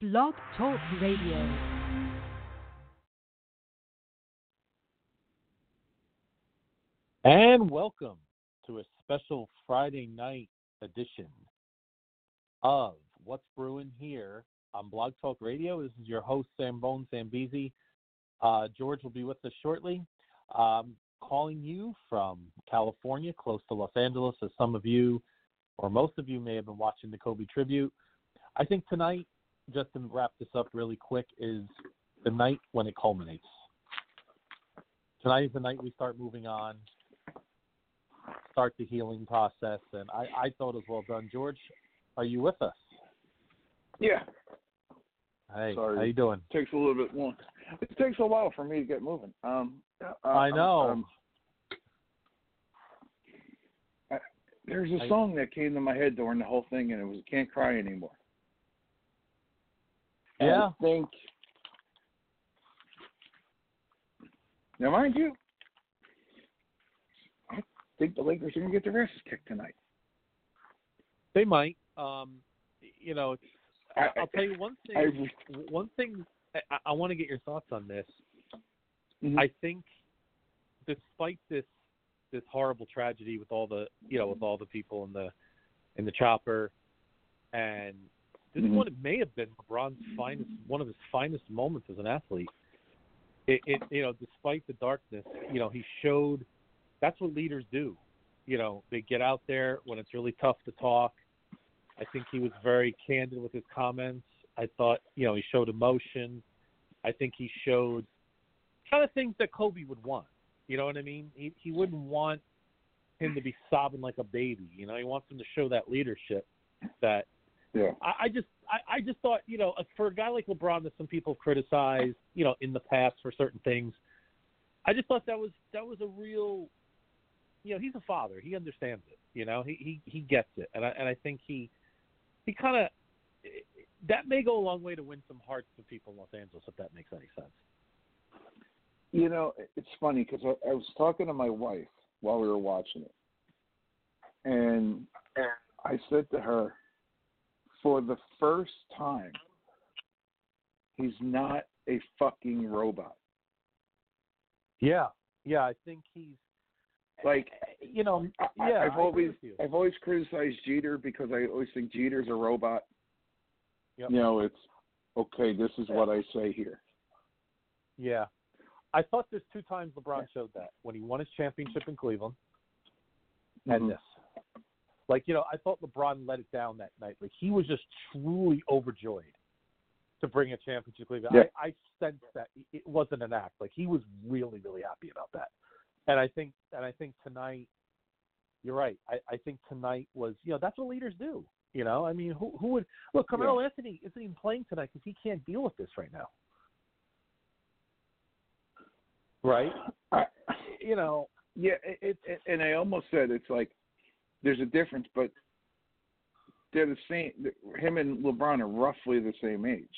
Blog Talk Radio. And welcome to a special Friday night edition of What's Brewing here on Blog Talk Radio. This is your host, Sam Bone Sambizi. Uh, George will be with us shortly. Um, calling you from California, close to Los Angeles, as some of you or most of you may have been watching the Kobe tribute. I think tonight, just to wrap this up really quick, is the night when it culminates. Tonight is the night we start moving on, start the healing process, and I, I thought it was well done. George, are you with us? Yeah. Hey, Sorry. how you doing? It Takes a little bit long. It takes a while for me to get moving. Um, uh, I know. Um, I, there's a I- song that came to my head during the whole thing, and it was "Can't Cry Anymore." Yeah. I think. Now, mind you, I think the Lakers are going to get their asses kicked tonight. They might. Um, you know, I- I'll tell you one thing. I, one thing I, I want to get your thoughts on this. Mhm. I think, despite this this horrible tragedy with all the you know with all the people in the in the chopper, and this Mhm. one it may have been LeBron's finest one of his finest moments as an athlete. It, it you know despite the darkness, you know he showed that's what leaders do. You know they get out there when it's really tough to talk. I think he was very candid with his comments. I thought, you know, he showed emotion. I think he showed kind of things that Kobe would want. You know what I mean? He he wouldn't want him to be sobbing like a baby. You know, he wants him to show that leadership. That yeah. I, I just I, I just thought, you know, for a guy like LeBron that some people have criticized, you know, in the past for certain things, I just thought that was that was a real you know, he's a father. He understands it. You know, he he he gets it, and I and I think he he kind of that may go a long way to win some hearts of people in Los Angeles if that makes any sense. You know, it's funny because I, I was talking to my wife while we were watching it, and I said to her, for the first time, he's not a fucking robot. Yeah, yeah, I think he's Like, you know, yeah, I've I always. I've always criticized Jeter because I always think Jeter's a robot. Yep. You know, it's okay. This is what I say here. Yeah. I thought there's two times LeBron showed that when he won his championship in Cleveland and Mhm. this. Like, you know, I thought LeBron let it down that night. Like he was just truly overjoyed to bring a championship to Cleveland. Yeah. I, I sensed that it wasn't an act. Like he was really, really happy about that. And I think and I think tonight you're right. I, I think tonight was you know, that's what leaders do. You know, I mean, who who would look? Carmelo Anthony isn't even playing tonight because he can't deal with this right now, right? I, You know, Yeah, it, it, and I almost said it's like there's a difference, but they're the same. Him and LeBron are roughly the same age.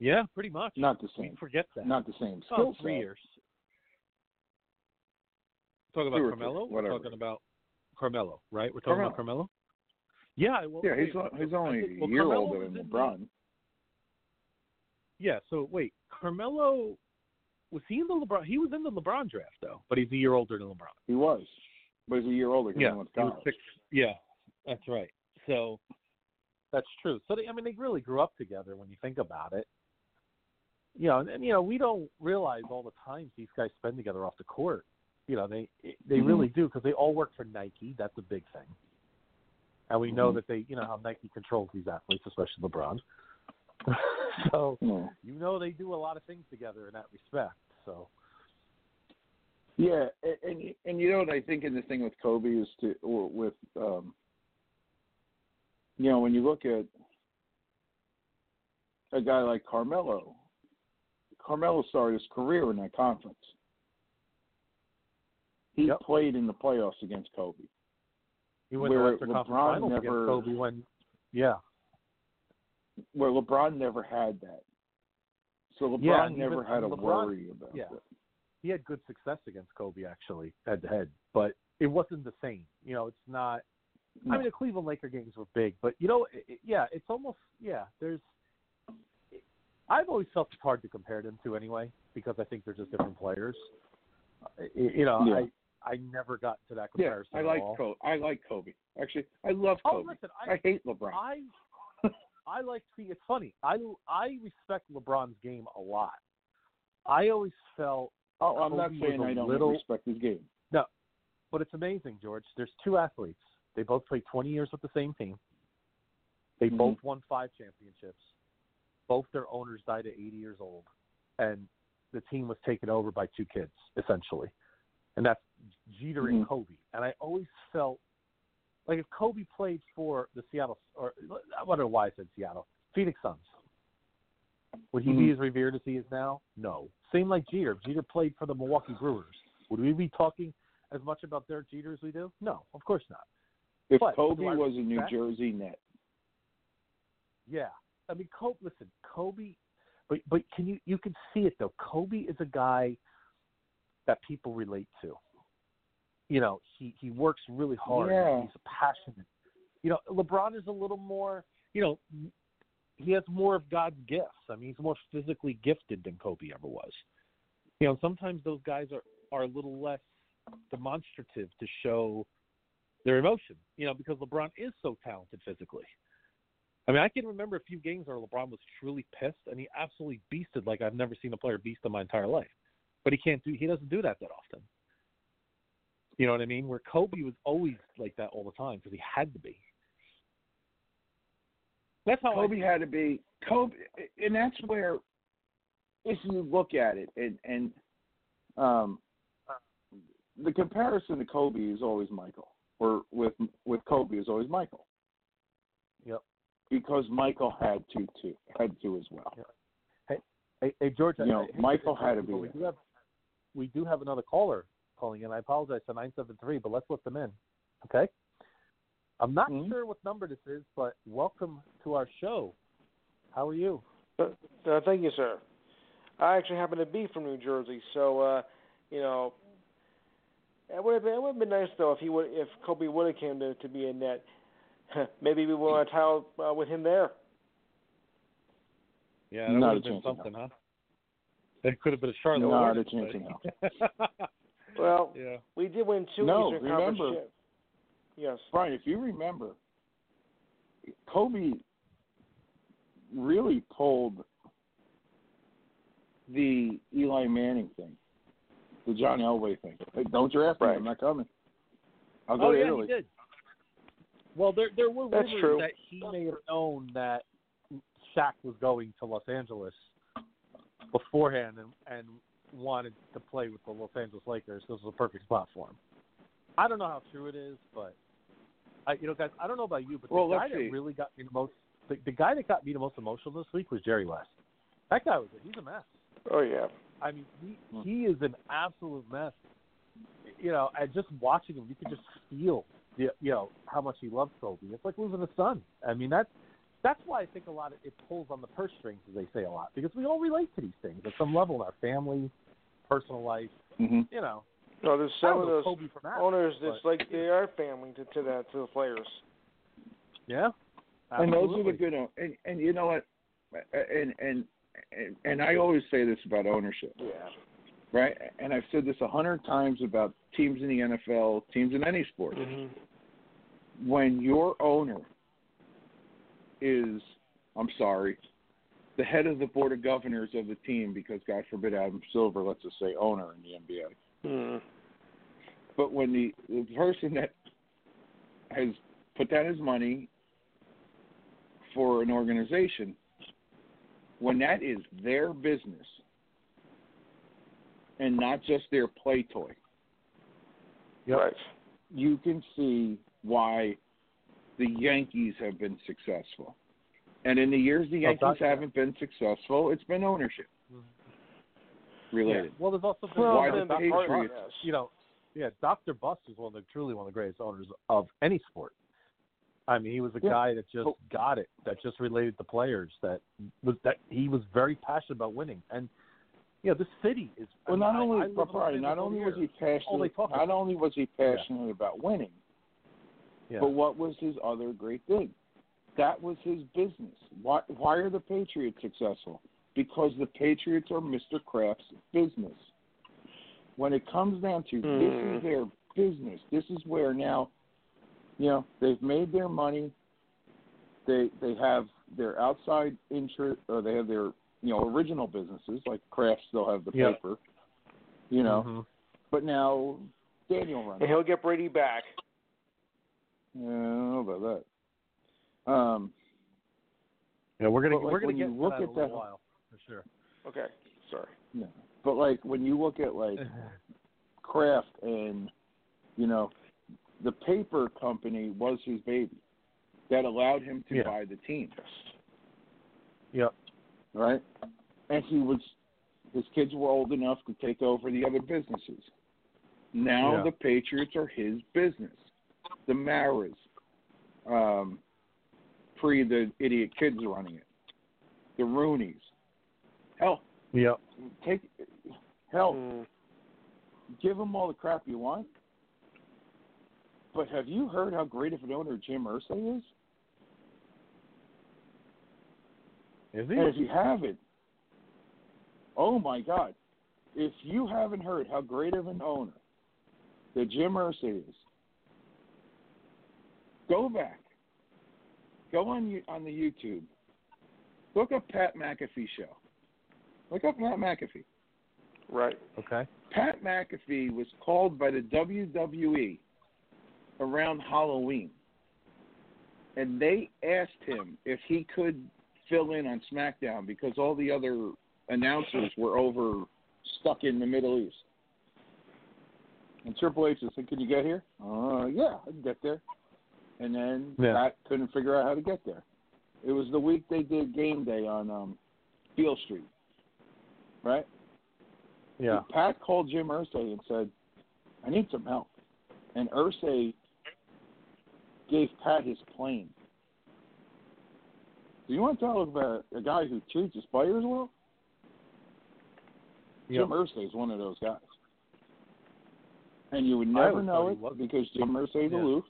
yeah, pretty much. Not the we same. forget that. Not the same oh, skill three set. years. Talking about or three, Carmelo. We're talking about Carmelo, right? We're talking about Carmelo. Yeah, well, Yeah, he's wait, he's only think- a well, year Carmelo older than the- LeBron. Yeah. So wait, Carmelo was he in the LeBron? He was in the LeBron draft though, but he's a year older than LeBron. He was, but he's a year older. Yeah, he went was six. Yeah, that's right. So that's true. So they, I mean, they really grew up together when you think about it. You know, and, and you know, we don't realize all the times these guys spend together off the court. You know, they they Mhm. really do because they all work for Nike. That's a big thing. And we know Mhm. that they, you know, how Nike controls these athletes, especially LeBron. so No. you know they do a lot of things together in that respect. So Yeah, and, and and you know what I think in the thing with Kobe is to or with um you know when you look at a guy like Carmelo, Carmelo started his career in that conference. He Yep. played in the playoffs against Kobe. he went to Where Conference LeBron Finals never- against Kobe when, yeah, Where LeBron never had that. So LeBron Yeah, never even- had to LeBron- worry about yeah. it. He had good success against Kobe actually head to head, but it wasn't the same. You know, it's not. I mean, the Cleveland Laker games were big, but you know, it, it- yeah, it's almost yeah. There's I've always felt it's hard to compare them to anyway because I think they're just different players. You know, Yeah. I I never got to that comparison. Yeah. I like. Kobe. I like Kobe. Actually, I love Kobe. Oh, Kobe. listen, I, I hate LeBron. I I like see. It's funny. I I respect LeBron's game a lot. I always felt, oh, I'm not saying I don't little- respect his game. No, but it's amazing, George. There's two athletes. They both played 20 years with the same team. They Mhm. both won five championships. Both their owners died at 80 years old, and the team was taken over by two kids essentially, and that's Jeter and Mhm. Kobe. And I always felt like if Kobe played for the Seattle, or I wonder why I said Seattle, Phoenix Suns, would he be Mhm. as revered as he is now? No. Same like Jeter. If Jeter played for the Milwaukee Brewers. Would we be talking as much about their Jeter as we do? No, of course not. If But Kobe was a New Jersey net, Yeah, I mean, Kobe. Listen, Kobe, but but can you you can see it though? Kobe is a guy that people relate to. You know, he he works really hard. Yeah. He's passionate. You know, LeBron is a little more. You know, he has more of God's gifts. I mean, he's more physically gifted than Kobe ever was. You know, sometimes those guys are are a little less demonstrative to show their emotion. You know, because LeBron is so talented physically. I mean, I can remember a few games where LeBron was truly pissed, and he absolutely beasted like I've never seen a player beast in my entire life. But he can't do. He doesn't do that that often. You know what I mean? Where Kobe was always like that all the time because he had to be. That's how Kobe I, had to be Kobe, and that's where, if you look at it, and and um, the comparison to Kobe is always Michael, or with with Kobe is always Michael. Yep. Because Michael had to too, had to as well. Hey, hey George, You I- know, I Michael interrupt had to be We do have we do have another caller calling in. I apologize to nine seven three, but let's let them in. Okay. I'm not Mhm. sure what number this is, but welcome to our show. How are you? Uh, uh, thank you, sir. I actually happen to be from New Jersey, so uh, you know, it would have been it would have been nice though if he would if Kobe would have came to to be a net. Maybe we want to tile uh, with him there. Yeah, that Not would have been chance in something, huh? It could have been a Charlotte. Not Hornets, a chance in but- Well, yeah. we did win two No, Eastern Conference. remember- cha- Yes. Brian, if you remember, Kobe really pulled the Eli Manning thing, the John Elway thing. Hey, don't draft me. I'm not coming. I'll go oh to yeah, Italy. he did. Well, there there were That's rumors true. that he may have known that Shaq was going to Los Angeles beforehand and and wanted to play with the Los Angeles Lakers. This was a perfect spot for him. I don't know how true it is, but I, you know, guys, I don't know about you, but the Well, guy that see. really got me the most, the, the guy that got me the most emotional this week was Jerry West. That guy was he's a mess. Oh yeah. I mean, he Hmm. he is an absolute mess. You know, and just watching him, you could just feel the you know how much he loves Kobe. It's like losing a son. I mean, that's that's why I think a lot of it pulls on the purse strings, as they say a lot, because we all relate to these things at some level in our family, personal life. hmm You know, No, there's some of those Kobe from that. owners that's but- like they are family to, to that to the players. Yeah, And those are the absolutely. good. own- And and you know what? And and and, and I always say this about ownership. Yeah. right? And I've said this a hundred times about teams in the NFL, teams in any sport. hmm When your owner is, I'm sorry, the head of the board of governors of the team, because God forbid Adam Silver, let's just say owner in the NBA. Mm. But when the, the person that has put down his money for an organization, when that is their business and not just their play toy, Yep. Right. you can see why the Yankees have been successful. And in the years the Yankees haven't been successful, it's been ownership related. Well, there's also been Well, Why the then Dr. part- Patriots- yes. you know, yeah, Dr. Buss is one of the truly one of the greatest owners of any sport. I mean, he was a Yeah. guy that just Oh. got it, that just related to players, that was that he was very passionate about winning. And you know, the city is. I Well, mean, not only I live in but Los not only was he year. All they passionate, not about. only was he passionate about winning, Yeah. but what was his other great thing? That was his business. Why why are the Patriots successful? Because the Patriots are Mr. Kraft's business. When it comes down to this Hmm. is their business. This is where now, you know, they've made their money. They they have their outside interest, or they have their you know original businesses like Kraft still have the Yep. paper, you know. Mhm. But now Daniel runs. And he'll get Brady back. Yeah, I don't know about that. Um, Yeah, we're gonna like, we're gonna get you to look that at a little that- while for sure. Okay, sorry. yeah. But like when you look at like Kraft and you know the paper company was his baby that allowed him to Yeah. buy the team, Yep. right? And he was his kids were old enough to take over the other businesses. Now Yeah. the Patriots are his business. The Maras, um, pre the idiot kids running it. The Rooneys. Hell, Yep. take hell. Hmm. give him all the crap you want. But have you heard how great of an owner Jim Irsay is? Is he? And if you haven't, oh my God. If you haven't heard how great of an owner that Jim Irsay is, go back. Go on on the YouTube. Look up Pat McAfee show. Look up Pat McAfee. Right. Okay. Pat McAfee was called by the WWE around Halloween, and they asked him if he could fill in on SmackDown because all the other announcers were over stuck in the Middle East. And Triple H said, "Can you get here?" Uh, yeah, I can get there. And then Yeah. Pat couldn't figure out how to get there. It was the week they did Game Day on um, Beale Street, right? Yeah. Pat called Jim Irsay and said, "I need some help," and Irsay gave Pat his plane. Do you want to talk about a guy who treats his players well? Yep. Jim Irsay is one of those guys, and you would never know it because Jim Irsay's Yeah. aloof.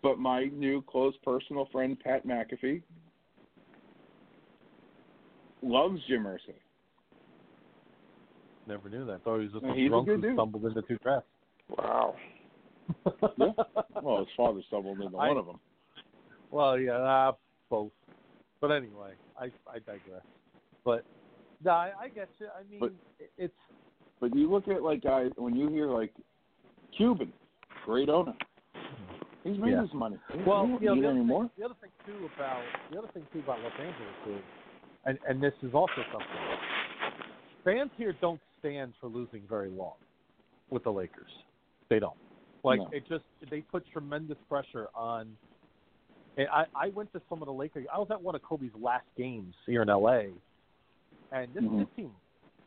But my new close personal friend Pat McAfee loves Jim Irsay. Never knew that. Thought he was just a drunk who dude. stumbled into two drafts. Wow. Yeah. Well, his father stumbled into I- one of them. Well, yeah, uh, both. But anyway, I I digress. But no, I, I get you. I mean, But- it's But you look at like guys when you hear like Cuban, great owner. He's made Yeah. his money. He well, you know, the other, anymore. thing, the other thing too about the other thing too about Los Angeles is, and and this is also something. Fans here don't stand for losing very long with the Lakers. They don't. Like No. it just they put tremendous pressure on. And I I went to some of the Lakers. I was at one of Kobe's last games here in L.A. And this, Mhm. this team,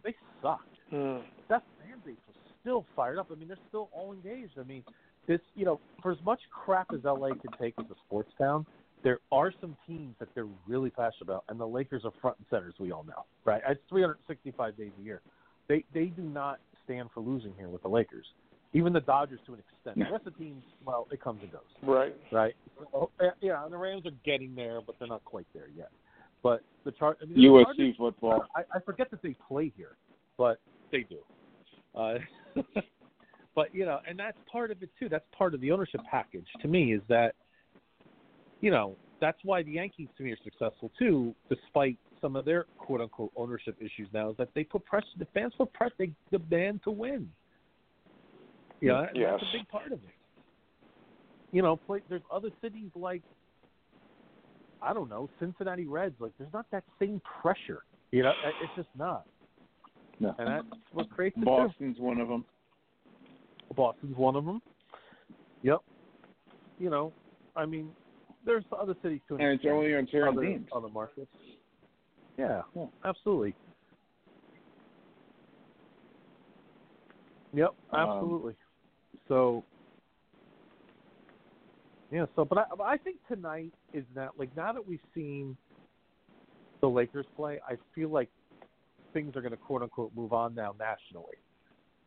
they sucked. Hmm. that fan base was still fired up. I mean, they're still all engaged. I mean, this, you know, for as much crap as LA can take as a sports town, there are some teams that they're really passionate about, and the Lakers are front and center, as we all know, right? It's 365 days a year. They they do not stand for losing here with the Lakers. Even the Dodgers to an extent. The rest of the teams, well, it comes and goes Right. right? So, yeah, yeah, and the Rams are getting there, but they're not quite there yet. But the chart, I mean, USC Chargers- football. I, I forget that they play here, but they do. Uh, but you know, and that's part of it too. That's part of the ownership package to me is that, you know, that's why the Yankees to me are successful too, despite some of their quote unquote ownership issues now. Is that they put pressure. The fans put pressure. They demand to win. You know, and that's a big part of it. You know, play, there's other cities like I don't know, Cincinnati Reds. Like, there's not that same pressure. You know, it's just not, No. and that's what creates too. Boston's one of them. Boston's one of them. Yep. You know, I mean, there's other cities too. And it's only on certain other, teams. other markets. Yeah, Yeah. absolutely. Yep, Um, absolutely. so, yeah. So, but I, but I think tonight is that like now that we've seen the Lakers play, I feel like things are going to quote unquote move on now nationally.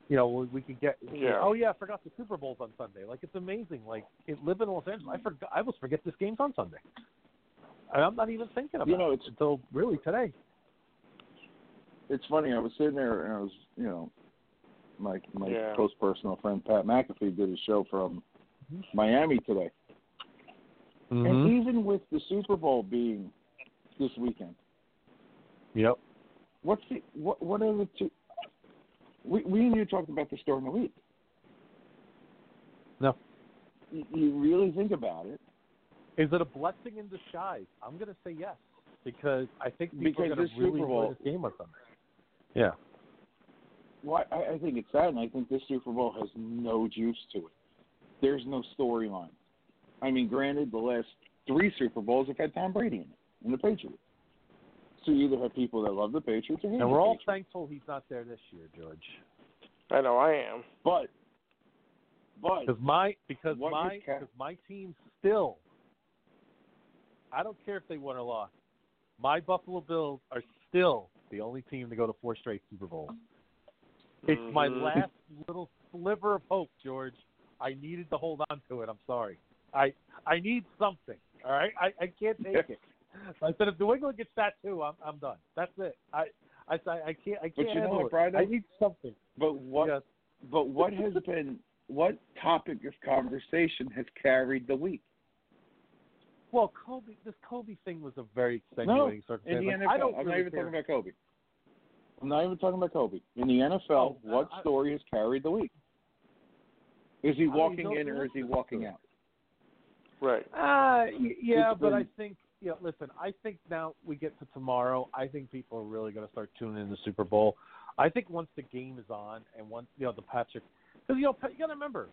You know, we, we could get. Yeah. Oh yeah, I forgot the Super Bowl's on Sunday. Like it's amazing. Like it, live in Los Angeles, I forgot. I almost forget this game's on Sunday. And I'm not even thinking about You know, it it's- until really today. it's funny. I was sitting there and I was, you know, my my Yeah. close personal friend Pat McAfee did a show from Miami today, Mm-hmm. and even with the Super Bowl being this weekend, Yep. what's the what what are the two? We we and you talked about this during the week. No. You, you really think about it, Is it a blessing in disguise? I'm going to say yes because I think people Because are going to really Super Bowl- enjoy this game with them. Yeah. Well, I, I think it's sad, and I think this Super Bowl has no juice to it. There's no storyline. I mean, granted, the last three Super Bowls have had Tom Brady in it, and the Patriots. So you either have people that love the Patriots or hate And we're all Patriots. thankful he's not there this year, George. I know I am. But, but Because my because my because my team still. I don't care if they won or lost. My Buffalo Bills are still the only team to go to four straight Super Bowls. It's my Mhm. last little sliver of hope, George. I needed to hold on to it. I'm sorry. I I need something. All right, I, I can't take it. I said if New England gets that too, I'm I'm done. That's it. I I I, I can't I can't But you know handle what, it. Brian? I need something. but what Yes. but what has been what topic of conversation has carried the week? Well, Kobe, this Kobe thing was a very extenuating In circumstance. the NFL, I don't I'm not even care. talking about Kobe. I'm not even talking about Kobe. In the NFL, Oh, what I- story has carried the week? Is he mean, walking no- in or is he walking out? Right. Uh, yeah, It's but I think, you know, listen, I think now we get to tomorrow, I think people are really going to start tuning in the Super Bowl. I think once the game is on and once, you know, the Patrick, because, you know, you got to remember,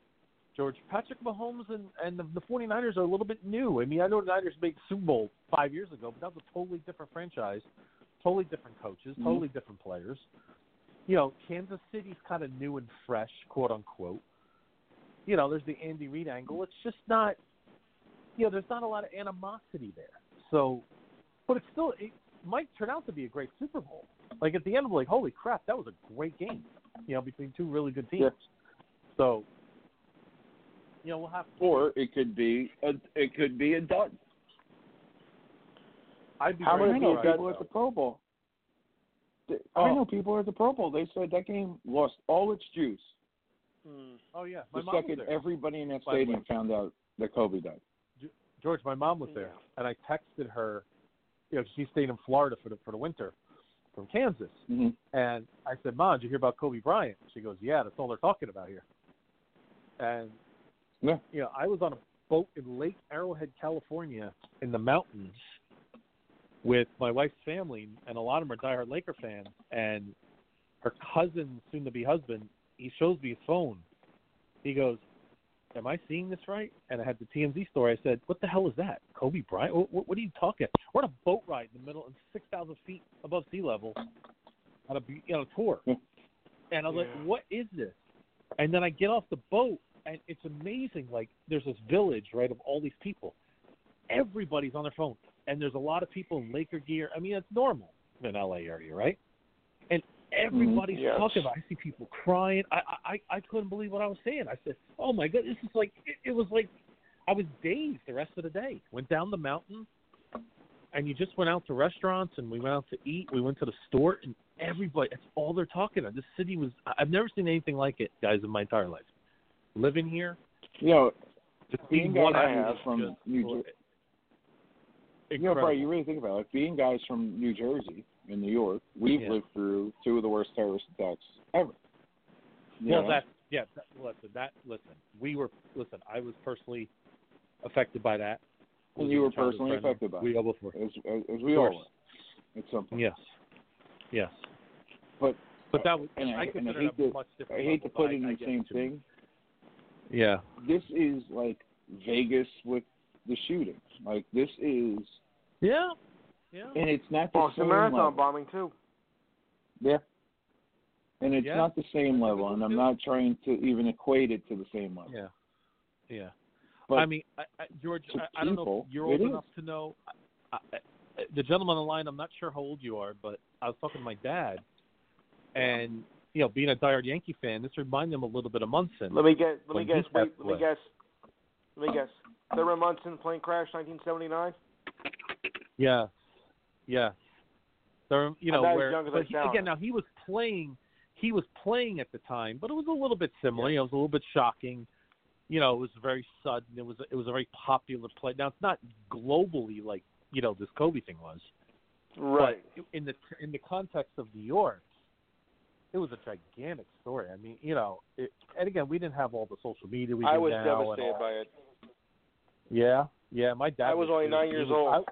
George, Patrick Mahomes and, and the, the 49ers are a little bit new. I mean, I know the Niners made Super Bowl five years ago, but that was a totally different franchise, totally different coaches, Mhm. totally different players. You know, Kansas City's kind of new and fresh, quote unquote. You know, there's the Andy Reid angle. It's just not, you know, there's not a lot of animosity there. So, but it's still, it might turn out to be a great Super Bowl. Like at the end, I'm like, holy crap, that was a great game. You know, between two really good teams. Yeah. So, you know, we'll have. To Or it could be a it could be a dud. I'd be How I many people at the. Pro Bowl. Oh. I know people at the Pro Bowl. They said that game lost all its juice Mm. Oh yeah, my the second everybody in that By the way. stadium found out that Kobe died. George, my mom was there, and I texted her. You know, she stayed in Florida for the for the winter from Kansas, Mm-hmm. and I said, "Mom, did you hear about Kobe Bryant?" She goes, "Yeah, that's all they're talking about here." And Yeah. you know, I was on a boat in Lake Arrowhead, California, in the mountains, with my wife's family, and a lot of them are diehard Laker fans. And her cousin, soon-to-be husband, he shows me his phone. He goes, "Am I seeing this right?" And I had the TMZ story. I said, "What the hell is that? Kobe Bryant? What, what, what are you talking? We're on a boat ride in the middle, of six thousand feet above sea level, on a be- on a tour." And I was Yeah. like, "What is this?" And then I get off the boat, and it's amazing. Like, there's this village, right, of all these people. Everybody's on their phone, and there's a lot of people in Laker gear. I mean, it's normal in LA area, right? And everybody's Yes. talking about. It. I see people crying. I, I I I couldn't believe what I was seeing. I said, "Oh my god, this is like." It, it was like I was dazed the rest of the day. Went down the mountain, and you just went out to restaurants, and we went out to eat. We went to the store, and everybody. That's all they're talking about. This city was. I- I've never seen anything like it, guys, in my entire life. Living here, You know, just being one guys hour from just New was Jer- you know. Brian, you really think about it. Like being guys from New Jersey and New York, we've Yeah. lived through two of the worst terrorist attacks ever. You Well, know? that yeah. That, listen, that listen. We were listen. I was personally affected by that. And you were personally affected by it. We all before. as, as, as we all were at some point. Yes. Yes. But But that was. and I, I and I hate to I hate to put it in I- the same what you mean. thing. Yeah. This is like Vegas with the shooting. Like this is, Yeah. Yeah. and it's not the oh, Boston same Marathon level. bombing too. Yeah. And it's Yeah. not the same level, and I'm not trying to even equate it to the same level. Yeah. Yeah. But I mean, I, I, George, to I, I don't know if you're it old is. enough to know. I, I, the gentleman on the line, I'm not sure how old you are, but I was talking to my dad, and you know, being a diehard Yankee fan, this reminded him a little bit of Munson. Let me guess. Let me guess. Wait, passed let me guess. Let me uh, guess. Thurman Munson plane crash, 1979. Yeah. Yeah. So you know as where, as but he, again, now he was playing, he was playing at the time, but it was a little bit similar. You know, it was a little bit shocking. You know, it was very sudden. It was it was a very popular play. Now it's not globally like you know this Kobe thing was, Right. but in the in the context of New York, it was a gigantic story. I mean, you know, it, and again, we didn't have all the social media we I was devastated by it. Yeah, yeah. My dad. I was only too. nine years was- old. I-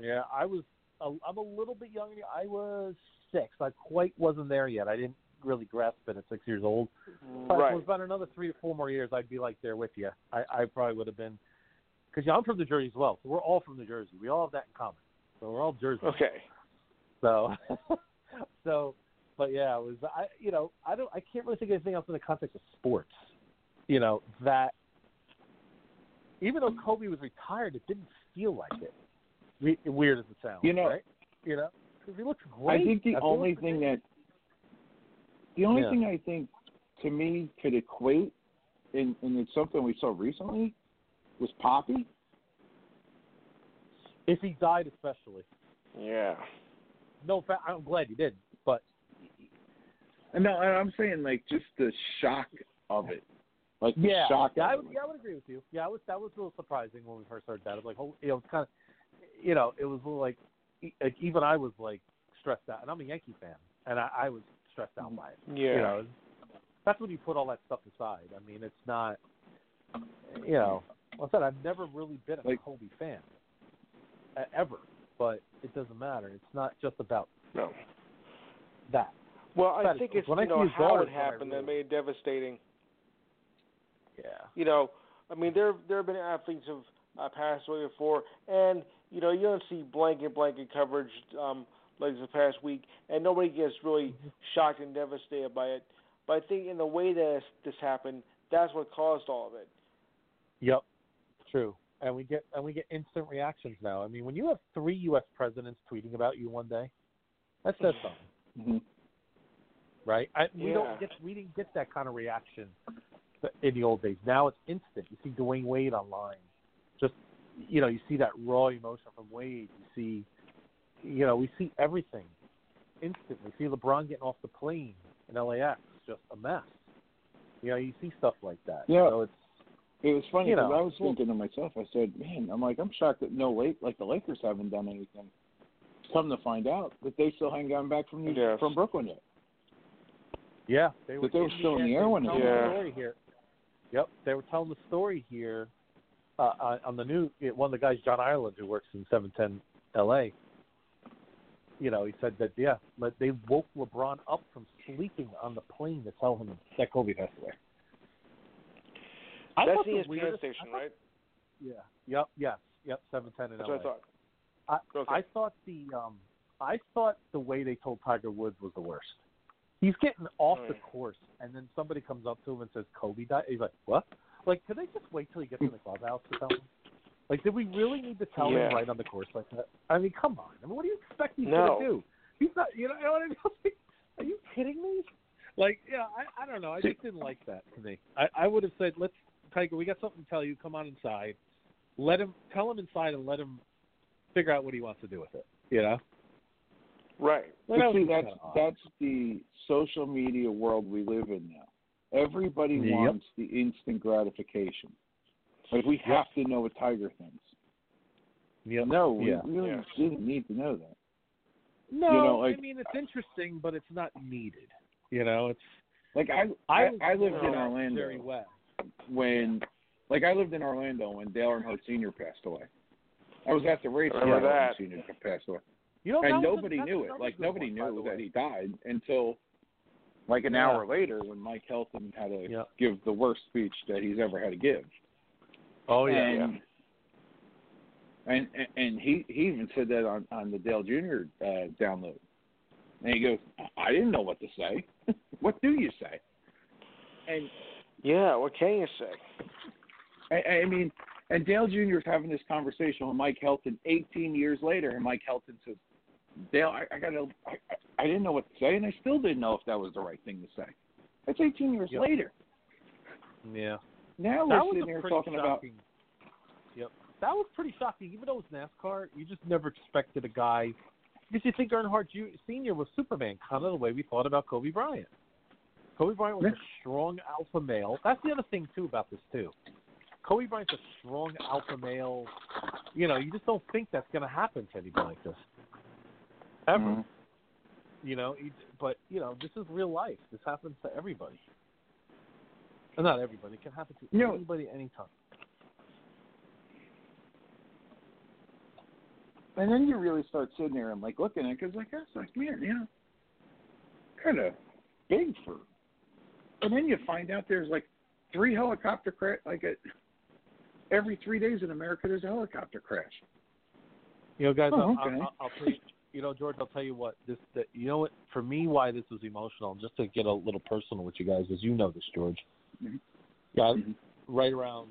yeah, I was. A, I'm a little bit younger. I was six. I quite wasn't there yet. I didn't really grasp it at six years old. Mm-hmm. But if Right. it was about another three or four more years, I'd be like there with you. I, I probably would have been, because yeah, I'm from New Jersey as well. So we're all from New Jersey. We all have that in common. So we're all Jersey. Okay. So, so, but yeah, it was. I, you know, I don't. I can't really think of anything else in the context of sports. You know that. Even though Kobe was retired, it didn't feel like it. We, weird as it sounds, You know- right? You know, because he looks great. I think the only thing that the only Yeah. thing I think to me could equate and, and it's something we saw recently was Papi. if he died, especially. Yeah. No, fa- I'm glad he did, but And no, I'm saying like just the shock of it, like the yeah, shock. yeah, I would, yeah, I would agree with you. Yeah, I was that was a little surprising when we first heard that. It was like, oh, you know, it's kind of, you know, it was like, like even I was like stressed out, and I'm a Yankee fan, and I, I was stressed out by it. Yeah. You know, that's when you put all that stuff aside. I mean, it's not, you know, like I said I've never really been a Like- Kobe fan, uh, ever. But it doesn't matter. It's not just about No. that. Well, I That is- think it's when I you know how it is when I happened that made it devastating. Yeah. You know, I mean, there there have been athletes who've uh, passed away before, and you know, you don't see blanket blanket coverage um, like this past week, and nobody gets really Mm-hmm. shocked and devastated by it. But I think in the way that this, this happened, that's what caused all of it. Yep, true. And we get and we get instant reactions now. I mean, when you have three U.S. presidents tweeting about you one day, that says something, Mhm. right? I, we Yeah. don't get we didn't get that kind of reaction in the old days. Now it's instant. You see Dwyane Wade online, just you know, you see that raw emotion from Wade. You see, you know, we see everything instantly. See LeBron getting off the plane in LAX, just a mess. You know, you see stuff like that. Yeah. So it's It was funny You because know, I was thinking to myself, I said, "Man, I'm like, I'm shocked that no late like the Lakers haven't done anything." Come to find out that they still hadn't gotten back from New, Yes. from Brooklyn yet. Yeah, they were, But they were still in the end, air they were when it telling the story here. Yep, they were telling the story here uh, on- on the new one of the guys, John Ireland, who works in 710 L.A. You know, he said that yeah, but they woke LeBron up from sleeping on the plane to tell him that Kobe passed away. I That's thought the the ESPN weirdest- station, thought- right? Yeah. Yep. Yes. Yep. 710 in That's LA. what I thought. I, Okay. I thought the um I thought the way they told Tiger Woods was the worst. He's getting off the Right. course, and then somebody comes up to him and says Kobe died. He's like, "What? Like, could they just wait till he gets in the clubhouse to tell him? Like, did we really need to tell Yeah. him right on the course like that? I mean, come on. I mean, what do you expect he's No. gonna do? He's not. You know, you know what I mean? Are you kidding me? Like, yeah, I, I don't know. I just didn't like that to me. I, I would have said, "Let's, Tiger, we got something to tell you. Come on inside. Let him tell him inside and let him figure out what he wants to do with it." You know. Right. Well, But see, that's that's the social media world we live in now. Everybody Yep. wants the instant gratification. Like we have to know what Tiger thinks. Yep. No, we Yeah. really Yeah. didn't need to know that. No, you know, like- I mean it's interesting, but it's not needed. You know, it's Like I, I I, I lived in Orlando very well. when, like I lived in Orlando when Dale Earnhardt Sr. passed away. I was at the race when Remember Dale that. Earnhardt Sr. passed away, You know, that and was a- nobody knew it. Like nobody one, knew that way. he died until like an Yeah. hour later when Mike Helton had to Yep. give the worst speech that he's ever had to give. Oh yeah, and, And, and and he he even said that on on the Dale Jr. Uh, download, and he goes, "I didn't know what to say. what do you say?" And Yeah. What can you say? I, I mean, and Dale Jr. is having this conversation with Mike Helton 18 years later, and Mike Helton says, "Dale, I, I gotta, I, I- I didn't know what to say, and I still didn't know if that was the right thing to say." That's 18 years Yep. later. yeah. Now That we're sitting here talking about. Yep, that was pretty shocking. Even though it was NASCAR, you just never expected a guy Because you think Earnhardt Jr. Senior was Superman, kind of the way we thought about Kobe Bryant. Kobe Bryant was Yeah. a strong alpha male. That's the other thing too about this too. Kobe Bryant's a strong alpha male. You know, you just don't think that's going to happen to anybody like this ever. Mhm. You know, but you know, this is real life. This happens to everybody. Well, not everybody. It can happen to You know- anybody anytime. And then you really start sitting there and like looking at it because like that's like man, you know, kind of big for. And then you find out there's like three helicopter crash like a, every three days in America there's a helicopter crash. You know, guys, Oh, I'll, okay. I'll, I'll tell you. You know, George, I'll tell you what. This, that, you know, what? For me, why this was emotional, just to get a little personal with you guys, as you know this, George. Mhm. Yeah, Mhm. right around,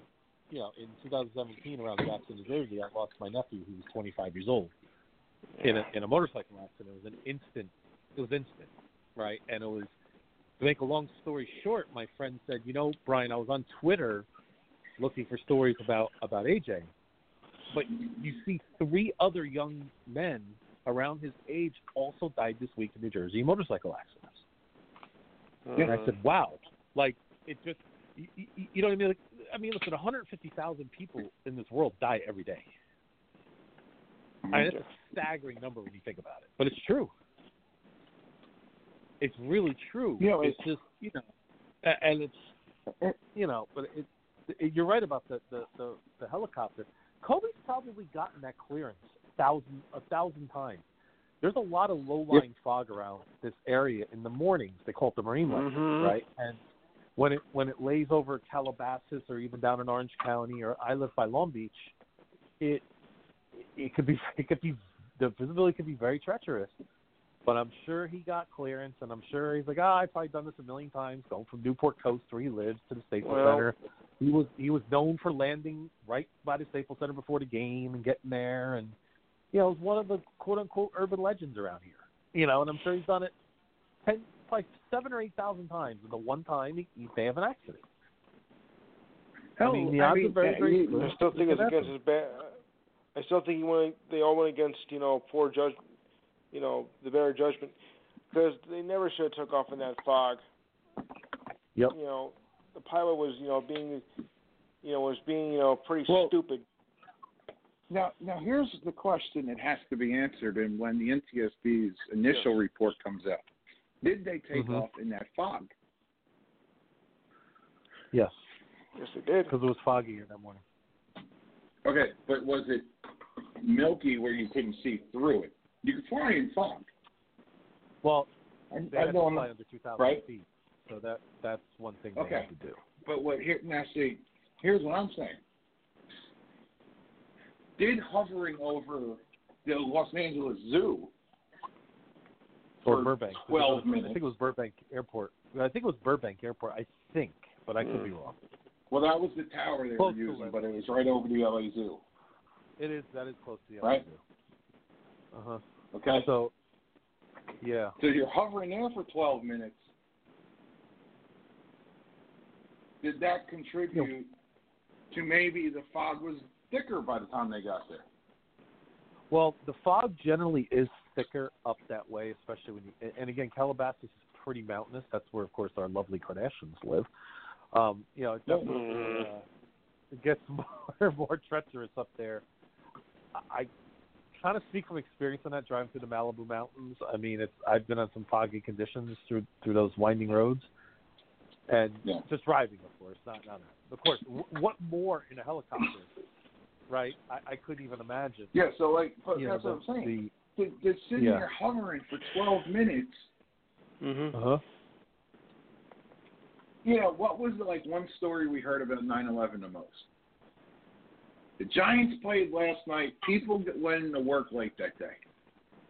you know, in 2017, around Jackson, New Jersey, I lost my nephew, who was 25 years old, in a in a motorcycle accident. It was an instant. It was instant, right? And it was. To make a long story short, my friend said, you know, Brian, I was on Twitter looking for stories about about AJ, but you see three other young men around his age also died this week in New Jersey motorcycle accidents. Uh-huh. And I said, wow, like it just, you, you, know what I mean? Like, I mean, listen, 150,000 people in this world die every day. I mean, that's a staggering number when you think about it, but it's true. It's really true. You know, it's just you know, and it's you know, but it, it you're right about the the the, the helicopter. Kobe's probably gotten that clearance thousand a thousand times. There's a lot of low lying fog around this area in the mornings. They call it the marine light, Mhm. right? And when it when it lays over Calabasas or even down in Orange County or I live by Long Beach, it it could be it could be the visibility could be very treacherous. But I'm sure he got clearance, and I'm sure he's like, ah, I've probably done this a million times, going from Newport Coast where he lives to the Staples Well- Center. He was he was known for landing right by the Staples Center before the game and getting there, and you know, was one of the quote unquote urban legends around here. You know, and I'm sure he's done it ten, like seven or eight thousand times. And the one time he, he may have an accident. Hell, I mean, the odds are very, very I still think it's against his bad. I still think he went. They all went against you know poor judge, you know the better judgment, because they never should have took off in that fog. Yep. You know, the pilot was you know being, you know was being you know pretty Well- stupid. Now, now here's the question that has to be answered, and when the NTSB's initial report comes out, did they take Mhm. off in that fog? Yes, Yes, they did. because it was foggy here that morning. Okay, but was it milky where you couldn't see through it? You could fly in fog. Well, I, they I had to fly under 2,000 right? feet, so that that's one thing they Okay. had to do. but what here now? See, here's what I'm saying. Did hovering over the Los Angeles Zoo Or For Burbank. 12 I think it was Burbank Airport. I think it was Burbank Airport. I think, but I could be wrong. Well, that was the tower they Close were using, but it was right over the LA Zoo. It is. That is close to the LA Right. Uh huh. Okay, So, yeah. so you're hovering there for 12 minutes. Did that contribute to maybe the fog was thicker by the time they got there? Well, the fog generally is thicker up that way, especially when you. and- again, Calabasas is pretty mountainous. That's where, of course, our lovely Kardashians live. Um, you know, it definitely uh, it gets more more treacherous up there. I, I kind of speak from experience on that driving through the Malibu mountains. I mean, it's I've been on some foggy conditions through through those winding roads, and Yeah. just driving, of course, not not. Of course, w- what more in a helicopter? Right? I, I couldn't even imagine. Yeah, so like, but you know, that's what I'm saying. the, They're, they're sitting Yeah. there hovering for 12 minutes. Mhm. uh-huh. You know, what was the, like one story we heard about 9/11 the most? The Giants played last night. People that went into work late that day.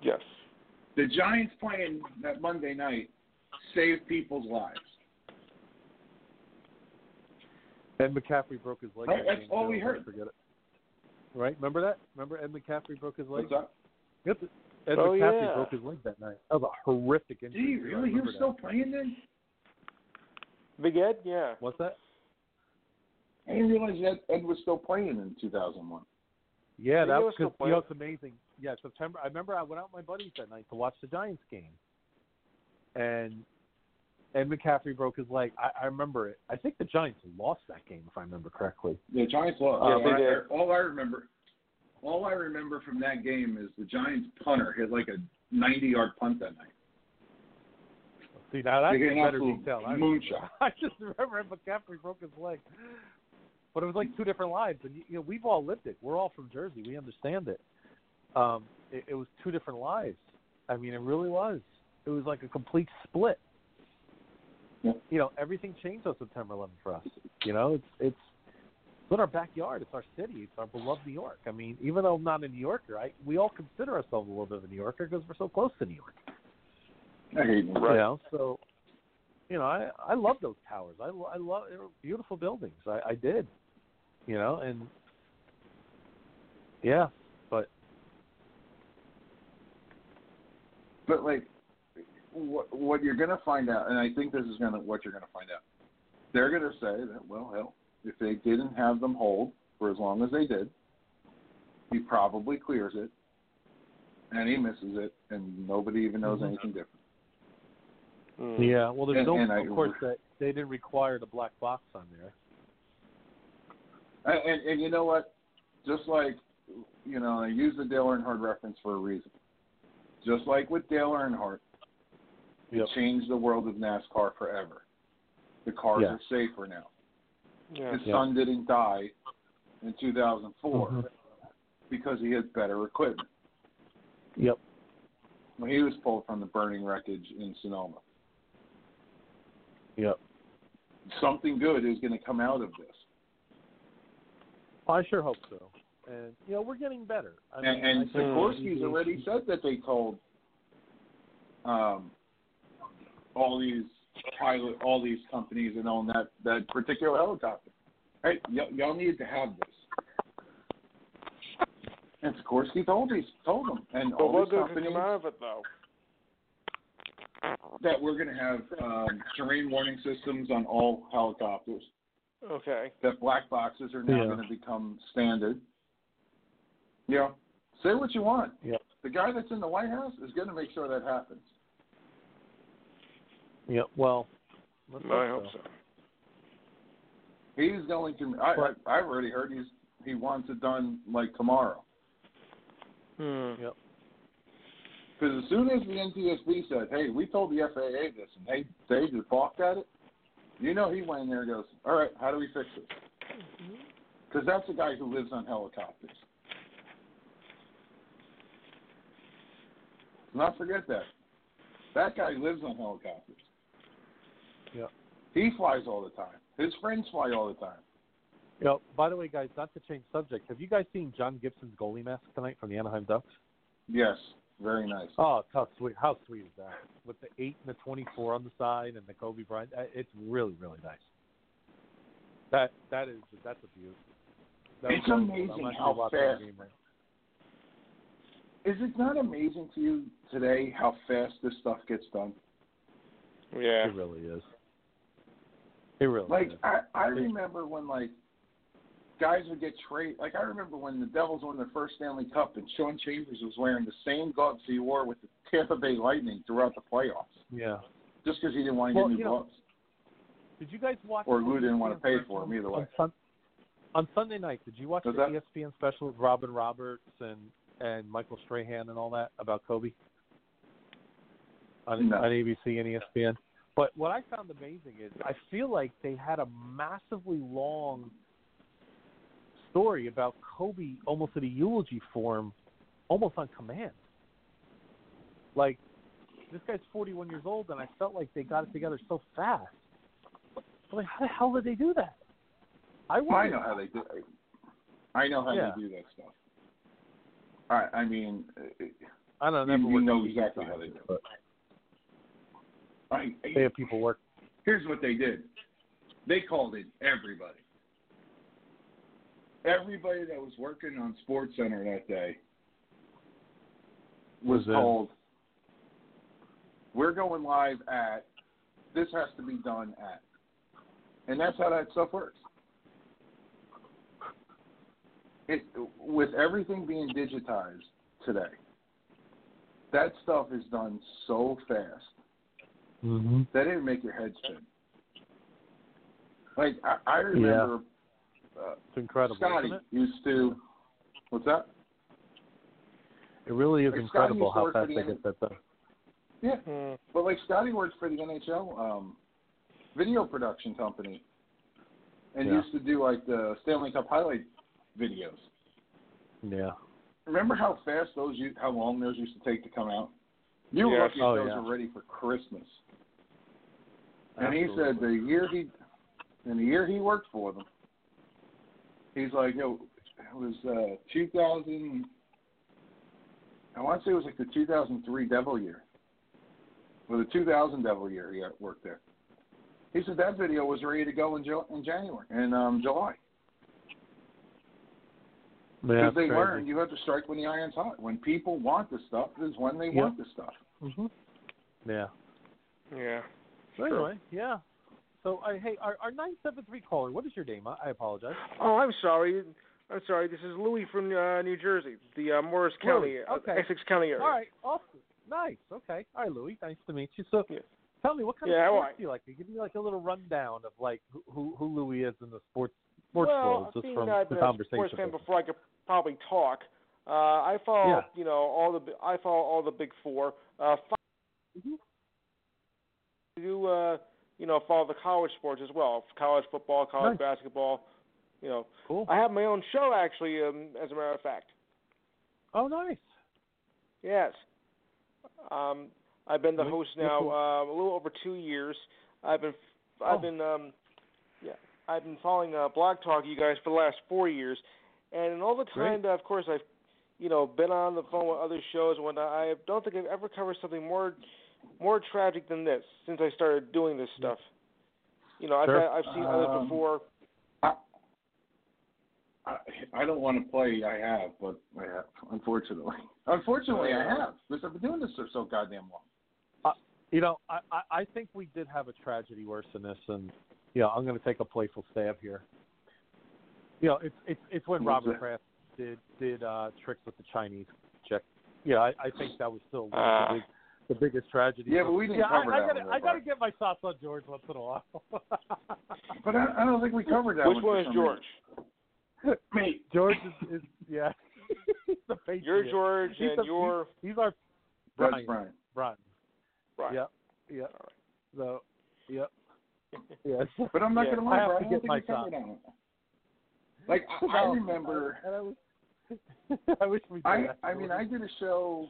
Yes. The Giants playing that Monday night saved people's lives. Ed McCaffrey broke his leg. Right, that's all we heard. Forget it. Right? Remember that? Remember Ed McCaffrey broke his leg? What's up? Yep. Ed Oh, McCaffrey yeah. broke his leg that night. That was a horrific Did injury. he really? He remember was that. still playing then? Big Ed. Yeah. What's that? I didn't realize that Ed was still playing in 2001. Yeah, Yeah, that was was still because you know it's amazing. yeah, September. I remember I went out with my buddies that night to watch the Giants game, and Ed McCaffrey broke his leg. I, I remember it. I think the Giants lost that game, if I remember correctly. The Giants lost. Yeah, all, they I, did. all I remember, all I remember from that game is the Giants punter hit like a 90-yard punt that night. See, now that's They get a better detail. I, moonshot. I just remember Ed McCaffrey broke his leg, but it was like two different lives, and you know we've all lived it. We're all from Jersey. We understand it. Um, it, it was two different lives. I mean, it really was. It was like a complete split. You know, everything changed on September 11th for us. You know, it's it's it's in our backyard. It's our city. It's our beloved New York. I mean, even though I'm not a New Yorker, I we all consider ourselves a little bit of a New Yorker because we're so close to New York. I hate New You know, so you know, I I love those towers. I I love they were beautiful buildings. I I did. You know, and yeah, but But like, what, what you're gonna find out, and I think this is gonna what you're gonna find out. They're gonna say that well, hell, if they didn't have them hold for as long as they did, he probably clears it, and he misses it, and nobody even knows Mhm. anything different. Mm. yeah, well, there's And- no. and I- of course, that they didn't require the black box on there. And, and, and you know what? Just like, you know, I use the Dale Earnhardt reference for a reason. Just like with Dale Earnhardt, Yep. it changed the world of NASCAR forever. The cars Yeah. are safer now. Yeah. His Yeah. son didn't die in 2004 Mhm. because he had better equipment. Yep. When he was pulled from the burning wreckage in Sonoma. Yep. Something good is going to come out of this. I sure hope so. And you know, we're getting better. I and mean, and I Sikorsky's we- already said that they told um, all these pilot, all these companies that own that that particular helicopter. Hey, y- y'all need to have this. And Sikorsky told these told them, and But all what these good can companies come out of it though? that we're going to have um, terrain warning systems on all helicopters. Okay. That black boxes are now Yeah. going to become standard. You know, say what you want. Yeah. The guy that's in the White House is going to make sure that happens. Yep. Well, let's I hope hope so. He's going to. I, But- I I've already heard he's he wants it done like tomorrow. Hmm. Yep. Because as soon as the NTSB said, "Hey, we told the FAA this," and they they just balked at it, you know he went in there and goes, "All right, how do we fix this?" Because that's a guy who lives on helicopters. Let's Not forget that. That guy lives on helicopters. Yep. He flies all the time. His friends fly all the time. You know, by the way, guys, not to change subject, have you guys seen John Gibson's goalie mask tonight from the Anaheim Ducks? Yes, very nice. Oh, how sweet! How sweet is that? With the eight and the twenty-four on the side and the Kobe Bryant, uh, it's really, really nice. That that is that's a beauty. That It's was really cool. amazing how fast- game right Is it not amazing to you today how fast this stuff gets done? Yeah. It really is. It really Like is. I, I remember when like guys would get traded. Like I remember when the Devils won their first Stanley Cup and Shawn Chambers was wearing the same gloves he wore with the Tampa Bay Lightning throughout the playoffs, Yeah. just because he didn't want to Well, get new you know, gloves. Did you guys watch? Or the Lou didn't wanna pay for for 'em either way. On, sun, on Sunday night, did you watch Was the that- ESPN special with Robin Roberts and and Michael Strahan and all that about Kobe? On, No. on ABC and E ESPN. But what I found amazing is I feel like they had a massively long story about Kobe almost in a eulogy form, almost on command. Like this guy's 41 years old, and I felt like they got it together so fast. I'm like, how the hell did they do that? I, I know how they do. I know how Yeah. they do that stuff. I I mean, I don't you- know. you know exactly how they do it. I, they have people work. here's what they did. They called in everybody. Everybody that was working on Sports Center that day was Was told, "We're going live at. This has to be done at." And that's how that stuff works. It with everything being digitized, today. That stuff is done so fast Mm-hmm. that didn't make your head spin. Like I, I remember uh, It's incredible, Scotty isn't it? used to. What's that? It really is Like, incredible how fast work they for get that done. Yeah, Hmm. but like Scotty works for the NHL um, video production company, and Yeah. used to do like the Stanley Cup highlight videos. Yeah. Remember how fast those, u- how long those used to take to come out? You were Yes. lucky Oh, those yeah. were ready for Christmas. And he said the year he, in the year he worked for them, he's like, yo, it was uh, 2000. I want to say it was like the 2003 Devil year, or the 2000 Devil year he worked there. He said that video was ready to go in, in January, in um, July. Because they crazy. learned you have to strike when the iron's hot. When people want the stuff, is when they Yeah. want the stuff. hmm Yeah. Yeah. So anyway, yeah. So I hey, our our nine seven three caller. What is your name? I, I apologize. Oh, I'm sorry. I'm sorry. This is Louis from uh, New Jersey, the uh, Morris County, Louis, uh, okay. Essex County area. All right. Awesome. Nice. Okay. All right, Louis. Nice to meet you. So, Yeah. tell me what kind Yeah, of sports do you like? Give me like a little rundown of like who who, Louis is in the sports sports well, world, just from I've the been a conversation. sports fan before I could probably talk. Uh, I follow, Yeah. you know, all the I follow all the big four. Uh, fo- Do uh, you know, follow the college sports as well. College football, college Nice. basketball. You know, Cool. I have my own show actually. Um, as a matter of fact, oh, nice. yes. Um, I've been the host now um, a little over two years. I've been I've Oh. been um, yeah I've been following uh, Blog Talk you guys for the last four years, and in all the time Great. that of course I've you know been on the phone with other shows and whatnot. I don't think I've ever covered something more more tragic than this since I started doing this stuff. You know, I've I've seen others Um, before. I, I don't want to play. I have, but I have. Unfortunately, unfortunately, I have because I've been doing this for so goddamn long. You know, I, I I think we did have a tragedy worse than this, and yeah, I'm going to take a playful stab here. You know, it's it's it's when What's Robert that? Kraft did did uh tricks with the Chinese chick. Yeah, I, I think that was still one Ah. of the, big, the biggest tragedy. Yeah, but we didn't yeah, cover I, I that gotta one I gotta get my shots on George once in a while. But I, I don't think we covered that Which one. one is George? Me. George is, is yeah. he's the Patriot. You're George, He's and the- you're He's our That's Brian. Brian. Brian. Brian. Yep. Yep. So, yep. Yes. But I'm not Yeah, gonna I lie, have bro. I don't get think my we covered that one. Like I, I remember. I, I wish we did. I that. I mean I did a show.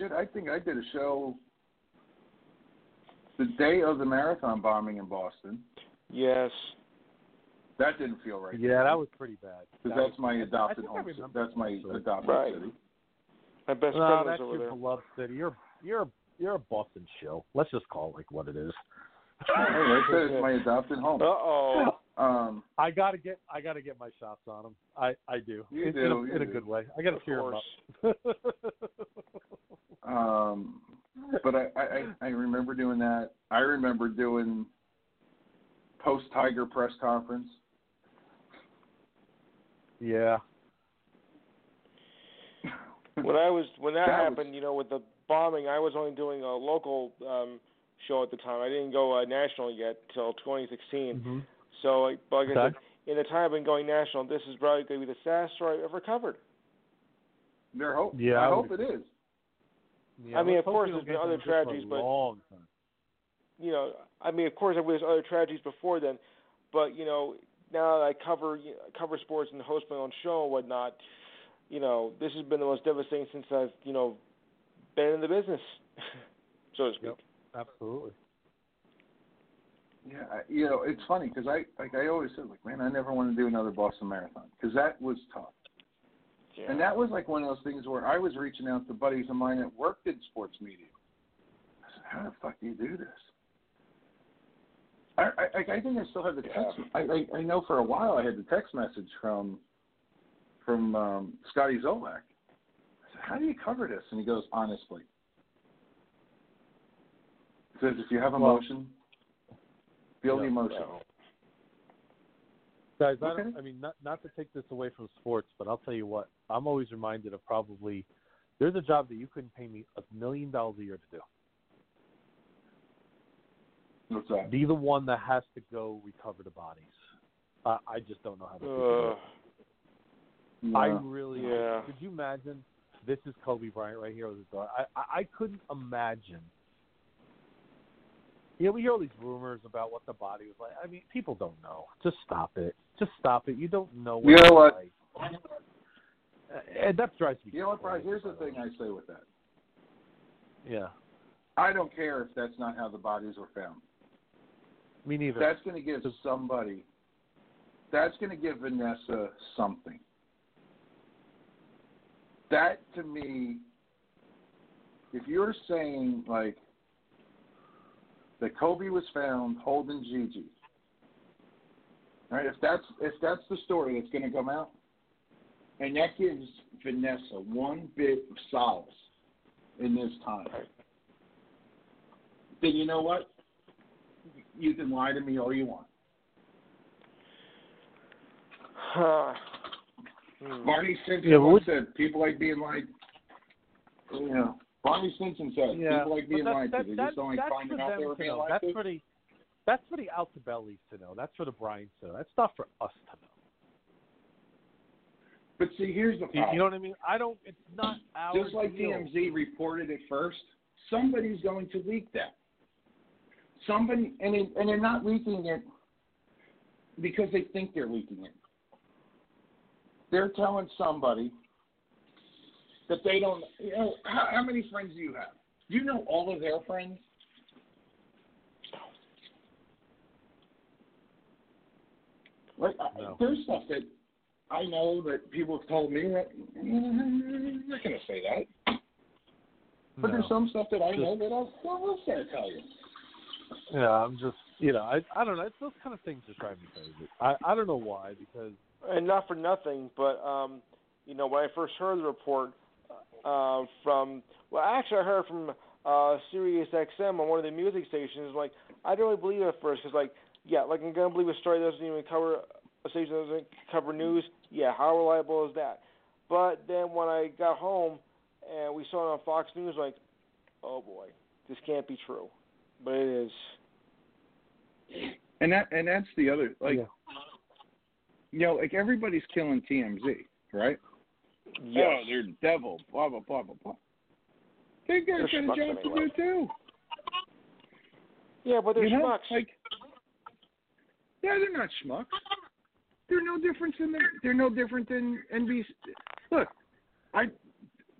Shit, I think I did a show the day of the marathon bombing in Boston. yes. That didn't feel right. Yeah, that was pretty bad. because That that's my I adopted home. remember That's my that. adopted Right. city. My best No, friend that's was over your there. beloved city. You're you're you're a Boston show. Let's just call it like what it is. Hey, I said it's my adopted home. Uh oh. Um, I gotta get I gotta get my shots on him. I I do. You in, do, in, a, you in a good way. I gotta Of cheer him up. um, but I, I I- I remember doing that. I remember doing post Tiger press conference. yeah. when I was when that, That was- happened, you know, with the bombing, I was only doing a local um show at the time. I didn't go uh, national yet till 2016. Mm-hmm. So, like, but like I Okay. said, in the time I've been going national, this is probably going to be the saddest story I've ever covered. There hope. Yeah, I I hope would it is. Yeah, I mean, of course, there's been other them just for a tragedies, but- long time. You know, I mean, of course, there was other tragedies before then, but you know, now that I cover you know, cover sports and host my own show and whatnot, you know, this has been the most devastating since I've you know been in the business, so to speak. Yep. Absolutely. Yeah, I, you know, it's funny because I like I always said like, man, I never want to do another Boston Marathon because that was tough. Yeah. And that was like one of those things where I was reaching out to buddies of mine that worked in sports media. I said, how the fuck do you do this? I, I, I think I still have the text. I, I, I know for a while I had the text message from from um, Scotty Zolak. I said, how do you cover this? And he goes, honestly. He says, if you have Well, emotion, feel the yeah, emotion. yeah. Guys, I, Okay. don't, I mean, not not to take this away from sports, but I'll tell you what, I'm always reminded of probably there's a job that you couldn't pay me a million dollars a year to do. What's that? Be the one that has to go recover the bodies. I I just don't know how to do Ugh. it. I really Yeah. could you imagine this is Kobe Bryant right here with his daughter. I, I I couldn't imagine. You know, we hear all these rumors about what the body was like. I mean, people don't know. Just stop it. Just stop it. You don't know what You know it's what? like. Uh, And that drives me. You know what, Bryce? Here's the thing I say with that. Yeah, I don't care if that's not how the bodies were found. me neither. That's going to give somebody. That's going to give Vanessa something. That to me, if you're saying like that Kobe was found holding Gigi, right? If that's if that's the story that's going to come out, and that gives Vanessa one bit of solace in this time, then you know what? You can lie to me all you want. Huh. Hmm. Barney Simpson Yeah, but once what- said people like being lied. You know, Barney Simpson said yeah, people like being lied to. They just don't like finding out they were being lied That's to. the that's for the Altobellis to know. That's for the Bryants to know. That's not for us to know. But see, here's the problem. you know what I mean? I don't. It's not our just like deal. TMZ reported it first, somebody's going to leak that. Somebody, and it, and they're not leaking it because they think they're leaking it. They're telling somebody that they don't. You know, how, how many friends do you have? Do you know all of their friends? Like, I- No. there's stuff that I know that people have told me that I'm not going to say that. But No. there's some stuff that I Just- know that I'll, well, I'll say tell you. Yeah, I'm just, you know, I, I don't know. It's those kind of things that drive me crazy. I, I don't know why because and not for nothing, but um, you know, when I first heard the report uh, from, well, actually, I heard from uh, Sirius XM on one of the music stations. Like, I didn't really believe it at first because, like, yeah, like I'm gonna believe a story that doesn't even cover a station that doesn't cover news. Yeah, how reliable is that? But then when I got home and we saw it on Fox News, like, oh boy, this can't be true, but it is. And that and that's the other like Yeah. you know like everybody's killing TMZ, right? Yes. Oh, they're devil. Blah blah blah blah blah. They guys They're got a job anyway. to do too. yeah, but they're you know, schmucks. like yeah, they're not schmucks. They're no different than they're no different than NBC. Look, I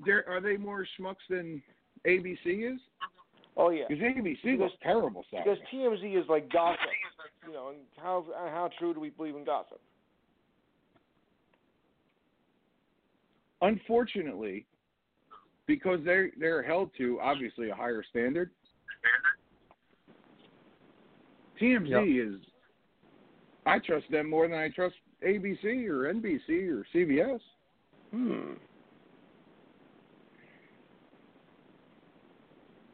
there are they more schmucks than ABC is? oh yeah. Because ABC Because- was terrible Because Saturday. TMZ is like gossip, you know. And how how true do we believe in gossip? Unfortunately, because they're they're held to obviously a higher standard. TMZ is. I trust them more than I trust ABC or NBC or CBS. Hmm.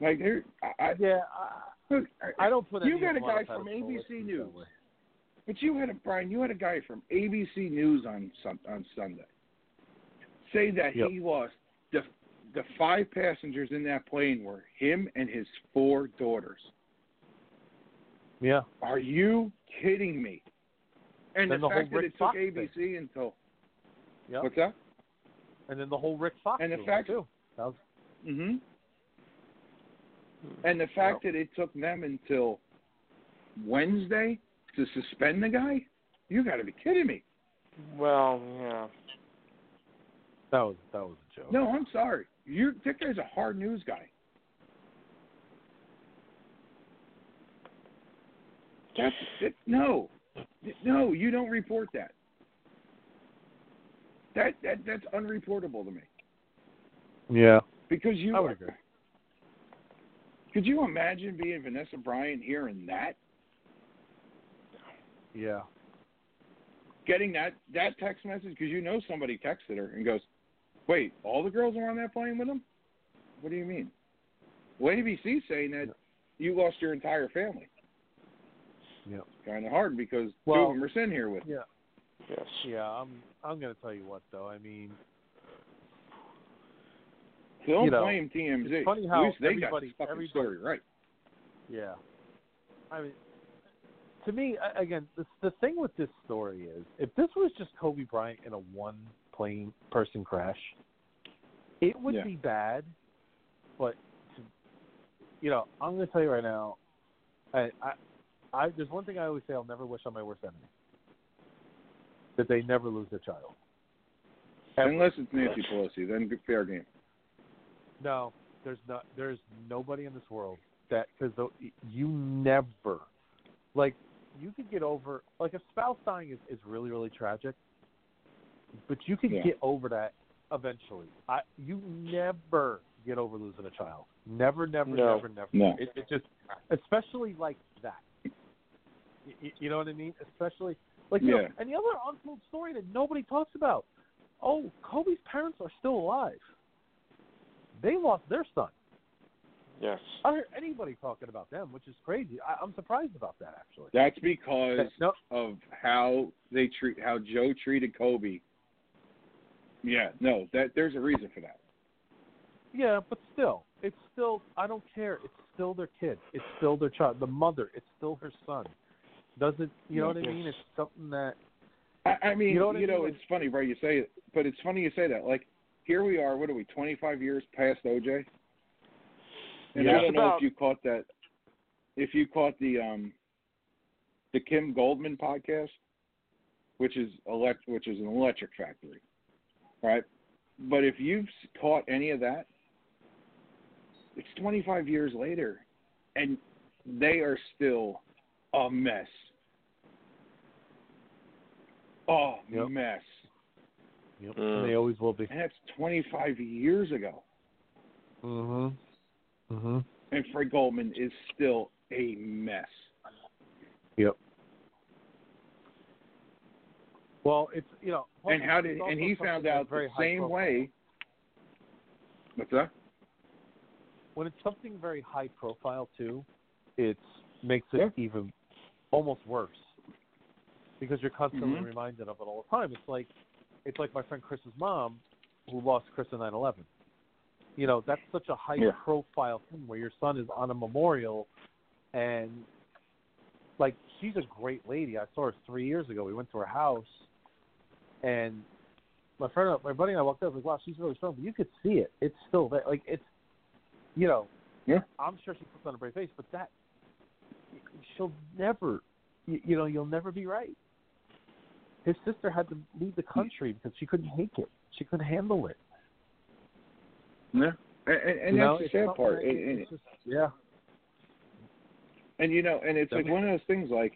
Like they're, I, I, yeah, I, look, I don't put. You got a guy from ABC News. But you had a Brian. You had a guy from ABC News on on Sunday say that Yep. he lost the the five passengers in that plane were him and his four daughters. Yeah, Are you kidding me? And Then the, the fact whole that Rick it took Fox ABC thing. until yeah. what's that? And then the whole Rick Fox And the rumor, fact- too. That was, hmm And the fact that it took them until Wednesday to suspend the guy, you got to be kidding me. Well, yeah. That was that was a joke. No, I'm sorry. You that guy's a hard news guy. That's it, no, no. You don't report that. That that that's unreportable to me Yeah, because you. I would agree. Could you imagine being Vanessa Bryant hearing that, Yeah, getting that that text message because you know somebody texted her and goes, "Wait, all the girls are on that plane with him? What do you mean?" Well, ABC's saying that you lost your entire family. yeah. kind of hard because two of them are sitting here with. Yeah. Yes. Yeah, I'm. I'm gonna tell you what though. I mean, Don't You know, blame TMZ. it's funny At how least they got everybody- the fucking everybody- story right. Yeah. I mean, to me, again, the, the thing with this story is, if this was just Kobe Bryant in a one plane person crash, it would Yeah. be bad. But, to, you know, I'm going to tell you right now, I, I, I, there's one thing I always say: I'll never wish on my worst enemy that they never lose their child. Ever. Unless it's Nancy Pelosi, then fair game. No, there's not. There's nobody in this world that because you never like you could get over like a spouse dying is is really really tragic, but you can Yeah. get over that eventually. I you never get over losing a child. Never, never, No. never, never. No. It, it just especially like that. You, you know what I mean? Especially like you know, Yeah. and the other untold story that nobody talks about. Oh, Kobe's parents are still alive. They lost their son. Yes. I don't hear anybody talking about them, which is crazy. I, I'm surprised about that actually. That's because no, of how they treat how Joe treated Kobe. Yeah, no, that there's a reason for that. yeah, but still, it's still. I don't care. It's still their kid. It's still their child. The mother. It's still her son. Doesn't you know what I mean? It's something that I, I mean, You you know know, I mean? It's funny, right? You say it, but it's funny you say that. Like here we are. What are we? Twenty five years past OJ. And Yeah. I don't know if you caught that. If you caught the um, the Kim Goldman podcast, which is elect, which is an electric factory, right? But if you've caught any of that, it's 25 years later, and they are still a mess. Oh, Yep. mess. yep, Mm. they always will be. And that's 25 years ago. Mhm. Mhm. And Fred Goldman is still a mess. Yep. Well, it's you know. and how did and he found out the same profile. way. What's that? when it's something very high profile too, it makes it Yeah. even almost worse because you're constantly Mhm. reminded of it all the time. It's like it's like my friend Chris's mom who lost Chris in 9/11. You know, that's such a high Yeah. profile thing where your son is on a memorial and like she's a great lady. I saw her 3 years ago. We went to her house and my friend, my buddy and I walked up. Like, "Wow, she's really strong." But you could see it. It's still there. Like it's, you know, Yeah. I'm sure she puts on a brave face, but that she'll never, you, you know, you'll never be right. His sister had to leave the country because she couldn't take it. She couldn't handle it. Yeah. And, and, and know, that's it's the sad part. that- And, and, just, yeah, and you know, and it's like one of those things. Like,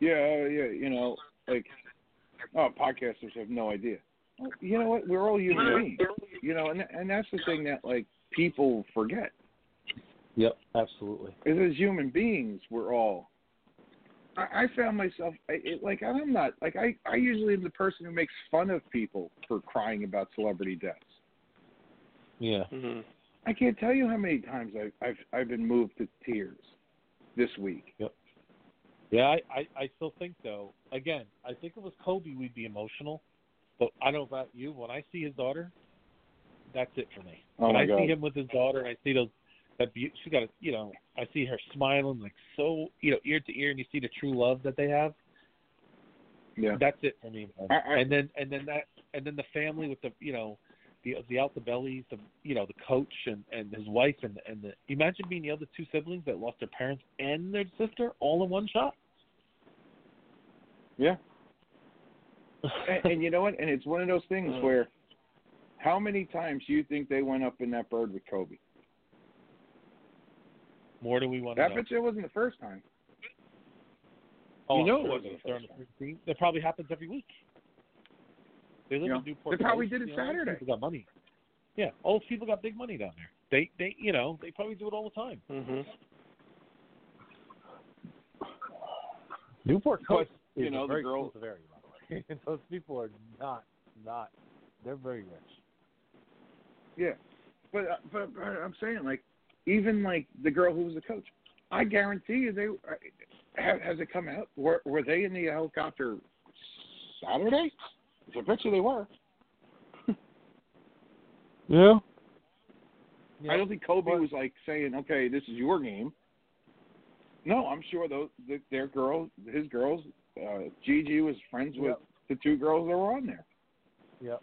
yeah, oh, yeah, you know, like, oh, podcasters have no idea. Well, you know what? We're all human beings. You know, and and that's the thing that like people forget. yep, absolutely. is as human beings, we're all. I, I found myself I, it, like I'm not like I I usually am the person who makes fun of people for crying about celebrity deaths. Yeah, Mhm. I can't tell you how many times I've I've, I've been moved to tears this week. Yeah. I, I I still think though. Again, I think it was Kobe, we'd be emotional. But I don't know about you. When I see his daughter, that's it for me. Oh when I God. see him with his daughter, and I see those that be- she got a you know I see her smiling like so you know ear to ear, and you see the true love that they have. Yeah. That's it for me. man. I- I- and then and then that and then the family with the you know the the Altobellis, the you know the coach and and his wife and and the imagine being the other two siblings that lost their parents and their sister all in one shot. Yeah. and, and you know what? And it's one of those things Mm. where, how many times do you think they went up in that bird with Kobe? More than we want That to know. bet you wasn't the first time. Oh, you know I'm it wasn't the they're first the. That probably happens every week. They live Yeah. in Newport. They probably Coast, did it you know, Saturday. People got money. Yeah, all those people got big money down there. They, they, you know, they probably do it all the time. Mm-hmm. Newport But, Coast you is know, a very girl- exclusive area, by the way. And those people are not, not. They're very rich. Yeah, but, uh, but but I'm saying like even like the girl who was the coach, I guarantee you they uh, have, has it come out were were they in the helicopter Saturday? I bet they were. Yeah. I don't think Kobe but- was like saying, "Okay, this is your game." No, I'm sure those the, their girls, his girls, uh, Gigi was friends with Yep. the two girls that were on there. Yeah.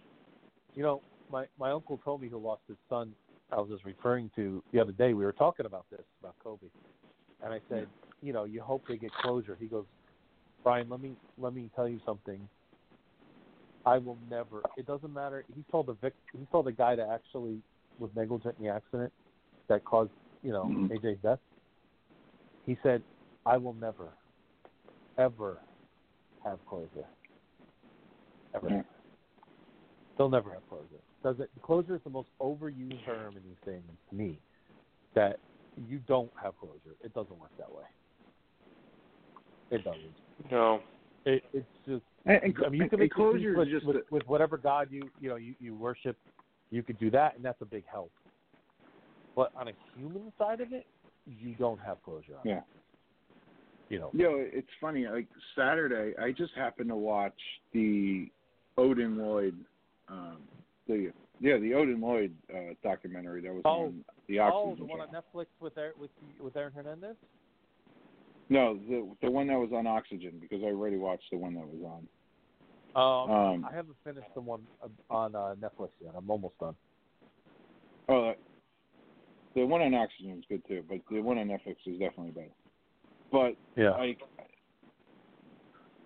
You know, my my uncle told me who lost his son. I was just referring to the other day. We were talking about this about Kobe, and I said, you know, you hope they get closure. He goes, Brian, let me let me tell you something. I will never. It doesn't matter. He told the vic. He told the guy that actually was negligent in the accident that caused you know Mhm. AJ's death. He said, I will never, ever have closure. Ever. Yeah. They'll never have closure. Does it? Closure is the most overused term in these things to me. That you don't have closure. It doesn't work that way. It doesn't. No. It, it's just. And, and, I mean, you can make closure with, just with, a- with whatever God you you know you, you worship. You could do that, and that's a big help. But on a human side of it, you don't have closure. On Yeah. it. You know. You know, it's funny. Like Saturday, I just happened to watch the Odin Lloyd, um, the yeah, the Odin Lloyd uh, documentary that was Oh. on the Oh, Oxygen the one on. Netflix with Aaron, with with Aaron Hernandez. No, the the one that was on Oxygen because I already watched the one that was on. Um, Um, I haven't finished the one uh, on uh, Netflix yet. I'm almost done. Oh, that- the one on Oxygen is good too, but the one on Netflix is definitely better. But Yeah. like,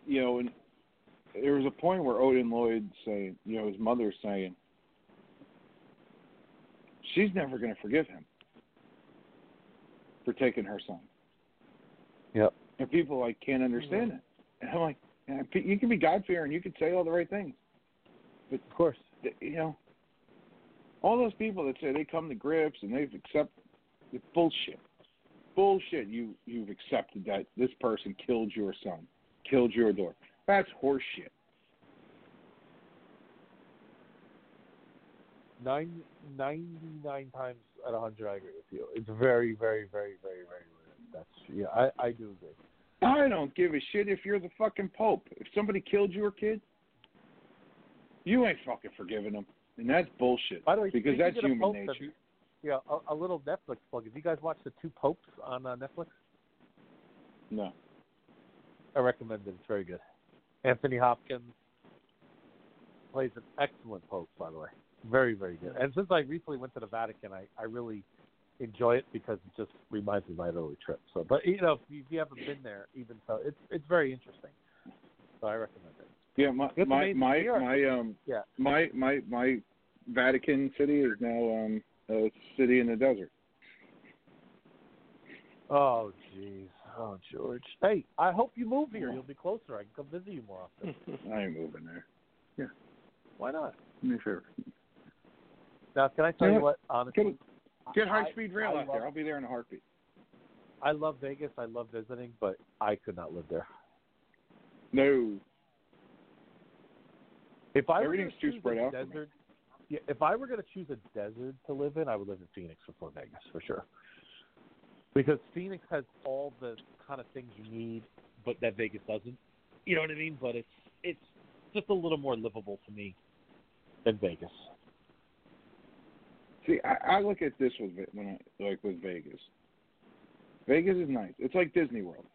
you know, and there was a point where Odin Lloyd saying, you know, his mother's saying, she's never going to forgive him for taking her son. Yep. And people like can't understand it. And I'm like, yeah, you can be God fearing, you can say all the right things, but Of course. th- you know, all those people that say they come to grips and they've accepted it's bullshit. Bullshit. You you've accepted that this person killed your son, killed your daughter. That's horseshit. Nine, 99 times out of 100, I agree with you. It's very, very, very, very, very rare. That's yeah, I, I do agree. I don't give a shit if you're the fucking pope. If somebody killed your kid, you ain't fucking forgiving them, and that's bullshit. By the way, because that's human nature. you- yeah, a, a little Netflix plug. Have you guys watched the two popes on uh, Netflix? No. I recommend it. It's very good. Anthony Hopkins plays an excellent pope, by the way. Very, very good. And since I recently went to the Vatican, I, I really enjoy it because it just reminds me of my early trip. So, but you know, if you, if you haven't been there, even so, it's it's very interesting. So I recommend it. Yeah, my It's my my, my um Yeah. my my my Vatican City is now um a city in the desert. Oh, jeez. Oh, George. Hey, I hope you move here. You'll be closer. I can come visit you more often. I ain't moving there. Yeah. Why not? Do me a favor. Now, can I tell Yeah. you what? Honestly, Get high speed rail I out love- there. I'll be there in a heartbeat. I love Vegas. I love visiting, but I could not live there. No. If I Everything's were too spread a out desert, yeah, if I were going to choose a desert to live in, I would live in Phoenix before Vegas for sure. Because Phoenix has all the kind of things you need, but that Vegas doesn't. You know what I mean? But it's it's just a little more livable to me than Vegas. See, I, I look at this with Ve- when I like with Vegas. Vegas is nice. It's like Disney World,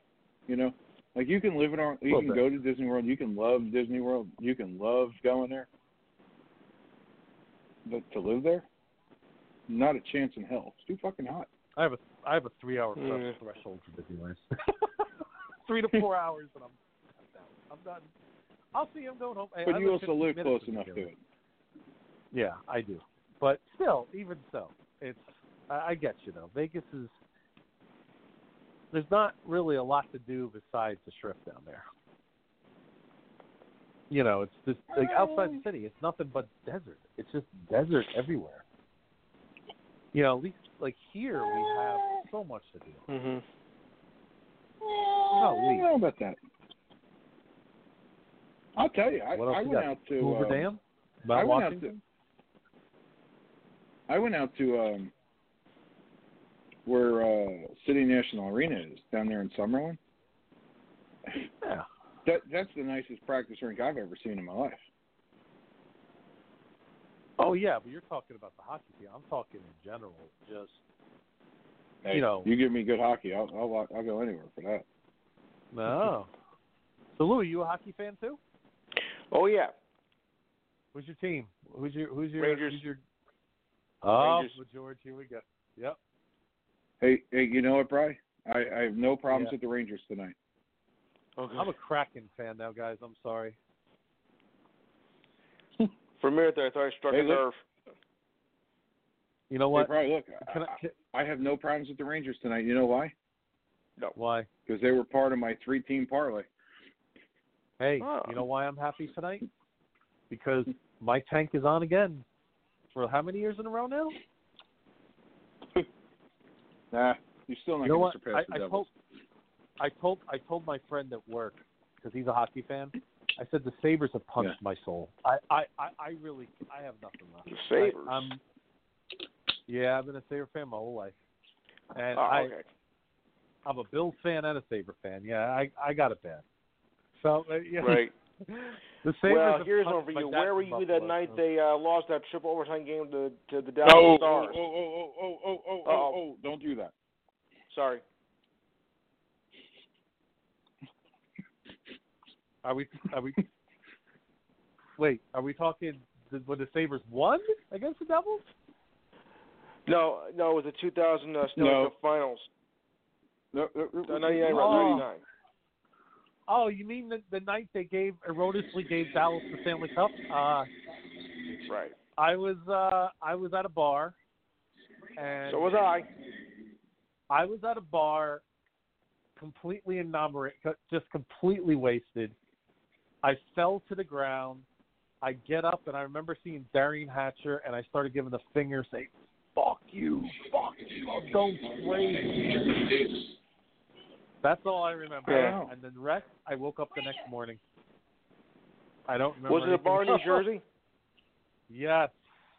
you know. Like you can live in our, you can bit. go to Disney World. You can love Disney World. You can love going there. But to live there, not a chance in hell. It's too fucking hot. I have a I have a three hour Mm. threshold for Disneyland. three to four hours, and I'm I'm done. I'm done. I'll see him going home. Hey, But I you also live close enough to it. Yeah, I do. But still, even so, it's I, I get you though. Vegas is there's not really a lot to do besides the strip down there. You know, it's just like outside the city, it's nothing but desert. It's just desert everywhere. You know, at least like here we have so much to do. Mhm. Oh, I don't know about that. I'll tell you. I, What else I you went got? out to Hoover um, Dam, I Mount went out to- Washington. I went out to um where uh City National Arena is down there in Summerlin. Yeah, That that's the nicest practice rink I've ever seen in my life. Oh yeah, but you're talking about the hockey team. I'm talking in general. Just Hey, You know- you give me good hockey, I'll I'll wa- I'll go anywhere for that. no. So Louis, you a hockey fan too? Oh yeah. Who's your team? Who's your who's your Rangers. Who's your... Oh, Rangers. George, here we go. Yep. Hey, hey, you know what, Bry? I, I have no problems Yeah. with the Rangers tonight. Okay. I'm a Kraken fan now, guys. I'm sorry. For a minute there, I thought I struck Hey, a look- nerve. You know Hey, what? Bry, look, Can I, I, can, I have no problems with the Rangers tonight. You know why? why? Because they were part of my three-team parlay. Hey, Oh. you know why I'm happy tonight? Because my tank is on again. For how many years in a row now? Nah, you're still not You know going what? to surpass I, the I Devils. told I told I told my friend at work because he's a hockey fan. I said the Sabres have punched my soul. I, I, I, I really I have nothing left. The Sabres. I, I'm, yeah, I've been a Sabre fan my whole life, and oh, I okay. I'm a Bills fan and a Sabre fan. Yeah, I I got it bad. So uh, yeah, Right. The Sabres. Well, have here's one for you. Where were you that Buffalo, night so- they uh, lost that triple overtime game to to the Dallas Oh, oh, Stars? oh, oh, oh, oh, oh, oh, Uh-oh. oh, don't do that. Sorry. Are we? Are we? wait, are we talking the, when the Sabres won against the Devils? No, no, it was the 2000 uh, Stanley No. Cup Finals. No, no, no, Uh, 99, right, Oh. 99. Oh, you mean the, the night they gave erroneously gave Dallas the Stanley Cup? Uh, Right. I was uh, I was at a bar, and So was I. I was at a bar, completely enamored, just completely wasted. I fell to the ground. I get up and I remember seeing Derian Hatcher, and I started giving the finger, saying, "Fuck you, fuck you, don't play." That's all I remember. Yeah. And then the rest, I woke up the next morning. I don't remember. Was it a bar in New. Jersey? Yes,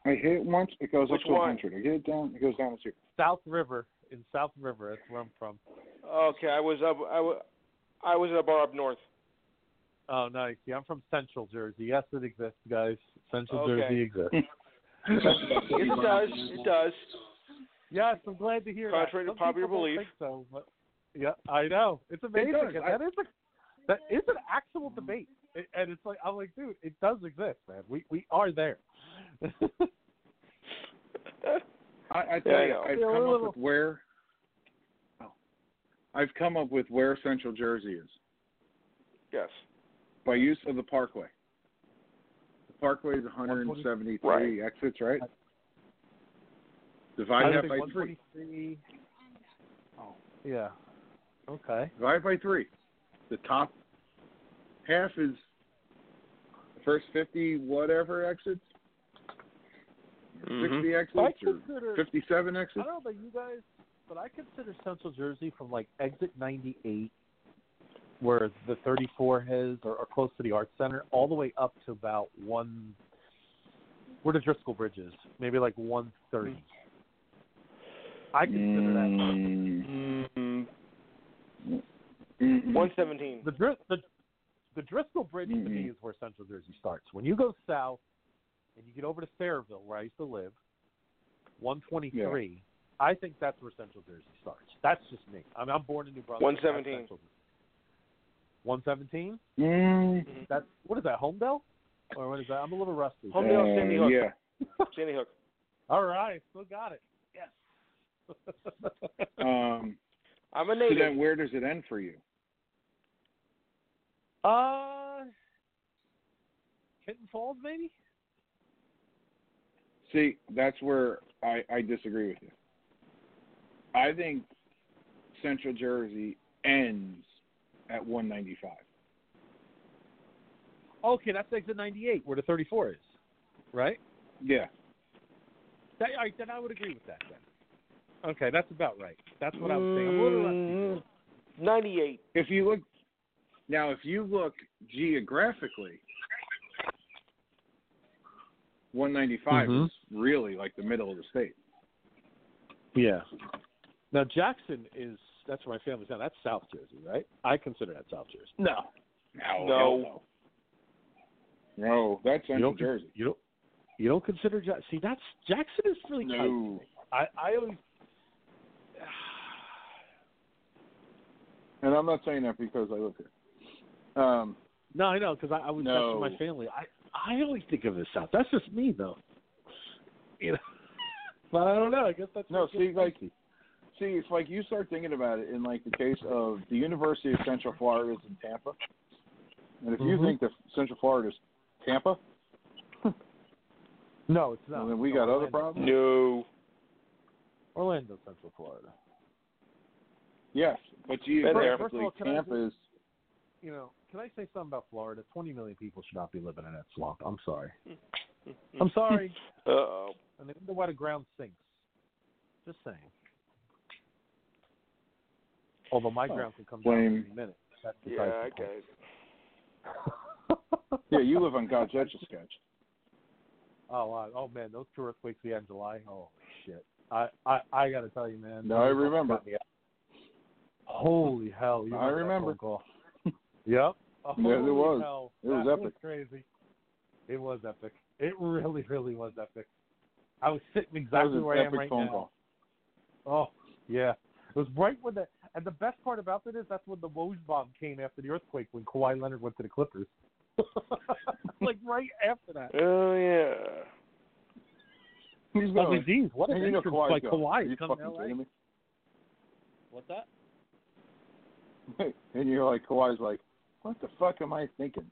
I hit it once, it goes Which up to one? 100. I hit it down, it goes down to zero. South River in South River. That's where I'm from. Okay, I was up. I was, I was at a bar up north. Oh, nice. Yeah, I'm from Central Jersey. Yes, it exists, guys. Central Okay. Jersey exists. Yes, it does. It does. yes, I'm glad to hear Contrary that. to popular belief. think so, but yeah, I know. It's amazing. does. and I- that is a that is an actual debate, It- and it's like I'm like, dude, it does exist, man. We we are there. I, I tell Yeah, I you, know. I've come we're up little- with where. Oh, I've come up with where Central Jersey is Yes. by use of the Parkway. The Parkway is 173 Right. exits, right? I Divide that by three. Oh, yeah. Okay. Divide by three. The top half is the first 50 whatever exits. Mhm. 60 I exits or consider 57 I exits. don't know about you guys, but I consider Central Jersey from like exit 98, where the 34 is, or, or close to the Arts Center, all the way up to about one, where the Driscoll Bridge is, maybe like 130. I consider that Mm, Mm, mm, 117. the, Dris- the the Driscoll Bridge to me Mhm. is where Central Jersey starts. When you go south and you get over to Sayreville, where I used to live, 123. I think that's where Central Jersey starts. That's just me. I mean, I'm born in New Brunswick. 117. That's Central Jersey. 117? mm, That's what is that? Holmdel? Or what is that? I'm a little rusty. Holmdel, Sandy uh, Hook. Yeah. Sandy Hook. All right, still got it. Yes. Um, I'm a so then, where does it end for you? uh, Tinton Falls, maybe. See, that's where I, I disagree with you. I think Central Jersey ends at 195. Okay, that's exit 98, where the 34 is, right? Yeah. That, all right, then I would agree with that. Then. Okay, that's about right. That's what I was saying. I'm a. Mm, 98. If you look now, if you look geographically, 195 Mhm. is really like the middle of the state. Yeah. Now Jackson is that's where my family's now. That's South Jersey, right? I consider that South Jersey. No, No, No. hell no. No, that's You Central don't, Jersey. you don't, you don't consider Ja- see that's Jackson is really tight. No. I I always And I'm not saying that because I live here. Um, no I know because I, I was No. that's my family. I I always think of the South. That's just me though. You know, but I don't know. I guess that's No, see, like- spicy. see, it's like you start thinking about it in like the case of the University of Central Florida is in Tampa, and if you Mhm. think that Central Florida is Tampa, no, it's not. well, then we No, got other problems. No. Orlando, Central Florida. Yes, but geographically, First of all, can Tampa is. You know, can I say something about Florida? Twenty million people should not be living in that swamp. I'm sorry. I'm sorry. Uh oh. and they wonder why the ground sinks. Just saying. Although my Oh, ground can come down blame- every minute. That's Yeah, I guess. Yeah, you live on God's a Sketch. Oh, wow. oh man, those two earthquakes we had in July. Holy shit! I I, I got to tell you, man. No, I remember. Holy hell! You I remember. phone call. yep. it was. hell. It was That epic. crazy. It was epic. It really, really was epic. I was sitting exactly was where I am right phone now. call. Oh, yeah. It was right when the and the best part about it is that's when the Woj bomb came after the earthquake when Kawhi Leonard went to the Clippers. like right after that. Oh yeah. He's I was going. like, oh, geez, what an and you know entrance Kawhi's by. Kawhi. Are you coming fucking to LA. kidding me? What's that? and you're like, Kawhi's like, what the fuck am I thinking?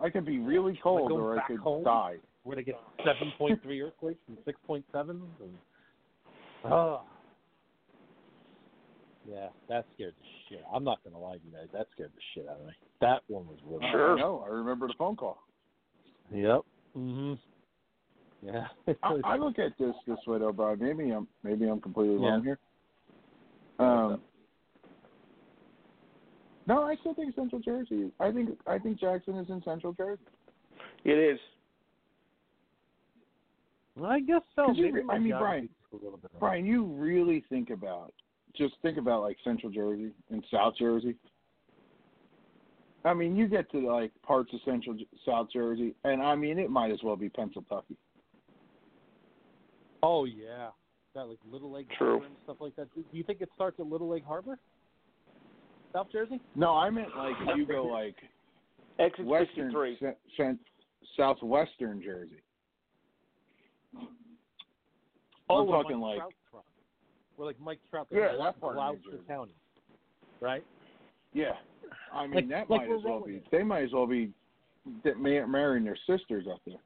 I could be really cold go or I could home? die. Where they get seven point three earthquakes and six point seven and oh. Yeah, that scared the shit. I'm not gonna lie to you guys, that scared the shit out of me. That one was really Sure. I know. I remember the phone call. Yep. Mhm. Yeah. I, I look at this this way though, Brian. Maybe I'm maybe I'm completely Yeah. wrong here. Um, no, I still think Central Jersey. I think I think Jackson is in Central Jersey. It is. Well, I guess so. you Maybe re- my I mean, Brian- is a little bit wrong. Brian, you really think about just think about like Central Jersey and South Jersey. I mean, you get to like parts of Central South Jersey, and I mean, it might as well be Pennsylvania. Oh yeah, that like Little Lake True. Harbor and stuff like that. Do you think it starts at Little Egg Harbor, South Jersey? No, I meant like you go like Exit western, 63. cen- cen- southwestern Jersey. Oh, I'm talking Mike like- Trout's from. Where like Mike Trout, Yeah, from that part of New Gloucester Jersey. County, right? Yeah, I mean Like- that like might as well be. it. They might as well be marrying their sisters up there.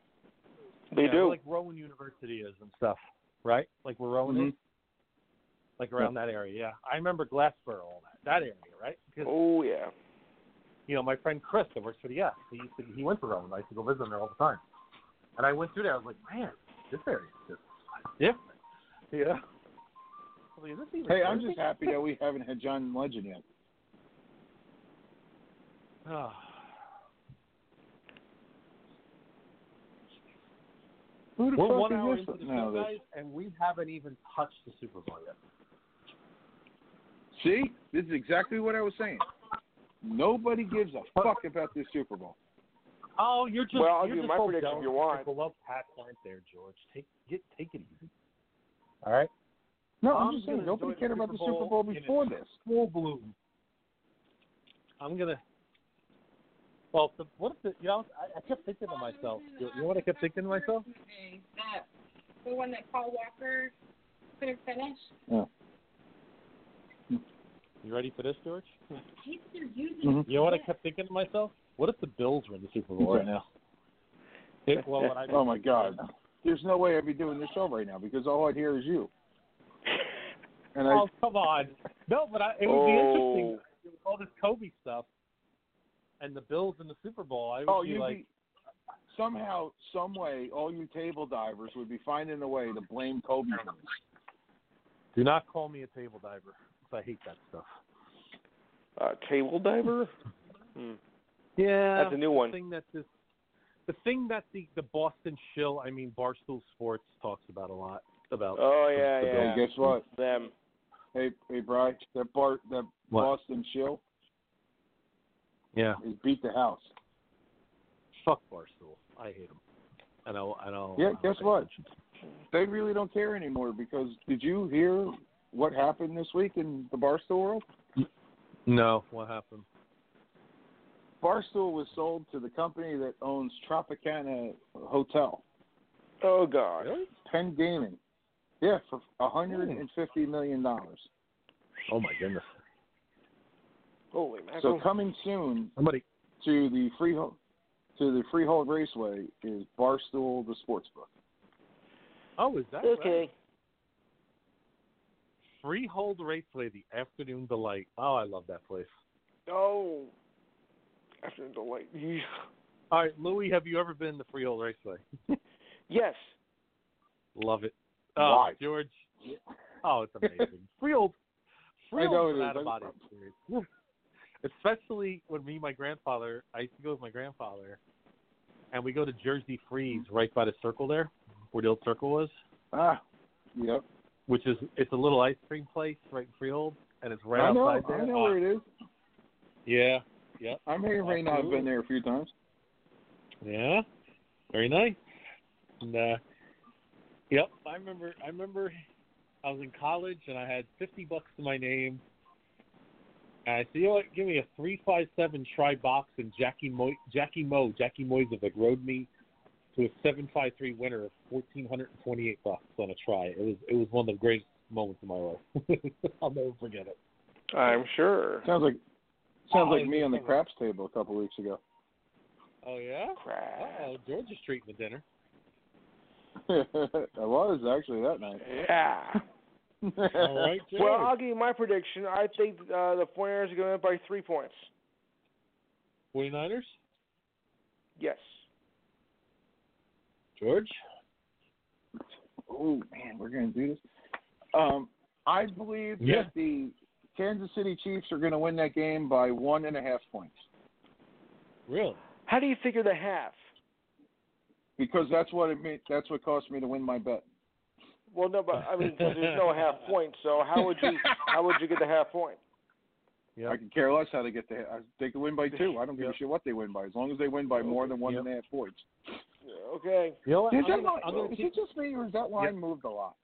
They yeah, do. Like Rowan University is and stuff, right? Like where Rowan Mhm. Like around that area. Yeah, I remember Glassboro, all that that area, right? Because oh yeah. you know my friend Chris that works for the S, he used to, he went to Rowan. I used to go visit him there all the time, and I went through there. I was like, man, this area is just different. Yeah. I was like, is this even Hey, I'm just happy that we haven't had John Legend yet. Who the We're one hour into the show, guys, and we haven't even touched the Super Bowl yet. See, this is exactly what I was saying. Nobody gives a fuck about this Super Bowl. Oh, you're just Well, I'll you're give just my prediction if you want. People love Pat aren't there, George. Take get take it easy. All right. No, I'm, I'm just saying nobody enjoy the cared about the Super Bowl Bowl in its before this. Full bloom. I'm gonna. Well, the, what if the you know I, I kept thinking to myself. You know what I kept thinking to myself? That the one that Paul Walker couldn't finish. You ready for this, George? I hate that they're using. Mhm. You know what I kept thinking to myself? What if the Bills were in the Super Bowl right now? It, well, I Oh my God, there's no way I'd be doing this show right now because all I'd hear is you. And I, Oh come on! No, but I, it would be Oh. interesting with all this Kobe stuff and the Bills in the Super Bowl. I would oh, be like, be somehow, some way, all you table divers would be finding a way to blame Kobe do not call me a table diver. 'Cause I hate that stuff. Uh, table diver. Hmm. Yeah, That's a new one. The thing that this, the thing that the the Boston shill, I mean Barstool Sports talks about a lot about. Oh yeah, the yeah. Hey, guess what? Them. Hey, hey, Bry, that Bart, that What? Boston shill, Yeah. is beat the house. Fuck Barstool. I hate them. I know. I know. Yeah, I don't guess what? They really don't care anymore because did you hear what happened this week in the Barstool world? No. What happened? Barstool was sold to the company that owns Tropicana Hotel, Oh God. Penn Gaming. Yeah, for hmm. a hundred and fifty million dollars. Oh my goodness. Holy man. So coming soon Somebody. to the Freehold to the Freehold Raceway is Barstool the Sportsbook. Oh, is that okay. right? Freehold Raceway, the Afternoon Delight. Oh, I love that place. Oh. After delight. Yeah. All right, Louis, have you ever been to Freehold Raceway? yes. Love it. Oh, Why? George. Oh, it's amazing. Freehold. I know Freehold's it an out-of-body experience. Especially when me and my grandfather, I used to go with my grandfather, and we go to Jersey Freeze right by the circle there, where the old circle was, Ah, yep. Which is it's a little ice cream place right in Freehold, and it's right I know. outside there. I know where it is. Yeah, yeah, I may or may not have been there a few times. yeah. Very nice. And uh, yep, I remember. I remember. I was in college and I had fifty bucks to my name. And I said, you know what? Give me a three five seven try box and Jackie Mo, Jackie Mo, Jackie Moiseyev rode me to a seven five three winner fourteen hundred and twenty eight bucks on a try. It was it was one of the greatest moments of my life. I'll never forget it. I'm sure. Sounds like sounds Oh, like me on the craps table a couple weeks ago. Oh yeah. Crap. Oh, George's treating the dinner. I was actually that night. Yeah. All right, George. Well, I'll give you my prediction. I think uh, the 49ers are going to win by three points. 49ers? Yes. George? Oh man, we're gonna do this. Um, I believe Yeah. that the Kansas City Chiefs are going to win that game by one and a half points Really? How do you figure the half? because that's what it meant. That's what cost me to win my bet. Well, no, but I mean, there's no half point. So how would you how would you get the half point? Yeah. I could care less how they get the. I- They could win by two. I don't give Yeah. a shit what they win by, as long as they win by more than one Yep. and a half points. Okay. You know what? Is I'm that gonna, line, I'm gonna is keep, it just me or has that line moved a lot?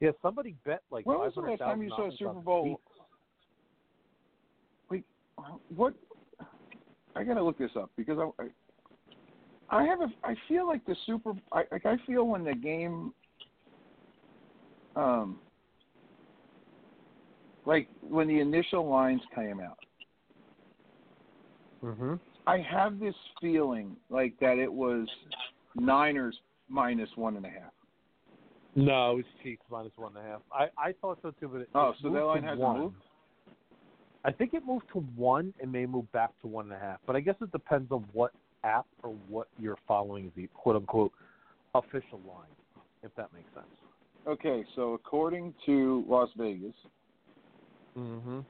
yeah, somebody bet like When was the last time you saw a Super Bowl? Wait, what? I gotta look this up because I, I, I have a. I feel like the Super. I like. I feel when the game. Um. Like when the initial lines came out, Mm-hmm. I have this feeling like that it was Niners minus one and a half. No, it was Chiefs minus one and a half. I, I thought so too, but it, Oh, it so that line hasn't one. moved? I think it moved to one and may move back to one and a half. But I guess it depends on what app or what you're following the quote unquote official line, if that makes sense. Okay, so according to Las Vegas, Mm-hmm.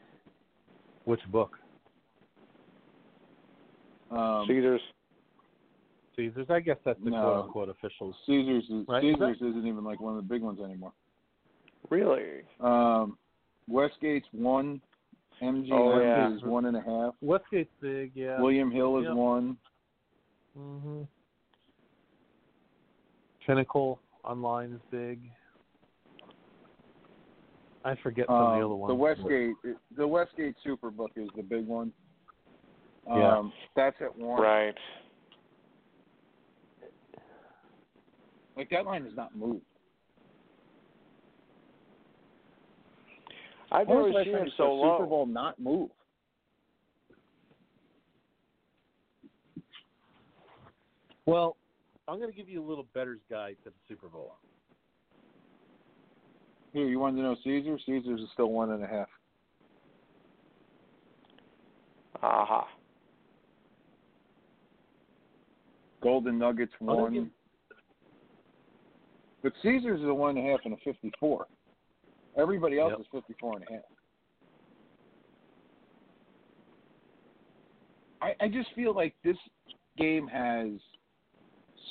Which book? Um, Caesars. Caesars. I guess that's the No. quote unquote official. Caesars is, Right, Caesars isn't even like one of the big ones anymore. Really? Um, Westgate's one. MGM Oh, yeah. is one and a half. Westgate's big, yeah. William Hill is Yep. one. Mm-hmm. Pinnacle online is big. I forget some of the other Um, ones. the Westgate, the Westgate Superbook is the big one. Um, Yeah. that's at one. Right. Like that line has not moved. I've When never seen time him so low. Super Bowl not move. Well, I'm going to give you a little better's guide to the Super Bowl. Here, you wanted to know Caesar? Caesar's is still one and a half. Aha. Golden Nuggets one. give- But Caesar's is a one and a half and a fifty-four. Everybody else Yep. is fifty-four and a half. I, I just feel like this game has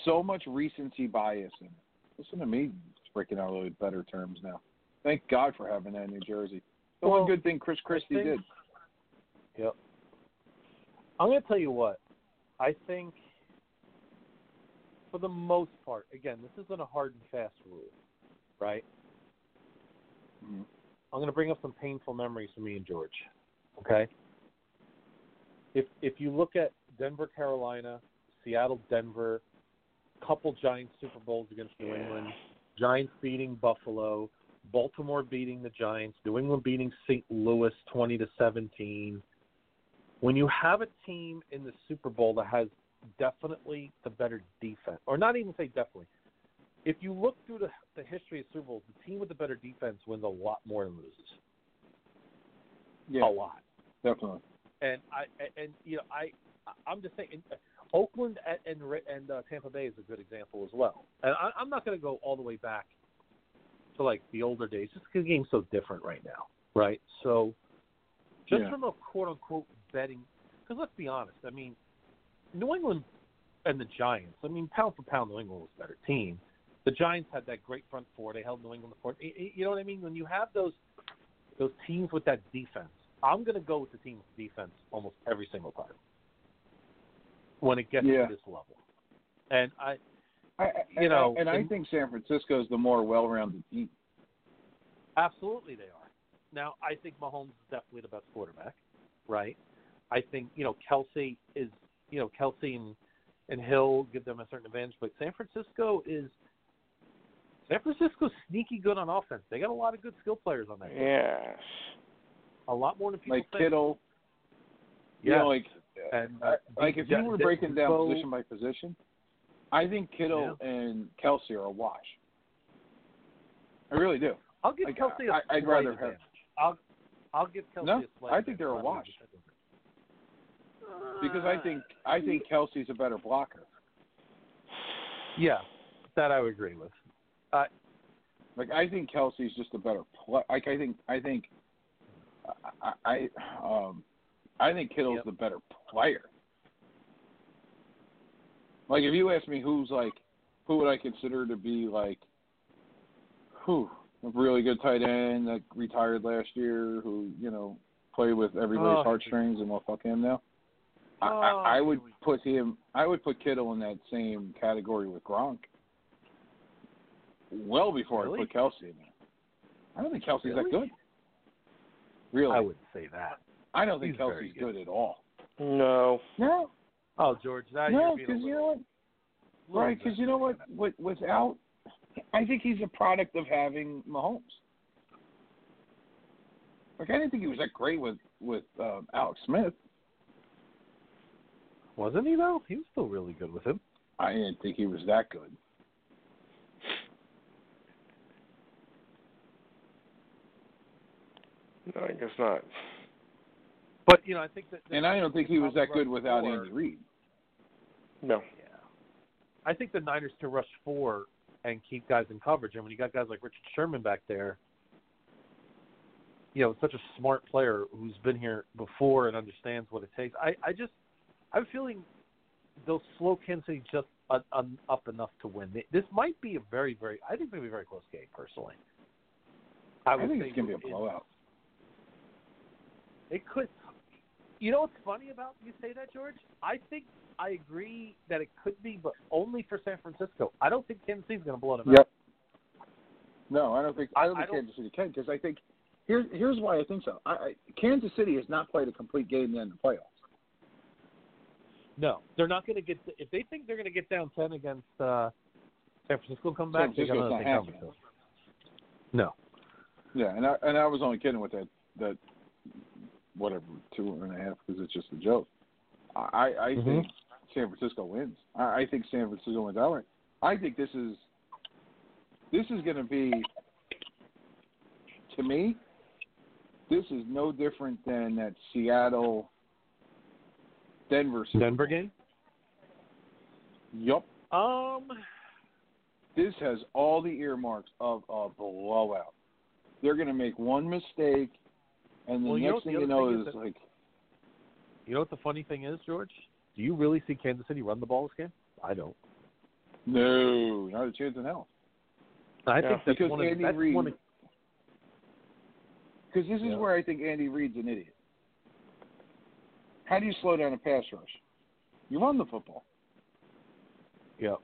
so much recency bias in it. Listen to me freaking out really better terms now. Thank God for having that in New Jersey. The Well, one good thing Chris Christie think- did. Yep. I'm going to tell you what. I think, for the most part, again, this isn't a hard and fast rule, right? Mhm. I'm going to bring up some painful memories for me and George. Okay. If if you look at Denver, Carolina, Seattle, Denver, couple Giants Super Bowls against New England, Giants beating Buffalo, Baltimore beating the Giants, New England beating St. Louis 20 to 17. When you have a team in the Super Bowl that has definitely the better defense, or not even say definitely, if you look through the, the history of Super Bowls, the team with the better defense wins a lot more than loses. Yeah, A lot. definitely. And I and, you know I I'm just saying Oakland and and, and uh, Tampa Bay is a good example as well. And I, I'm not going to go all the way back to like the older days, just because the game's so different right now, right? So just Yeah. from a quote unquote betting, because let's be honest, I mean, New England and the Giants. I mean, pound for pound, New England was a better team. The Giants had that great front four. They held New England the fort. You know what I mean? When you have those those teams with that defense, I'm going to go with the team with defense almost every single time when it gets Yeah. to this level. And I, I, You know, I, and I think San Francisco is the more well-rounded team. Absolutely, they are. Now, I think Mahomes is definitely the best quarterback, right? I think you know Kelce is, you know Kelce and and Hill give them a certain advantage, but San Francisco is San Francisco's sneaky good on offense. They got a lot of good skill players on that team. Yes. A lot more than people Like think. Kittle, you yeah, know, like and uh, uh, like if you were breaking down Debo- position by position, I think Kittle and Kelce are a wash. I really do. I'll give like, Kelce a I- I'd slight rather have- advantage. I'll I'll give Kelce No, a slight I think they're a wash. Because I think I think Kelce's a better blocker. yeah, that I would agree with. Like I think Kelce's just a better play. Like I think I think I, I um I think Kittle's Yep. the better player. Like if you ask me who's like who would I consider to be like who a really good tight end that retired last year who you know played with everybody's Oh. heartstrings and well fuck him now. I, Oh, I, I would here we go. put him. I would put Kittle in that same category with Gronk. Well before Really? I put Kelce in there. I don't think Kelce's that good. Really, I wouldn't say that. I don't think He's very Kelce's good. good. at all. No. No, Oh, George, now no, you're because you know what? Right, because you know what? With, without, I think he's a product of having Mahomes. Like I didn't think he was that great with with um, Alex Smith. Wasn't he though? He was still really good with him. I didn't think he was that good. No, I guess not. But you know, I think that. And I don't think he was that good without four- Andy Reid. No. Yeah, I think the Niners to rush four and keep guys in coverage, and when you got guys like Richard Sherman back there, you know, such a smart player who's been here before and understands what it takes. I, I just, I'm feeling they'll slow Kansas City just up enough to win. This might be a very, very. I think it's gonna be a very close game, personally. I, I, think it's gonna be a blowout. It could. You know what's funny about you say that, George? I think I agree that it could be, but only for San Francisco. I don't think Kansas City's going to blow them out. No, I don't think I don't I- I think don't- Kansas City can because I think here's here's why I think so. I, I, Kansas City has not played a complete game in the playoffs. No, they're not going to get. If they think they're going to get down ten against uh, San Francisco, come back. San Francisco's not thing coming. happening. to them. No. Yeah, and I and I was only kidding with that that whatever two and a half because it's just a joke. I I Mhm. think San Francisco wins. I, I think San Francisco wins outright. I think this is this is going to be to me. This is no different than that Seattle Denver Super Denver Bowl. game. Yup. Um. This has all the earmarks of a blowout. They're going to make one mistake, and the Well, you know next thing the you know thing is is that- like You know what the funny thing is, George? Do you really see Kansas City run the ball this game? I don't. No, not a chance in hell. I Yeah, think that's because one of Andy that's Reid- one of, Because this is Yeah. where I think Andy Reid's an idiot. How do you slow down a pass rush? You run the football. Yep.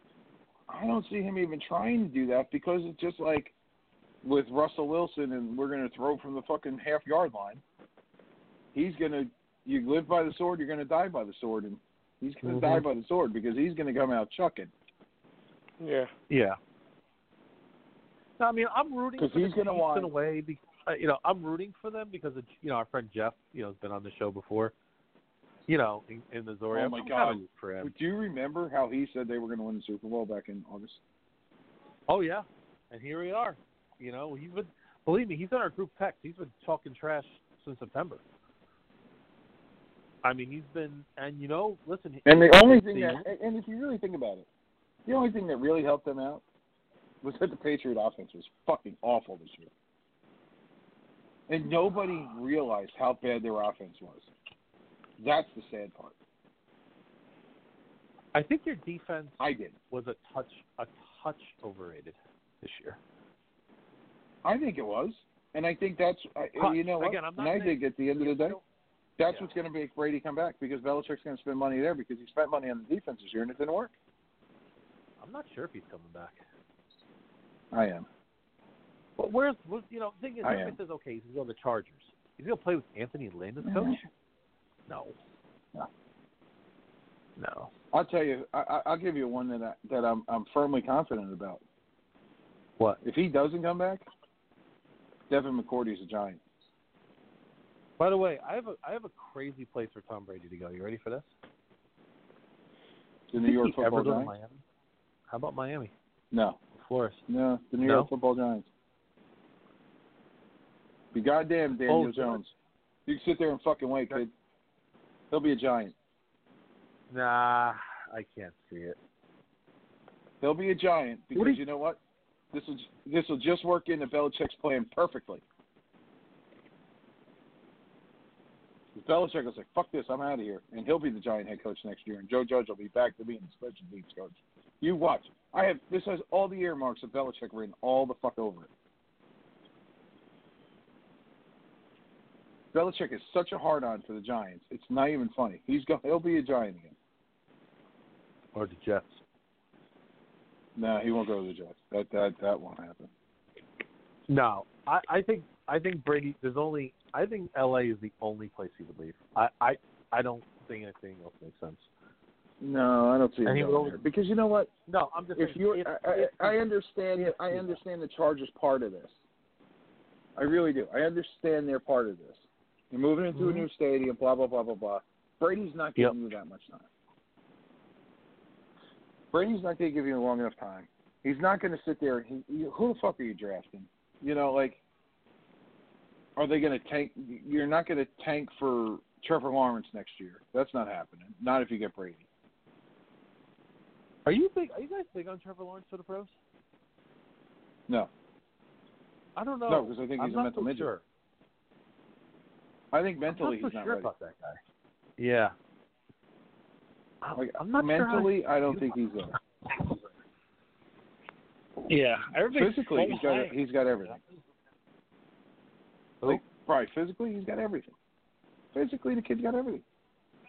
I don't see him even trying to do that because it's just like with Russell Wilson and we're going to throw from the fucking half yard line. He's going to you live by the sword, you're going to die by the sword, and he's going to Mhm. die by the sword because he's going to come out chucking. Yeah. Yeah. No, I mean I'm rooting 'Cause for he's gonna Chiefs want- in a way. Because, uh, you know, I'm rooting for them because of, you know our friend Jeff. You know, has been on the show before. You know, in, in Missouri. Oh, my God. Do you remember how he said they were going to win the Super Bowl back in August? Oh yeah, and here we are. You know, he's been believe me, he's in our group text. He's been talking trash since September. I mean, he's been, and you know, listen. And the only thing the- that, and if you really think about it, the only thing that really helped them out was that the Patriot offense was fucking awful this year. And nobody realized how bad their offense was. That's the sad part. I think your defense I did. was a touch, a touch overrated this year. I think it was. And I think that's, But, you know what? again, I'm and I think at the end of the day, that's Yeah. what's going to make Brady come back because Belichick's going to spend money there because he spent money on the defense this year and it didn't work. I'm not sure if he's coming back. I am. But where's, you know, the thing is, everybody says, okay, he's going to the Chargers. He's going to play with Anthony Lynn as coach? No. No. No. I'll tell you. I, I'll give you one that I, that I'm I'm firmly confident about. What? If he doesn't come back, Devin McCourty's a giant. By the way, I have a I have a crazy place for Tom Brady to go. You ready for this? The New York Football Giants. Miami? How about Miami? No, Flores. no, the New No? York Football Giants. Be goddamn Daniel Oh, Jones. You can sit there and fucking wait, kid. He'll be a giant. Nah, I can't see it. He'll be a giant because you- you know what? This will this will just work into Belichick's plan perfectly. Belichick will say, "Fuck this, I'm out of here," and he'll be the Giant head coach next year, and Joe Judge will be back to being the special teams coach. You watch. I have this has all the earmarks of Belichick written all the fuck over it. Belichick is such a hard on for the Giants. It's not even funny. He's go, he'll be a Giant again. Or the Jets. No, he won't go to the Jets. That that that won't happen. No, I, I think I think Brady. There's only I think L.A. is the only place he would leave. I I, I don't think anything else makes sense. No, I don't see And him he going will- there. Because you know what? No, I'm just If you, I, I, I understand. if- I understand the Chargers part of this. I really do. I understand they're part of this. You're moving into Mhm. a new stadium. Blah blah blah blah blah. Brady's not Yep. giving you that much time. Brady's not going to give you long enough time. He's not going to sit there. and He, who the fuck are you drafting? You know, like, are they going to tank? You're not going to tank for Trevor Lawrence next year. That's not happening. Not if you get Brady. are you big? Are you guys big on Trevor Lawrence for the pros? No, I don't know. no, because I think I'm he's a mental so midget. Sure. I think mentally I'm not he's not sure ready. about that guy. Yeah. I'm, Like, I'm not sure how mentally, I don't think he's there. Yeah, everybody's Physically, so he's got high. he's got everything. Like, right, physically, he's got everything. Physically, the kid's got everything.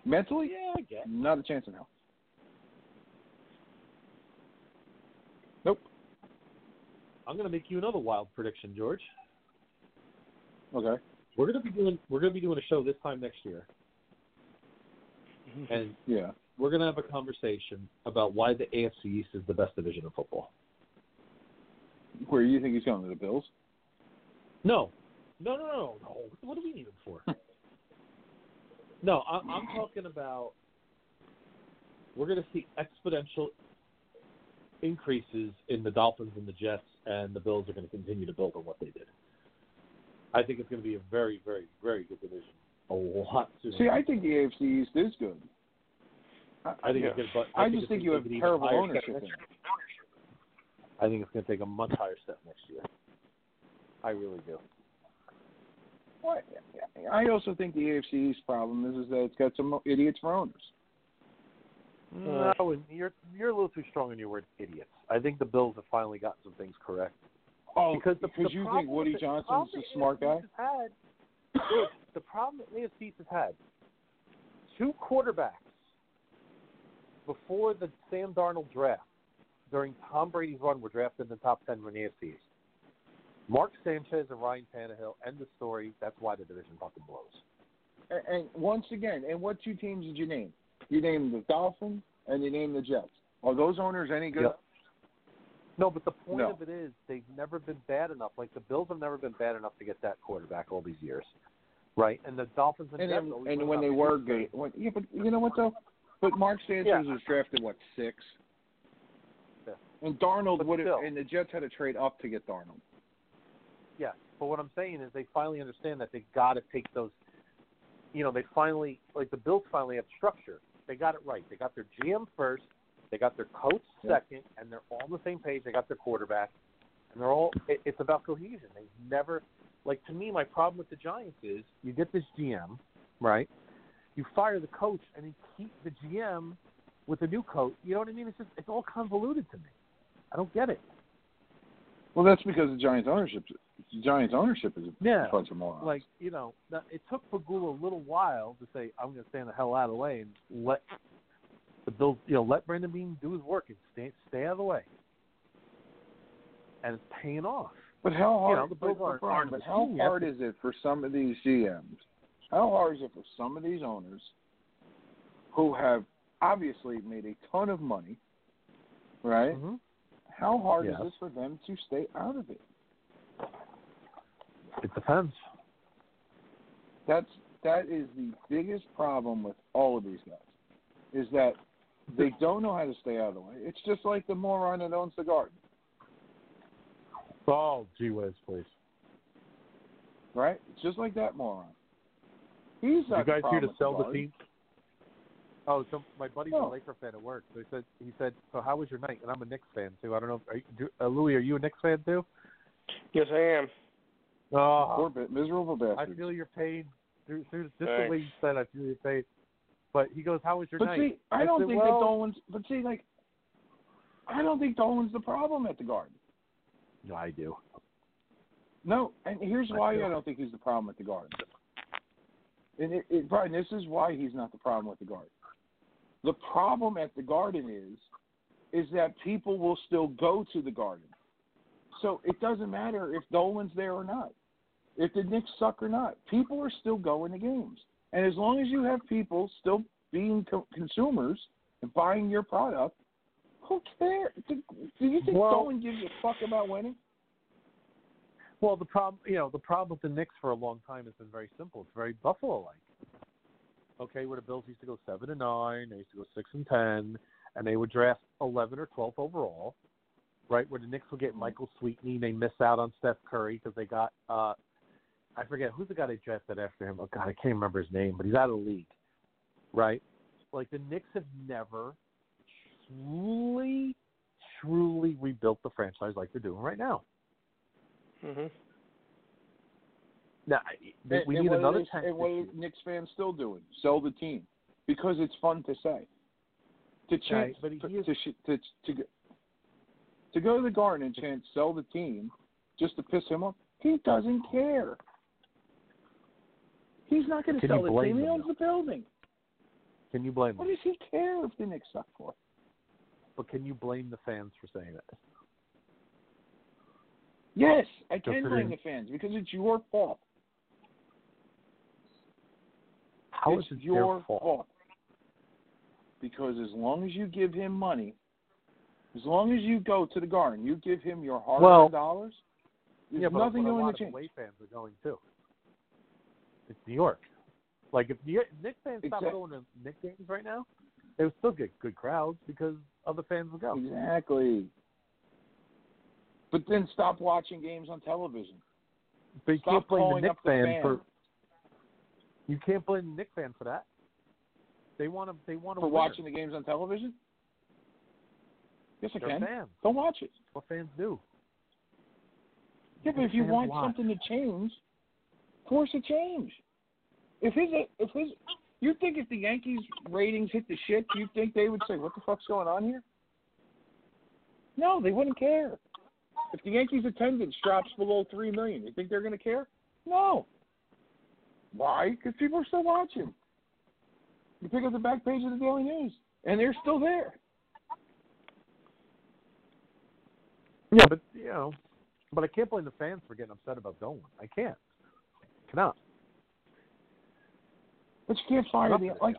Mentally, Yeah, I guess. not a chance in hell. Nope. I'm going to make you another wild prediction, George. Okay. We're going to be doing we're going to be doing a show this time next year, mm-hmm. and Yeah. we're going to have a conversation about why the AFC East is the best division of football. Where do you think he's going to the Bills? No, no, no, no, no. What do we need him for? no, I, I'm talking about we're going to see exponential increases in the Dolphins and the Jets, and the Bills are going to continue to build on what they did. I think it's going to be a very, very, very good division. A lot sooner. See, I think the AFC East is good. I think yeah. it's going to. I, think just think you have take terrible higher ownership in next it. year. I think it's going to take a much higher step next year. I really do. Well, I also think the AFC East problem is, is that it's got some idiots for owners. No, you're you're a little too strong in your word, idiots. I think the Bills have finally got some things correct. Oh, because the, the you think Woody Johnson's a smart guy? Had, the problem that AFC has had two quarterbacks before the Sam Darnold draft during Tom Brady's run were drafted in the top 10 in the AFC Mark Sanchez and Ryan Tannehill. End the story. That's why the division fucking blows. And, and once again, and what two teams did you name? You named the Dolphins and you named the Jets. Are those owners any good? Yep. No, but the point No. of it is they've never been bad enough. Like the Bills have never been bad enough to get that quarterback all these years, right? And the Dolphins and, And then, and when they were good, when, yeah, but you know what though? But Mark Sanchez Yeah. was drafted what six, Yeah. and Darnold would have, and the Jets had to trade up to get Darnold. Yeah, but what I'm saying is they finally understand that they got to take those. You know, they finally like the Bills finally have structure. They got it right. They got their GM first. They got their coach Yeah. second, and they're all on the same page. They got their quarterback, and they're all. It, it's about cohesion. They never like to me. My problem with the Giants is you get this GM, right? You fire the coach, and you keep the GM with the new coach. You know what I mean? It's just it's all convoluted to me. I don't get it. Well, that's because the Giants ownership, the Giants ownership is a Yeah. bunch of morons. like you know, it took Pegula a little while to say, "I'm going to stand the hell out of the way and let the Bills, you know, let Brandon Beane do his work and stay stay out of the way." And it's paying off. But how hard? You know, the Bills but, aren't- aren't but how hard is it for some of these GMs? How hard is it for some of these owners who have obviously made a ton of money, right? Mm-hmm. How hard Yes. is it for them to stay out of it? It depends. That's that is the biggest problem with all of these guys, is that they don't know how to stay out of the way. It's just like the moron that owns the garden, Oh, gee whiz, please. right? It's just like that moron. He's not you guys here to sell the garden. team? Oh, so my buddy's No. a Laker fan at work. So he said, he said, so how was your night? And I'm a Knicks fan too. I don't know. If, are you, do, uh, Louis, are you a Knicks fan too? Yes, I am. Oh, Poor bit, miserable bit. I feel your pain. Through, through, just the way you said, I feel your pain. But he goes, "How was your But night?" see, I I don't said, think well- that Dolan's. But see, like, I don't think Dolan's the problem at the Garden. No, I do. No, and here's I why do. I don't think he's the problem at the Garden. And it, it, Brian, this is why he's not the problem at the Garden. The problem at the Garden is, is that people will still go to the Garden. So it doesn't matter if Dolan's there or not, if the Knicks suck or not. People are still going to games, and as long as you have people still being co- consumers and buying your product, who cares? Do, do you think Well- Dolan gives a fuck about winning? Well, the problem, you know, the problem with the Knicks for a long time has been very simple. It's very Buffalo-like. Okay, where the Bills used to go seven and nine, they used to go six and ten, and they would draft eleven or twelve overall. Right, where the Knicks will get Michael Sweetney, they miss out on Steph Curry because they got, uh I forget who's the guy they drafted after him. Oh God, I can't remember his name, but he's out of the league. Right, like the Knicks have never truly, truly rebuilt the franchise like they're doing right now. Mhm. Now, I- And- we and need what another are they- tank And what are. Knicks fans still doing? Sell the team because it's fun to say. To chant, Right, but he to, is- to, sh- to to go- to go to the Garden and chant "Sell the team" just to piss him off. He doesn't care. He's not going to sell the team. He owns the building. Can you blame him? What does he care if the Knicks suck for? But can you blame the fans for saying it? Yes, I can blame the fans because it's your fault. How it's is it your their fault? Because as long as you give him money, as long as you go to the garden, you give him your hard-earned Well, dollars. There's yeah, but, nothing but a going lot to change. of fans are going too. It's New York. Like if New Knicks fans stopped Exact- going to Knicks games right now, they would still get good crowds because other fans would go. Exactly. But then stop watching games on television. But you Stop can't blame the Knicks the fan for. You can't blame the Knicks fan for that. They want to. They want to For watching the games on television? Yes, I They're can. fans. Go watch it. What fans do. Yeah, but if you want watch. something to change, force a change. If his, if his, you think if the Yankees ratings hit the shit, you think they would say, "What the fuck's going on here"? No, they wouldn't care. If the Yankees attendance drops below three million, you think they're going to care? No. Why? Because people are still watching. You pick up the back page of the Daily News, and they're still there. Yeah, but you know, but I can't blame the fans for getting upset about Dolan. I can't. Cannot. But you can't fire the like.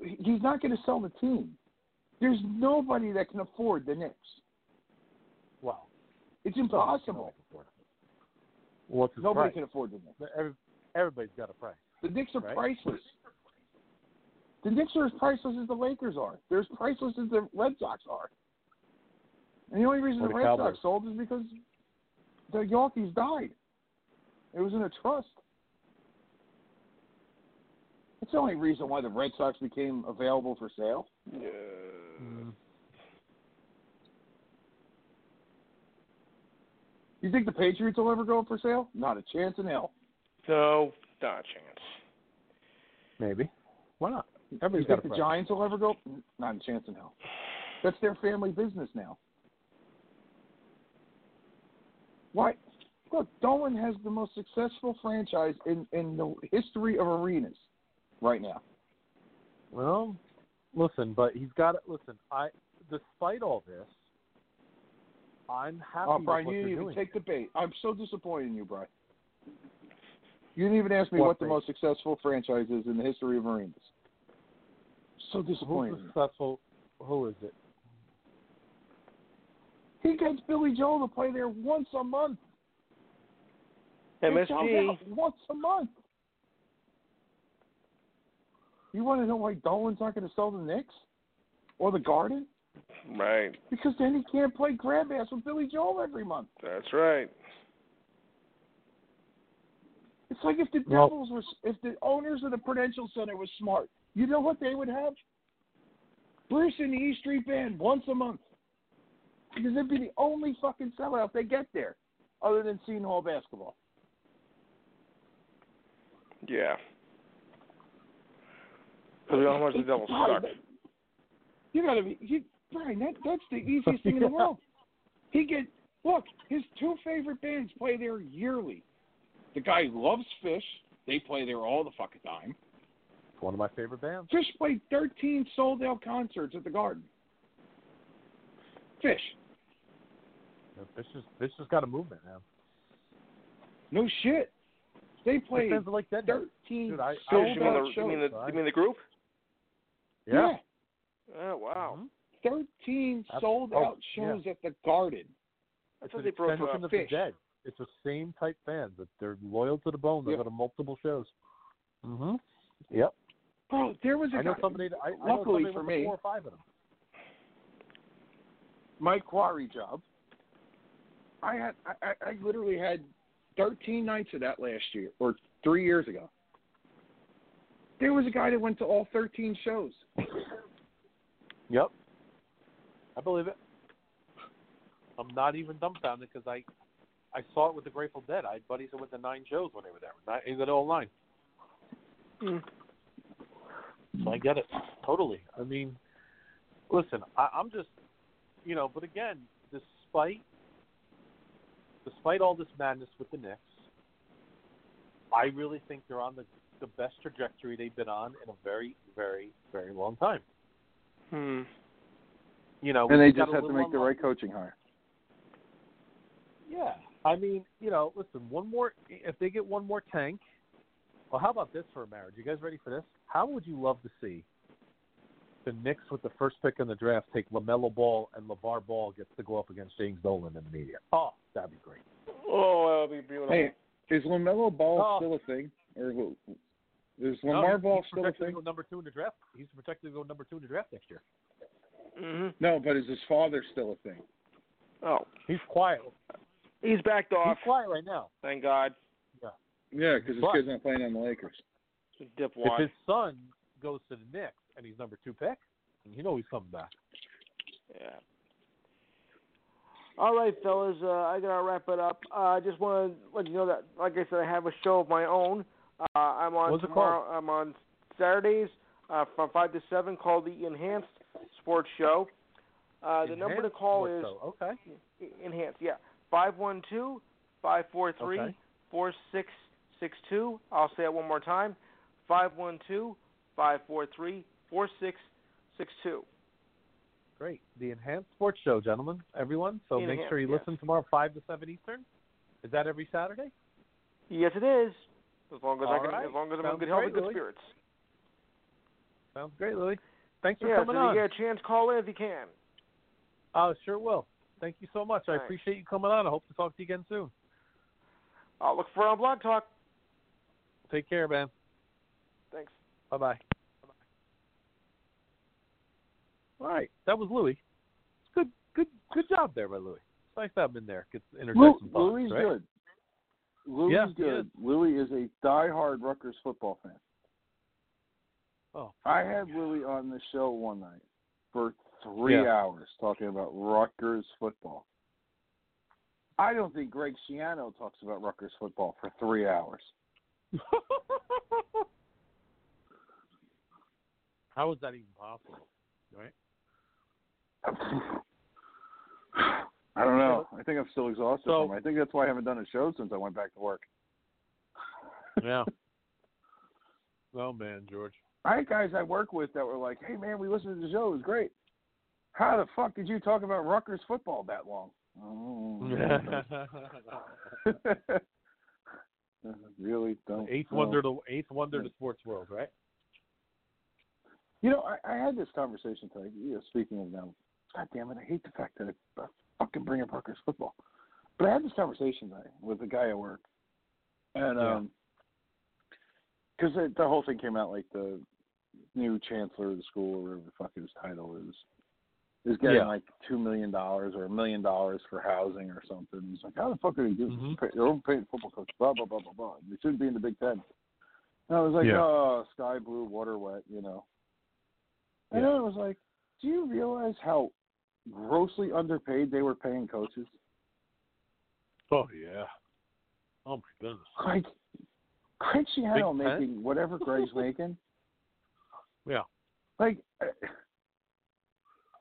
He's not going to sell the team. There's nobody that can afford the Knicks. Well, It's impossible. What's his Nobody price? can afford the Knicks. Every, everybody's got a price. The Knicks are Right. priceless. The Knicks are as priceless as the Lakers are. They're as priceless as the Red Sox are. And the only reason Or the the Red. Sox sold is because the Yankees died. It was in a trust. That's the only reason why the Red Sox became available for sale. Mm. You think the Patriots will ever go up for sale? Not a chance in hell. No, not a chance. Maybe. Why not? You Everybody's think got the price. Giants will ever go? Not a chance in hell. That's their family business now. Why? Look, Dolan has the most successful franchise in, in the history of arenas right now. Well, listen, but he's got it. Listen, I, despite all this, I'm happy Oh, with Brian, what you didn't even take the bait. I'm so disappointed in you, Brian. You didn't even ask me What what the most successful franchise is in the history of arenas. So disappointed. Who's successful? Who is it? He gets Billy Joel to play there once a month. It MSG. once a month. You want to know why Dolan's not going to sell the Knicks or the Garden? Right. Because then he can't play grab ass with Billy Joel every month. That's right. It's like if the Well- Devils were, if the owners of the Prudential Center was smart, you know what they would have? Bruce and the E Street Band once a month. Because it'd be the only fucking sellout they get there, other than Seton Hall basketball. Yeah. Because we know how much the Devils Brian, suck. You gotta be, you, Brian. That that's the easiest thing in the world. He get look. His two favorite bands play there yearly. The guy loves Phish. They play there all the fucking time. It's one of my favorite bands. Phish played 13 sold out concerts at the Garden. Phish, This just this just got a movement now. no shit. They The played like that. 13 Dude, I- I- you mean the shows. you mean the you mean the group? Yeah. Oh wow. Mhm. 13 Ab- sold oh, out shows at the Garden. I It's thought they broke extension up. of Phish. the dead. It's the same type fans. That they're loyal to the bone. They Yeah. go to multiple shows. Mm-hmm. Yep. Bro, there was a I know guy. somebody. I, I know luckily somebody for me- four or five of them. my quarry job. I had I, I I literally had 13 nights of that last year or three years ago. There was a guy that went to all 13 shows. Yep. I believe it. I'm not even dumbfounded because I, I saw it with the Grateful Dead. I had buddies that went to nine shows when they were there. Nine, they went all nine. Mm. So I get it totally. I mean, listen, I, I'm just, you know, but again, despite, despite all this madness with the Knicks, I really think they're on the the best trajectory they've been on in a very, very, very long time. Hmm. You know, And they just a have to little make the right coaching hire. Yeah, I mean, you know, listen, one more. If they get one more tank, well, how about this for a marriage? You guys ready for this? How would you love to see the Knicks with the first pick in the draft take Lamelo Ball and LaVar Ball gets to go up against James Dolan in the media? Oh, that'd be great. Oh, that'll be beautiful. Hey, is Lamelo Ball Oh. still a thing, or who? Is No, Lamar he's- Ball still a projected thing? to go number two in the draft. He's projected to go number two in the draft next year. hmm No, but is his father still a thing? Oh, He's quiet. he's backed He's off. quiet right now. Thank God. Yeah, Yeah, because his But- kid's not playing on the Lakers. If his son goes to the Knicks and he's number two pick, you know he's coming back. Yeah. All right, fellas. Uh, I gotta wrap it up. Uh, I just want to let you know that, like I said, I have a show of my own. Uh, I'm on tomorrow. I'm on Saturdays uh, from five to seven, called the Enhanced Sports Show. Uh, the number to call is show. okay. Enhanced. Yeah, five one two five four three Okay. four six six two. I'll say it one more time. Five one two five four three four six six two. Great. The Enhanced Sports Show, gentlemen, everyone. So make sure you yes. listen tomorrow, 5 to 7 Eastern. Is that every Saturday? Yes, it is. As long as I All can, right. as long as I'm in good health and good Louis. spirits. Sounds great, Louis. Thanks for Yeah, coming so on. you get a chance, call in if you can. Oh, sure will. Thank you so much. I appreciate you coming on. I hope to talk to you again soon. I'll look for it on Blog Talk. Take care, man. Thanks. Bye bye. All right, that was Louis. Good, good, good job there by Louis. It's nice to have him in there. Get to interject Lou, some thoughts, Louis right? good. Louis good. Louis is a diehard Rutgers football fan. Oh, I had Louis on the show one night for three Yeah. hours talking about Rutgers football. I don't think Greg Schiano talks about Rutgers football for three hours. How is that even possible? Right? I don't know. I think I'm still exhausted So- from it. I think that's why I haven't done a show since I went back to work. Yeah. oh man, George. I had guys I work with that were like, "Hey man, we listened to the show. It was great. How the fuck did you talk about Rutgers football that long?" Oh. really don't. eighth know. wonder to eighth wonder to sports world, right? You know, I, I had this conversation today. You know, speaking of them, God damn it, I hate the fact that I fucking bring up Rutgers football. But I had this conversation today with a guy at work, and Yeah. um, because the, the whole thing came out like the new chancellor of the school, or whatever the fuck his title is, is getting Yeah. like two million dollars or a million dollars for housing or something. It's like, how the fuck are they doing Mhm. Pay- They're overpaying football coach. Blah blah blah blah blah. They shouldn't be in the Big Ten. And I was like, Yeah. oh, sky blue, water wet, you know. And Yeah. then I was like, do you realize how grossly underpaid they were paying coaches? Oh yeah. Oh my goodness. Like, Craig Schiano making whatever Greg's making. Yeah. Like,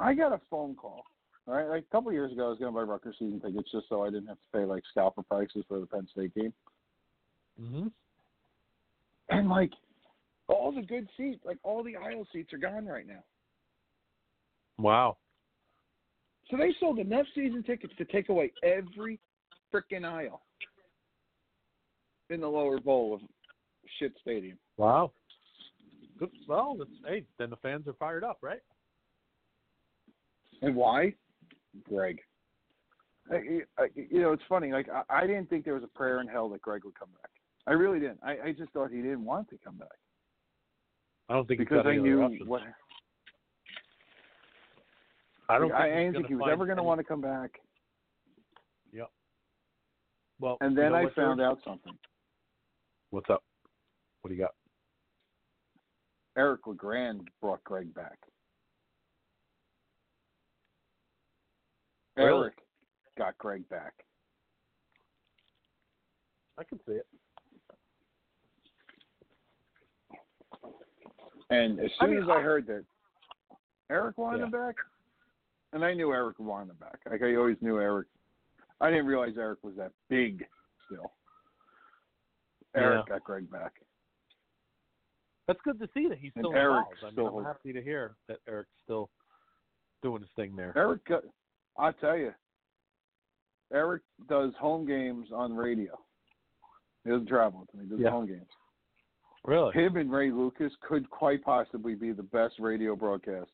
I got a phone call. All right, like a couple years ago, I was going to buy Rutgers season tickets just so I didn't have to pay like scalper prices for the Penn State game. Mm-hmm. And like, all the good seats, like all the aisle seats, are gone right now. Wow. So they sold enough season tickets to take away every freaking aisle in the lower bowl of shit stadium. Wow. Well, that's, hey, then the fans are fired up, right? And why? Greg. I, I, you know, it's funny. Like I, I didn't think there was a prayer in hell that Greg would come back. I really didn't. I, I just thought he didn't want to come back I don't think he's because I knew what. I don't. I, think I didn't think he was ever going to want to come back. Yep. Well, And you then know I found out something. What's up? What do you got? Eric LeGrand brought Greg back. Really? Eric got Greg back. I can see it. And as I soon mean, as I I- heard that Eric wanted Yeah. him back, and I knew Eric back. Like I always knew Eric. I didn't realize Eric was that big still. Eric got Greg back. That's good to see that he's still involved. I mean, I'm happy to hear that Eric's still doing his thing there. Eric, I'll tell you, Eric does home games on radio. He doesn't travel with them. He does Yeah. home games. Really? Him and Ray Lucas could quite possibly be the best radio broadcast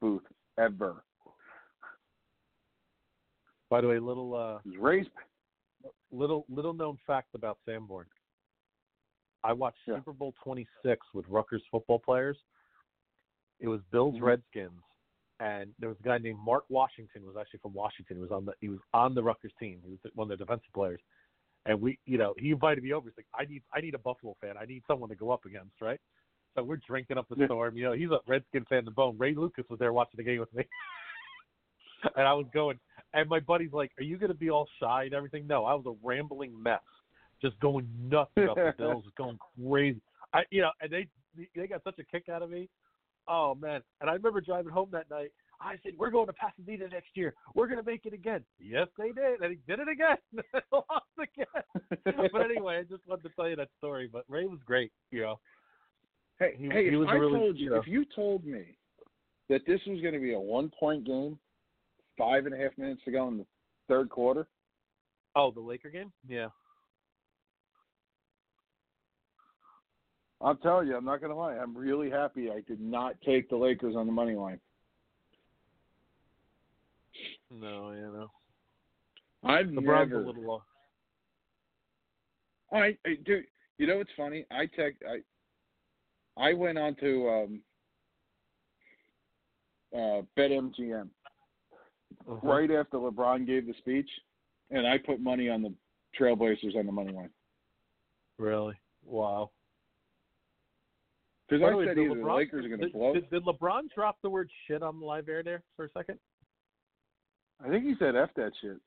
booth ever. By the way, little uh, 'Cause Ray's little little known fact about Sanborn. I watched Yeah. Super Bowl 26 with Rutgers football players. It was Bills Mhm. Redskins, and there was a guy named Mark Washington. Was actually from Washington. He was on the he was on the Rutgers team. He was one of the defensive players. And we, you know, he invited me over. He's like, I need I need a Buffalo fan. I need someone to go up against, right? So we're drinking up the Yeah. storm. You know, he's a Redskin fan to the bone. Ray Lucas was there watching the game with me. and I was going, and my buddy's like, "Are you going to be all shy and everything?" No, I was a rambling mess, just going nuts about the Bills, going crazy. I, you know, and they they got such a kick out of me. Oh man! And I remember driving home that night. I said, "We're going to Pasadena next year. We're going to make it again." Yes, they did, and he did it again. Lost again. but anyway, I just wanted to tell you that story. But Ray was great, you know. Hey, He- hey, he if I really- told you, yeah. if you told me that this was going to be a one-point game, five and a half minutes to go in the third quarter, Oh, the Laker game? Yeah. I'll tell you, I'm not going to lie. I'm really happy I did not take the Lakers on the money line. No, you know. I've LeBron's never. a little off. I, I dude, you know what's funny? I tech I I went on to um uh BetMGM Uh-huh. right after LeBron gave the speech and I put money on the Trailblazers on the money line. Really? Wow. Because I way, said the LeBron- Lakers are going to blow. Did, did LeBron drop the word shit on the live air there for a second? I think he said F that shit.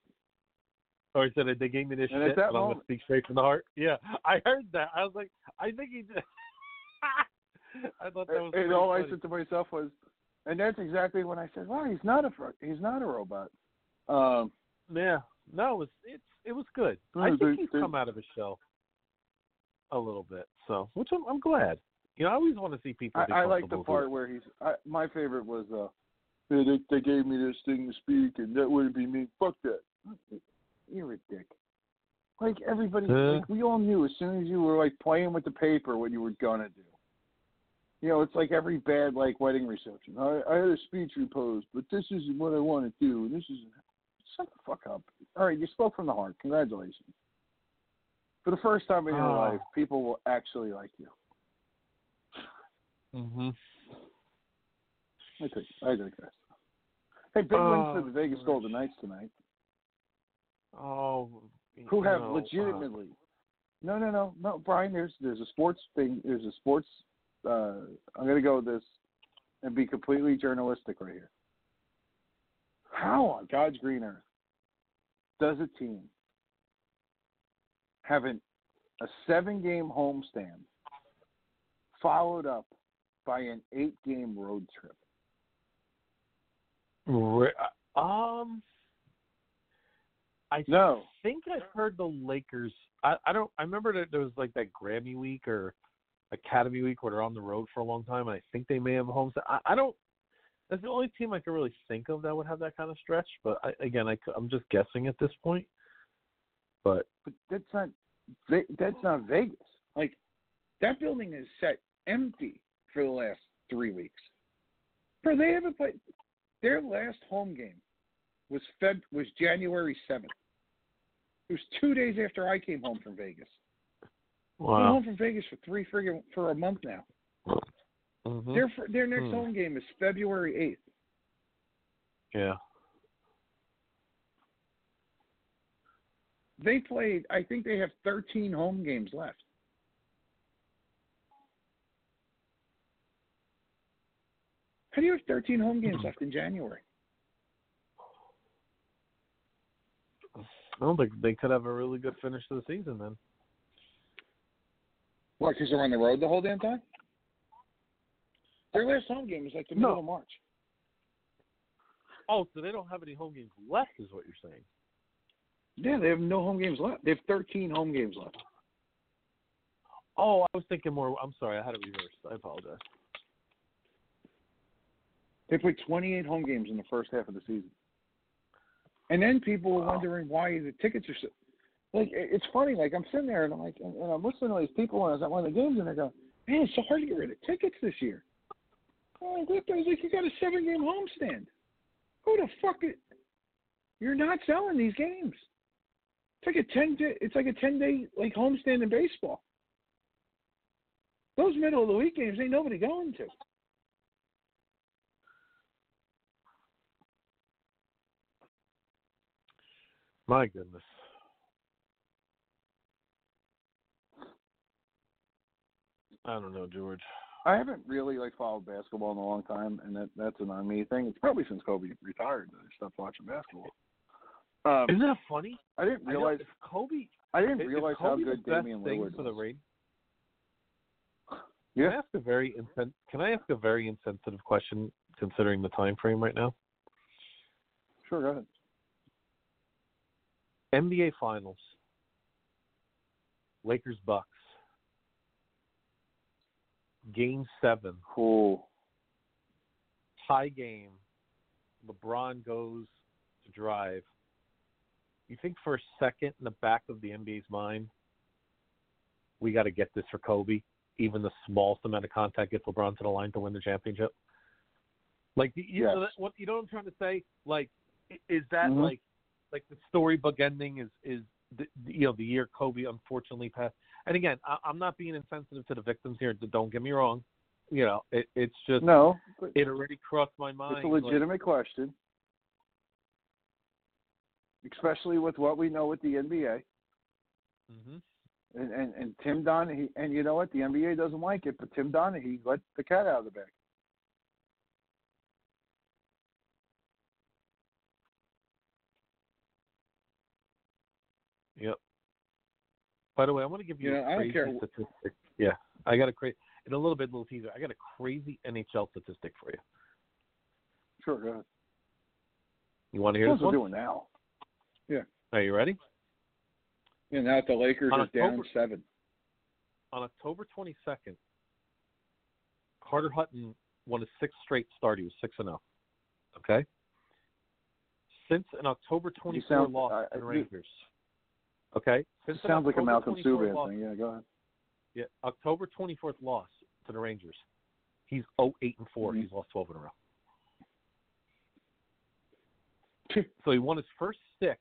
Or he said they gave me this And shit, that and I'm gonna moment- speak straight from the heart. Yeah, I heard that. I was like, I think he did. I thought that was. And, all I said to myself was, and that's exactly when I said, "Wow, he's not a he's not a robot." Um, Yeah, no, it was it's it was good. I think they- he's they- come out of his shell a little bit, so which I'm, I'm glad. You know, I always want to see people. I, I like the part where he's. I, my favorite was, uh, "Yeah, they, they gave me this thing to speak, and that wouldn't be me. Fuck that. You're a dick. Like everybody, Yeah. like we all knew as soon as you were like playing with the paper what you were gonna do. You know, it's like every bad like wedding reception. I, I had a speech proposed, but this isn't what I want to do, and this isn't. Shut the fuck up. All right, you spoke from the heart. Congratulations. For the first time in your Oh. life, people will actually like you. Mhm. I think I digress. Hey, big wins Oh, for the Vegas. Golden Knights tonight, Oh, who have know, uh, legitimately. No, no, no, no, Brian. There's there's a sports thing. There's a sports. Uh, I'm gonna go with this and be completely journalistic right here. How on God's green earth does a team have an, a seven-game homestand followed up by an eight-game road trip? Um, I No. think I've heard the Lakers. I, I don't. I remember that there was like that Grammy week or Academy week where they're on the road for a long time. And I think they may have a home. I, I don't. That's the only team I can really think of that would have that kind of stretch. But I, again, I, am just guessing at this point. But but that's not that's not Vegas. Like that building is set empty for the last three weeks. Bro, they haven't played. Their last home game was Feb was January seventh. It was two days after I came home from Vegas. Been home from Vegas for three friggin' for a month now. Mhm. Their their next Hmm. home game is February eighth. Yeah. They played. I think they have thirteen home games left. How do you have thirteen home games left in January? I don't think they could have a really good finish to the season then. What? Because they're on the road the whole damn time. Their last home game is like the middle No. of March. Oh, so they don't have any home games left, is what you're saying? Yeah, they have no home games left. They have 13 home games left. Oh, I was thinking more. I'm sorry, I had it reversed. I apologize. They played 28 home games in the first half of the season. And then people were Wow. wondering why the tickets are so. Like it's funny. Like I'm sitting there and I'm like, and and I'm listening to these people when I was at one of the games, and they're going, "Man, it's so hard to get rid of tickets this year." Like, what? the- like, you got a seven game homestand. Who the fuck? It? You're not selling these games. It's like a ten. Day, it's like a ten day like homestand in baseball. Those middle of the week games ain't nobody going to. My goodness. I don't know, George. I haven't really like followed basketball in a long time, and that that's an on me thing. It's probably since Kobe retired that I stopped watching basketball. Um, Isn't that funny? I didn't I realize if Kobe. I didn't realize how good Damian Lillard for the was. Raiders. Can I Yeah, ask a very insen- Can I ask a very insensitive question, considering the time frame right now? sure. Go ahead. NBA Finals. Lakers Bucks. Game seven, Cool. tie game. LeBron goes to drive. You think for a second in the back of the NBA's mind, we got to get this for Kobe, even the smallest amount of contact gets LeBron to the line to win the championship? Like, you, you know Yes. what you know what I'm trying to say? Like, is that Mhm. like like the storybook ending is is the, you know the year Kobe unfortunately passed? And again, I, I'm not being insensitive to the victims here. Don't get me wrong. You know, it, it's just No, it already crossed my mind. it's a like- legitimate question, especially with what we know with the NBA. Mhm. And, and and Tim Donaghy, and you know what? The NBA doesn't like it, but Tim Donaghy let the cat out of the bag. By the way, I want to give you I a crazy statistic. Yeah, I got a crazy. In a little bit, little teaser. I got a crazy NHL statistic for you. Sure, go ahead. You want to hear That's this what one? we're doing now. Yeah. Are you ready? Yeah, now the Lakers On are down seven. On October 22nd, Carter Hutton won a sixth straight start. He was six and zero. Okay. Since an October 24 sound- loss I- to the you- Rangers. Okay. It sounds like a Malcolm 24 Subban loss- thing. Yeah, go ahead. Yeah, October 24th loss to the Rangers. He's 0-8 and 4. Mhm. He's lost 12 in a row. So he won his first six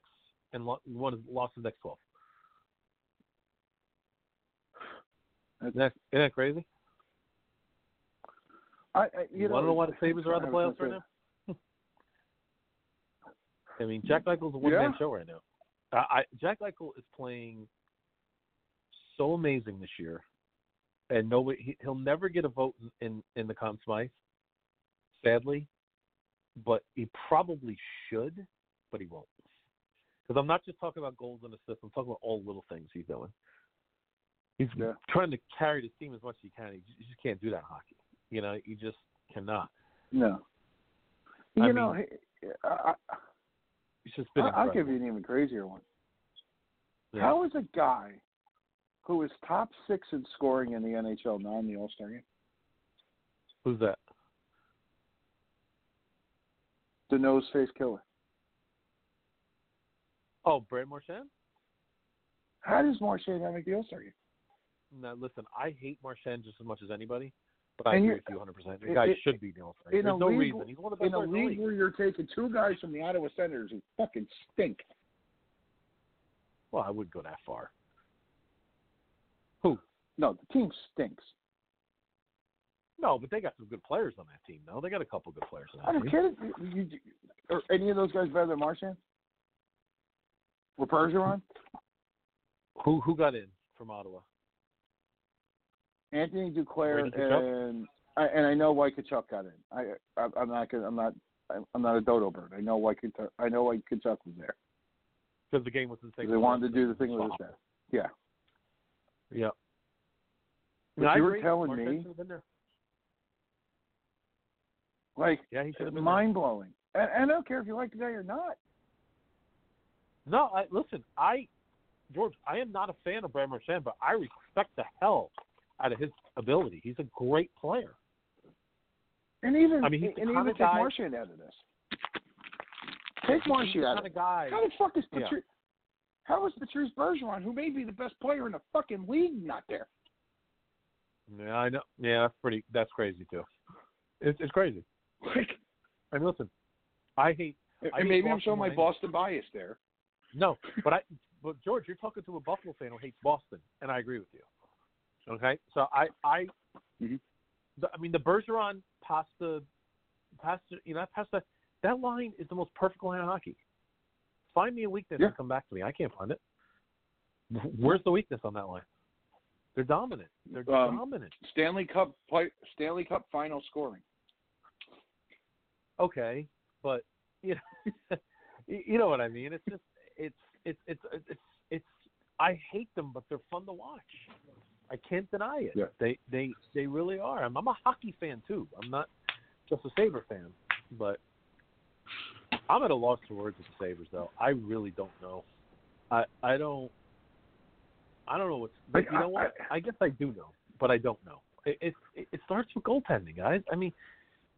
and lo- won his, lost his next 12. Isn't that, isn't that crazy? I, I you, You, know, want to know why the Sabres are out of the playoffs right now? I mean, Jack Eichel's a one-man Yeah. show right now. I, I, Jack Eichel is playing so amazing this year, and nobody he, he'll never get a vote in in, the Conn Smythe, sadly, but he probably should, but he won't. Because I'm not just talking about goals and assists. I'm talking about all little things he's doing. He's Yeah. trying to carry the team as much as he can. He just, can't do that in hockey. You know, you just cannot. No. I You know, mean, he- I, Just been I, I'll give you an even crazier one. Yeah. How is a guy who is top six in scoring in the NHL not in the All Star game? Who's that? The nose face killer. Oh, Brad Marchand? How does Marchand make the All Star game? Now, listen, I hate Marchand just as much as anybody, but I And agree with you 100%. The guy it- should be in There's no league- reason. He's one of the In best a in the league league. where you're taking two guys from the Ottawa Senators who fucking stink. Well, I wouldn't go that far. Who? No, the team stinks. No, but they got some good players on that team, though. They got a couple good players on that I don't team. care. You, you, are any of those guys better than Marchand? Or Bergeron? Who who got in from Ottawa? Anthony Duclair and I, and I know Brady Tkachuk got in. I, I I'm not gonna, I'm not I'm not a dodo bird. I know Brady Tkachuk, I know Brady Tkachuk was there. Because the game was the same. They wanted to do the thing with his dad. Yeah. Yeah. But No, you were telling Marchand me- should have been there. Like Yeah, he should have been there. mind blowing. And, and I don't care if you like the guy or not. No, I listen. I George, I am not a fan of Brad Marchand, but I respect the hell out of his ability. He's a great player. And even I mean, he's the and even take guy- Marchand out of this. Take Marchand out of it. guy. How the fuck is Yeah. Patrice? How is Patrice Bergeron, who may be the best player in the fucking league, not there? Yeah, I know. Yeah, that's pretty. That's crazy too. It's it's crazy. Like, And listen, I hate I and hate maybe I'm showing my. Boston bias there. no, but I but George, you're talking to a Buffalo fan who hates Boston, and I agree with you. Okay, so I I Mhm. the, I mean the Bergeron pasta pasta you know pasta that line is the most perfect line in hockey. Find me a weakness Yeah. and come back to me. I can't find it. Where's the weakness on that line? They're dominant. They're Um, dominant. Stanley Cup play, Stanley Cup final scoring. okay, but you know, you know what I mean. It's just it's it's it's it's it's I hate them, but they're fun to watch. I can't deny it. Yeah. They they they really are. I'm, I'm a hockey fan too. I'm not just a Sabre fan, but I'm at a loss for words with the Sabres though. I really don't know. I I don't I don't know what's. But you know what? I guess I do know, but I don't know. It it, it starts with goaltending, guys. I mean,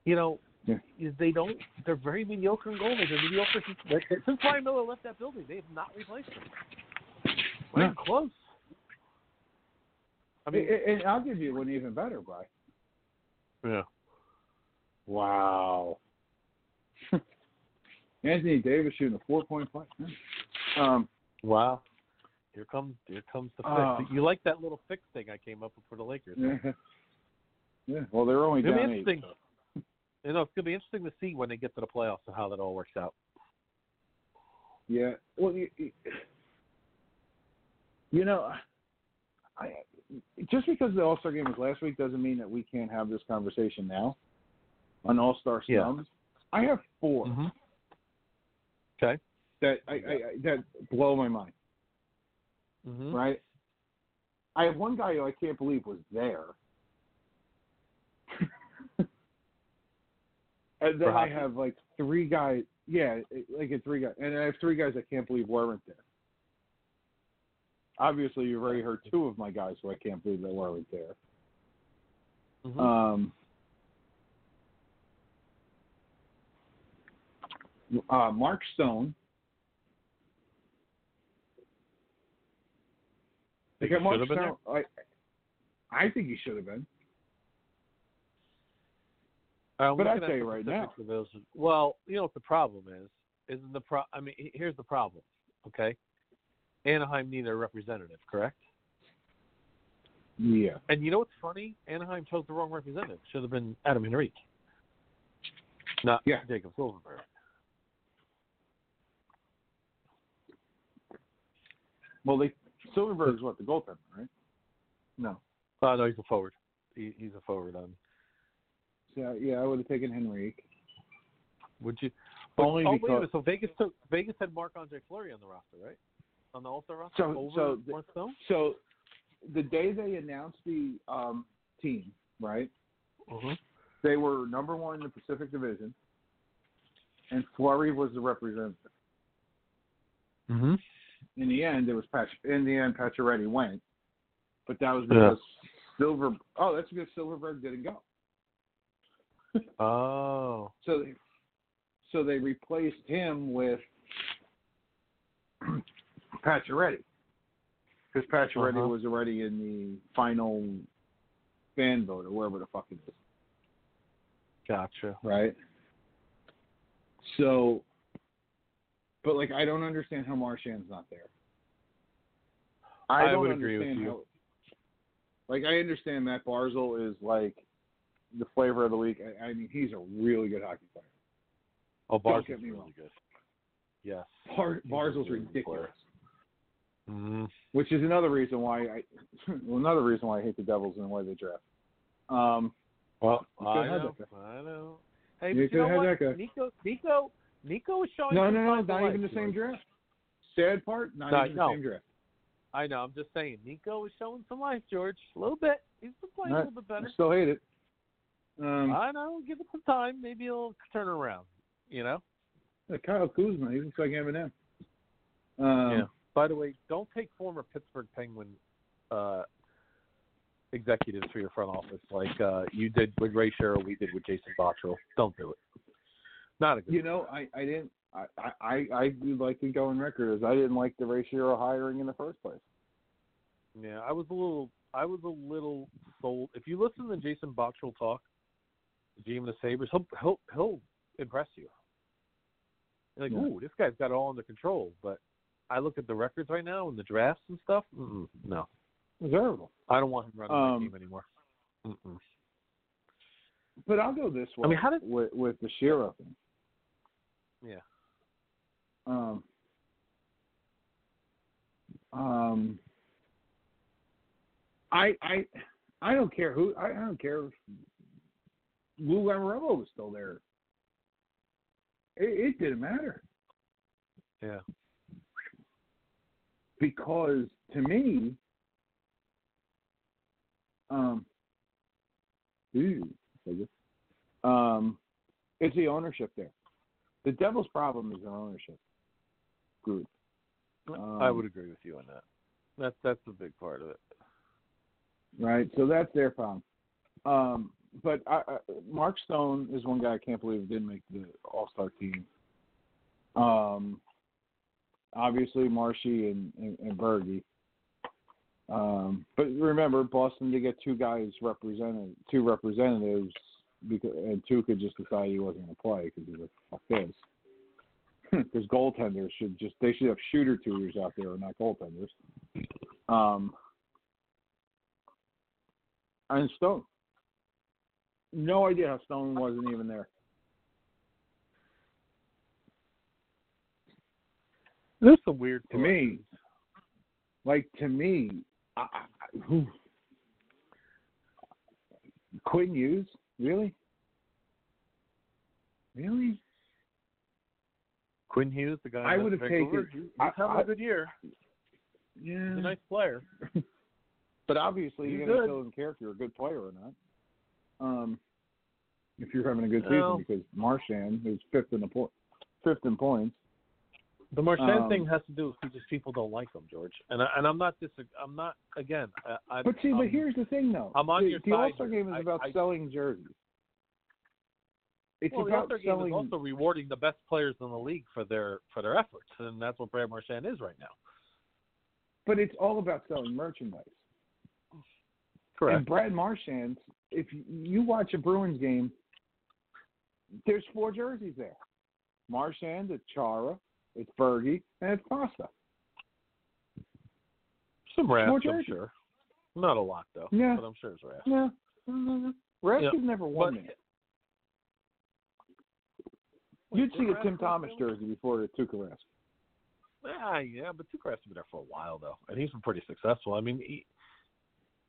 you know, Yeah. they don't. They're very mediocre in goaltending. They're mediocre since, since Ryan Miller left that building. They have not replaced him. Not Yeah. close. I mean, and, and I'll give you one even better, Bry. yeah. Wow. Anthony Davis shooting a four point five. Um, Wow. Here comes here comes the fix. Uh, you like that little fix thing I came up with for the Lakers? yeah. Yeah. Well, they're only It's gonna be down eight. interesting. You know, it's gonna be interesting to see when they get to the playoffs and how that all works out. Yeah. Well, you- you know, I just because the All Star game was last week doesn't mean that we can't have this conversation now on All Star Yeah. I have 4 Mm-hmm. Okay. that I, I, I that blow my mind. Mm-hmm. Right. I have one guy who I can't believe was there. and then For I have like three guys. Yeah, like a three guys, and I have three guys I can't believe weren't there. Obviously, you've already heard two of my guys so I can't believe they weren't there. Mm-hmm. Um, uh, Mark Stone. Think Okay, he Mark should have been Stone. I, I think he should have been. I'm But I'd tell you right now. those. Well, you know what the problem is? Isn't the pro? I mean, here's the problem. Okay, Anaheim needed a representative, correct? Yeah. And you know what's funny? Anaheim chose the wrong representative. Should have been Adam Henrique, not Yeah. Jakob Silfverberg. Well, they is what the goaltender, right? No. Oh no, he's a forward. He, he's a forward. Um, Yeah, yeah, I would have taken Henrique. would you? Only oh, wait a minute. So Vegas took Vegas had Marc-Andre Fleury on the roster, right? On the All Star roster So- over so the- Mark Stone. so the day they announced the um, team, right? Mm-hmm. They were number one in the Pacific Division, and Fleury was the representative. Mm-hmm. In the end, it was Patch. In the end, Pacioretty went, but that was Yeah. because Silver. Oh, that's because Silfverberg didn't go. Oh. So they, so they replaced him with Pacioretty because Pacioretty Uh-huh. was already in the final fan vote or wherever the fuck it is, Gotcha. right? So, but like I don't understand how Marchand's not there. I, I don't would agree with you. how. Like I understand Mat Barzal is like the flavor of the week. I, I mean, he's a really good hockey player. Oh, get really good. Yes. Bar, He's a Barzal's really good ridiculous. Mm-hmm. which is another reason why I, well, another reason why I hate the Devils and why they draft. Um, Well, I know. I know. Hey, You you know what? that guy. Nico, Nico, Nico is showing. no, no, no, not even the same draft. Sad part, not No, even the same draft. I know. I'm just saying, Nico is showing some life, George. A little bit. He's been playing Right. a little bit I better. still hate it. Um, I know. Give it some time. Maybe he'll turn around. You know. Kyle Kuzma, he looks like Eminem. Um, Yeah. By the way, don't take former Pittsburgh Penguin uh, executives for your front office like uh, you did with Ray Shero, we did with Jason Botterill. Don't do it. Not a good. You know, I, I didn't. I, I, I do like to go on record as I didn't like the Ray Shero hiring in the first place. Yeah, I was a little. I was a little sold. If you listen to Jason Botterill talk, the GM of the Sabres, he'll he'll he'll impress you. You're like, Yeah. ooh, this guy's got it all under control. But I look at the records right now and the drafts and stuff. Mm-mm, no, terrible. I don't want him running Um, my team anymore. Mm-mm. But I'll go this way I mean, how did- with, with the Shero thing. Yeah. Um, um, I I I don't care who I, I don't care if Lou Lamoriello was still there. It, it didn't matter Yeah. Because to me, um, ooh, um, it's the ownership there. The Devils' problem is their ownership group. I Um, would agree with you on that. That's that's a big part of it. right? So that's their problem. Um, but I, I, Mark Stone is one guy I can't believe didn't make the All Star team. Um, obviously Marshy and, and, and. Um, but remember, Boston did get two guys represented, two representatives, because and two could just decide he wasn't going to play because he's like, fuck this. Because goaltenders should just they should have shooter tutors out there, not goaltenders. Um, and Stone. No idea how Stone wasn't even there. There's some weird To me, like to me, I, I, who, Quinn Hughes, really, really? Quinn Hughes, the guy I would have Vancouver, taken- He's I- having I- a good year. Yeah, He's a nice player. but obviously He's you're going to good. fill in character you're a good player or not. Um, if you're having a good Well- season, because Marchand is fifth in the po- fifth in points. The Marchand Um, thing has to do with just people don't like him, George. And I, and I'm not dis- I'm not again. I, I, But see, I'm, but here's the thing, though. I'm on the, your the side All Star game is I- about I- selling jerseys. It's well, the about All-Star game selling. is also rewarding the best players in the league for their for their efforts, and that's what Brad Marchand is right now. But it's all about selling merchandise. Correct. And Brad Marchand, if you- you watch a Bruins game, there's four jerseys there. Marchand, it's Chara, it's Berge, and it's Pasta. Some More I'm sure. Not a lot though. Yeah. But I'm sure it's Rask. No, no, Rask Yeah, has never won But it. You'd see a Tim Thomas jersey before a Tuukka Rask. Ah, yeah, but Tuukka has been there for a while though, and he's been pretty successful. I mean, he,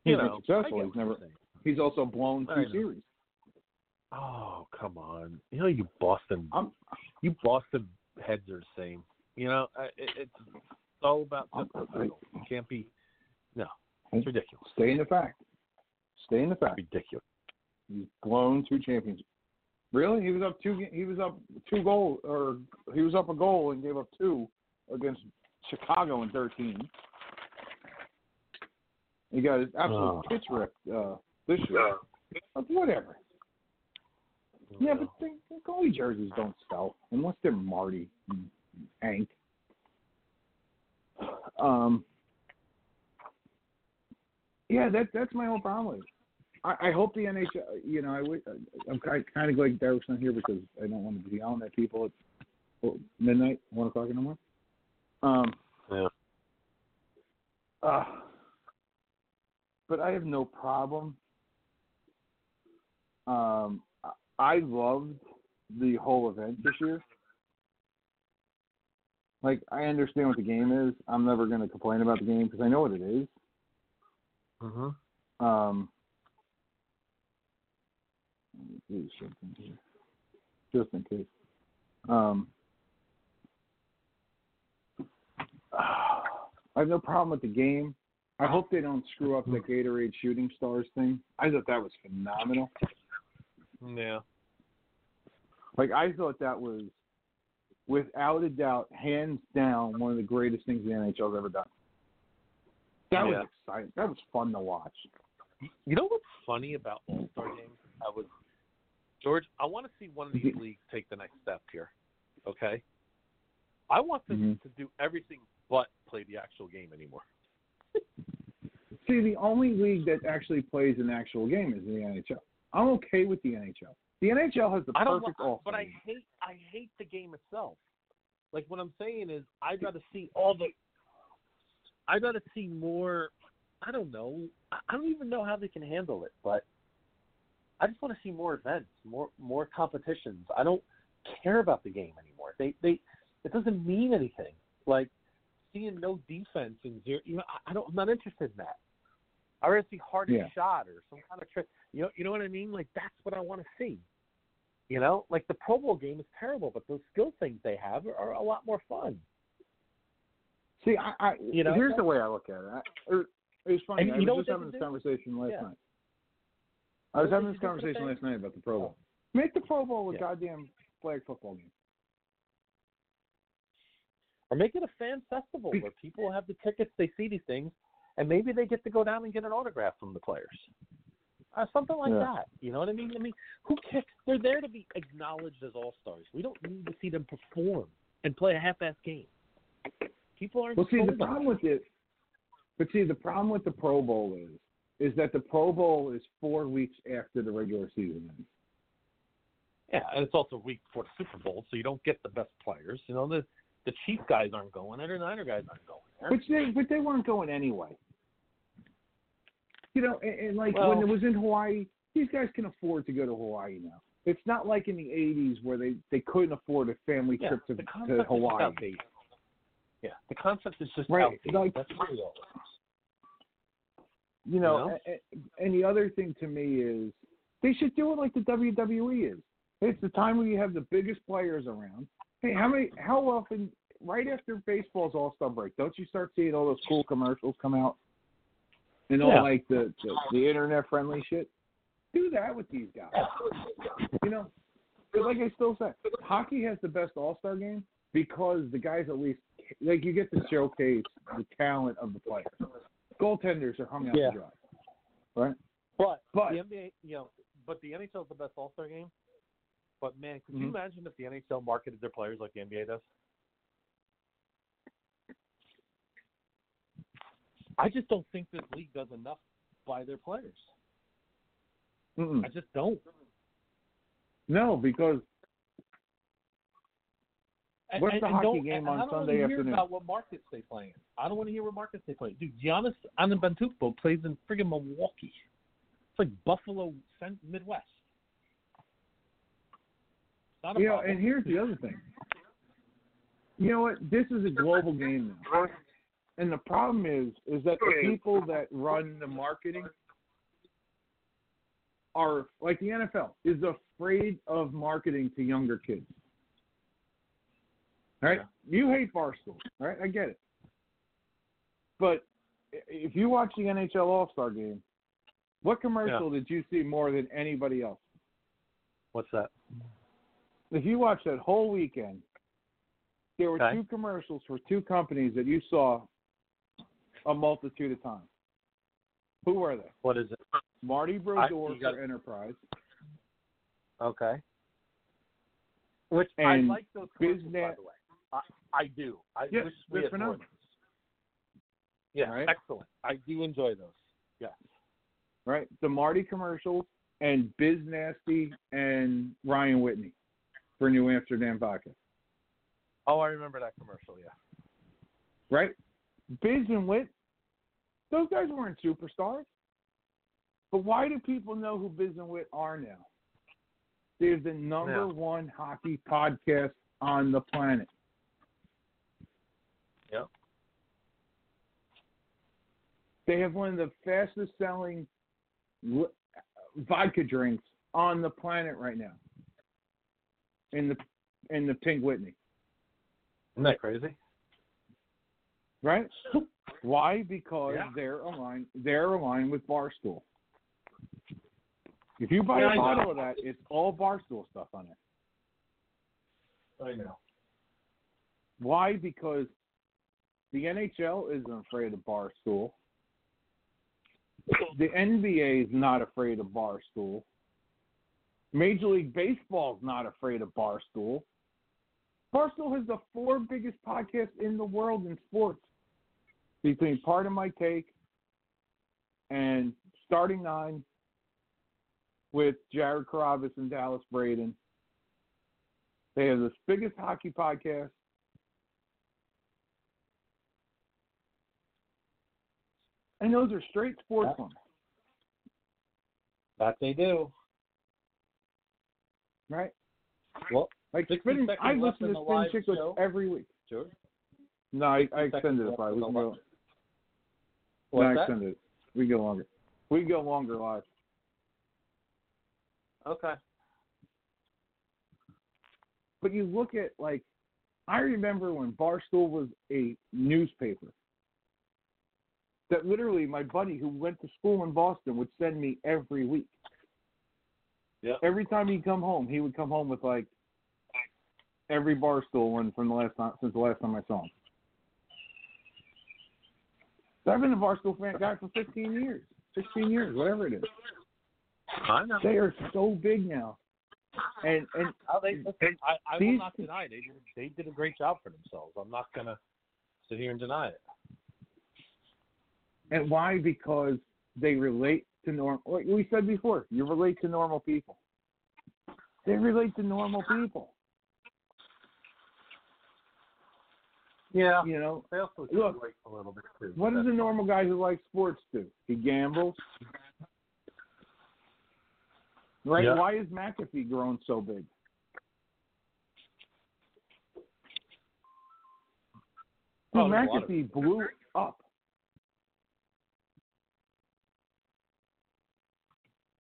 He's know, successful. He's never- He's also blown I two know. series. Oh, come on. You know, you Boston, I'm, you Boston heads are the same. You know, it, it's all about the title. You can't be. No, it's ridiculous. stay in the fact. Stay in the fact. Ridiculous. He's blown two championships. Really? He was up two. He was up two goals, or he was up a goal and gave up two against Chicago in thirteen. He got his absolute Oh. pitch ripped uh, this year. But whatever. Yeah, but the, the goalie jerseys don't sell unless they're Marty and Hank. Um. Yeah, that that's my whole problem. I, I hope the NHL. You know, I would, I'm kind of glad Derek's not here because I don't want to be yelling at people at midnight, one o'clock in the morning. Um. Yeah. Uh, but I have no problem. Um, I- loved the whole event this year. Like, I understand what the game is. I'm never going to complain about the game because I know what it is. Mm-hmm. Um, me do something here, just in case. Um, I have no problem with the game. I hope they don't screw up the Gatorade Shooting Stars thing. I thought that was phenomenal. Yeah. Like I thought that was, without a doubt, hands down, one of the greatest things the NHL's ever done. That Yeah. was exciting. That was fun to watch. You know what's funny about All Star games? I was George. I want to see one of these leagues take the next step here. Okay. I want them Mhm. to do everything but play the actual game anymore. See, the only league that actually plays an actual game is the NHL. I'm okay with the NHL. The NHL has the I don't, perfect li- all but I hate I hate the game itself. Like what I'm saying is, I'd rather see all the. I'd rather see more. I don't know. I I don't even know how they can handle it, but I just want to see more events, more more competitions. I don't care about the game anymore. They they it doesn't mean anything. Like seeing no defense and zero. You know, I, I don't. I'm not interested in that. I rather see hardest Yeah. shot or some kind of trick. You know, you know what I mean? Like that's what I want to see. You know, like the Pro Bowl game is terrible, but those skill things they have are, are a lot more fun. See, I, I You know? here's the way I look at it. I, it was funny. I was just having this do? conversation last Yeah. night. I was What having this can do for the conversation last night about the Pro Bowl. Make the Pro Bowl a Yeah. goddamn flag football game. Or make it a fan festival Be- where people have the tickets, they see these things, and maybe they get to go down and get an autograph from the players. Uh, something like Yeah. that. You know what I mean? I mean, who cares? They're there to be acknowledged as all stars. We don't need to see them perform and play a half-ass game. People aren't. Well, see, the problem with it, but see, the problem with the Pro Bowl is, is that the Pro Bowl is four weeks after the regular season ends. Yeah, and it's also a week before the Super Bowl, so you don't get the best players. You know, the the Chief guys aren't going there, the Niner guys aren't going there. Which they, but they weren't going anyway. You know, and, and like Well- when it was in Hawaii, these guys can afford to go to Hawaii now. It's not like in the '80s where they they couldn't afford a family yeah, trip to, the to concept is Hawaii. just outdated. Yeah, the concept is just Right, outdated. like- That's really all. it is. You know, You know? a- a- and the other thing to me is they should do it like the WWE is. It's the time where you have the biggest players around. Hey, how many? How often? Right after baseball's All Star break, don't you start seeing all those cool commercials come out and all Yeah. like the the, the internet friendly shit? Do that with these guys. You know, like I still say, hockey has the best All Star game because the guys at least like you get to showcase the talent of the players. Goaltenders are hung out Yeah. to dry, right? But, But- the NBA, you know, but the NHL is the best All Star game. But man, could you Mhm. imagine if the NHL marketed their players like the NBA does? I just don't think this league does enough by their players. Mm-mm. I just don't. No, because And, What's the and hockey game on I don't Sunday wanna hear afternoon? About what markets they play in. I don't want to hear what markets they play. in. Dude, Giannis Antetokounmpo plays in friggin' Milwaukee. It's like Buffalo, Midwest. It's not a you know, problem. and here's the other thing. You know what? This is a global game now, and the problem is, is that the people that run the marketing are like the NFL is afraid of marketing to younger kids. Right? You hate Barstool, right? I get it. But if you watch the NHL All Star game, what commercial did you see more than anybody else? What's that? if you watch that whole weekend, there were Okay. two commercials for two companies that you saw a multitude of times. Who were they? What is it? Marty Brodeur you got- for Enterprise Okay. Which I like those commercials, by the way. I, I do. I Yeah, wish we they're had more of phenomenal. those. Yeah, Right? excellent. I do enjoy those. Yes. right? The Marty commercials and Biz Nasty and Ryan Whitney for New Amsterdam Vodka, Oh, I remember that commercial. Yeah. right? Biz and Whit, those guys weren't superstars. But why do people know who Biz and Whit are now? They're the number Yeah. one hockey podcast on the planet. Yep. They have one of the fastest selling vodka drinks on the planet right now. In the in the Pink Whitney, Isn't that crazy? Right? Why? Because Yeah. they're aligned. They're aligned with Barstool. If you buy Yeah, a bottle of that, it's all Barstool stuff on it. I know. Why? Because the NHL isn't afraid of Barstool. The NBA is not afraid of Barstool. Major League Baseball is not afraid of Barstool. Barstool has the four biggest podcasts in the world in sports. Between Pardon My Take and Starting Nine with Jared Carrabis and Dallas Braden. They have the biggest hockey podcast. And those are straight sports Yeah. ones, That they do. right? Well, Like 60 I listen to Spittin' Chiclets every week. sure. No, I, I 60 extended it by. We left can in the go. No, I that? extended it. We go longer. We go longer live. Okay. But you look at like, I remember when Barstool was a newspaper. That literally, my buddy who went to school in Boston would send me every week. Yeah. Every time he'd come home, he would come home with like every Barstool one from the last time since the last time I saw him. So I've been a Barstool fan guy for 15 years, 16 years, whatever it is. I know. They are so big now, and and Oh, they, listen, I, I will not deny they did, they did a great job for themselves. I'm not gonna sit here and deny it. and why? Because they relate to normal. Like we said before, you relate to normal people. They relate to normal people. Yeah. You know, They also Look, relate a little bit too. what does a normal guy who likes sports do? He gambles. Right? Yeah. Why is McAfee grown so big? Oh, Dude, there's of McAfee blew up.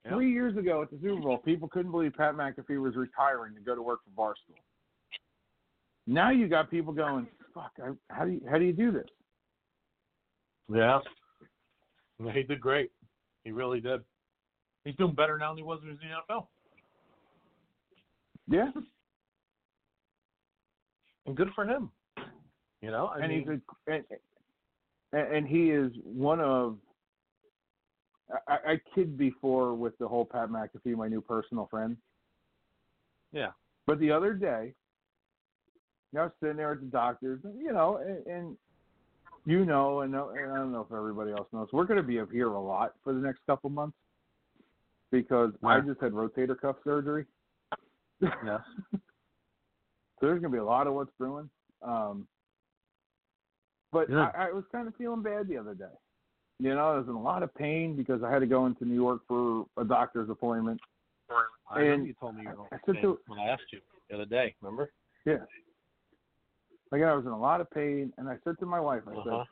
Yeah. Three years ago at the Super Bowl, people couldn't believe Pat McAfee was retiring to go to work for Barstool. Now you got people going, "Fuck! I, how do you how do you do this?" Yeah. He did great. He really did. He's doing better now than he was when he was in the NFL. Yeah, And good for him. You know, I and mean, he's a and, and and he is one of. I, I kid before with the whole Pat McAfee, my new personal friend. yeah. But the other day, I was sitting there at the doctor's, and, you know, and, and you know, and, and I don't know if everybody else knows, we're going to be up here a lot for the next couple months because I just had rotator cuff surgery. Yeah. So there's going to be a lot of what's brewing. Um, but Good. I, I was kind of feeling bad the other day. You know, I was in a lot of pain because I had to go into New York for a doctor's appointment. I And you told me you were I said going to- when I asked you the other day. Remember? Yeah. Like I was in a lot of pain, and I said to my wife, I Uh-huh.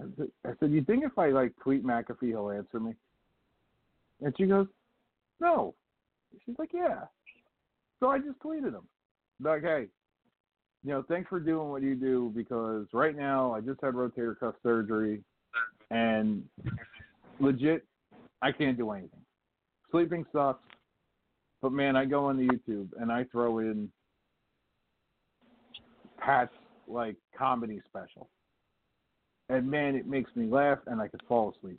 said, I said, I said, you think if I like tweet McAfee, he'll answer me? And she goes, no. She's like, yeah. So I just tweeted him, like, hey, you know, thanks for doing what you do because right now I just had rotator cuff surgery, and legit, I can't do anything. Sleeping sucks, but man, I go on the YouTube and I throw in Pat's like comedy special. And man, it makes me laugh and I could fall asleep.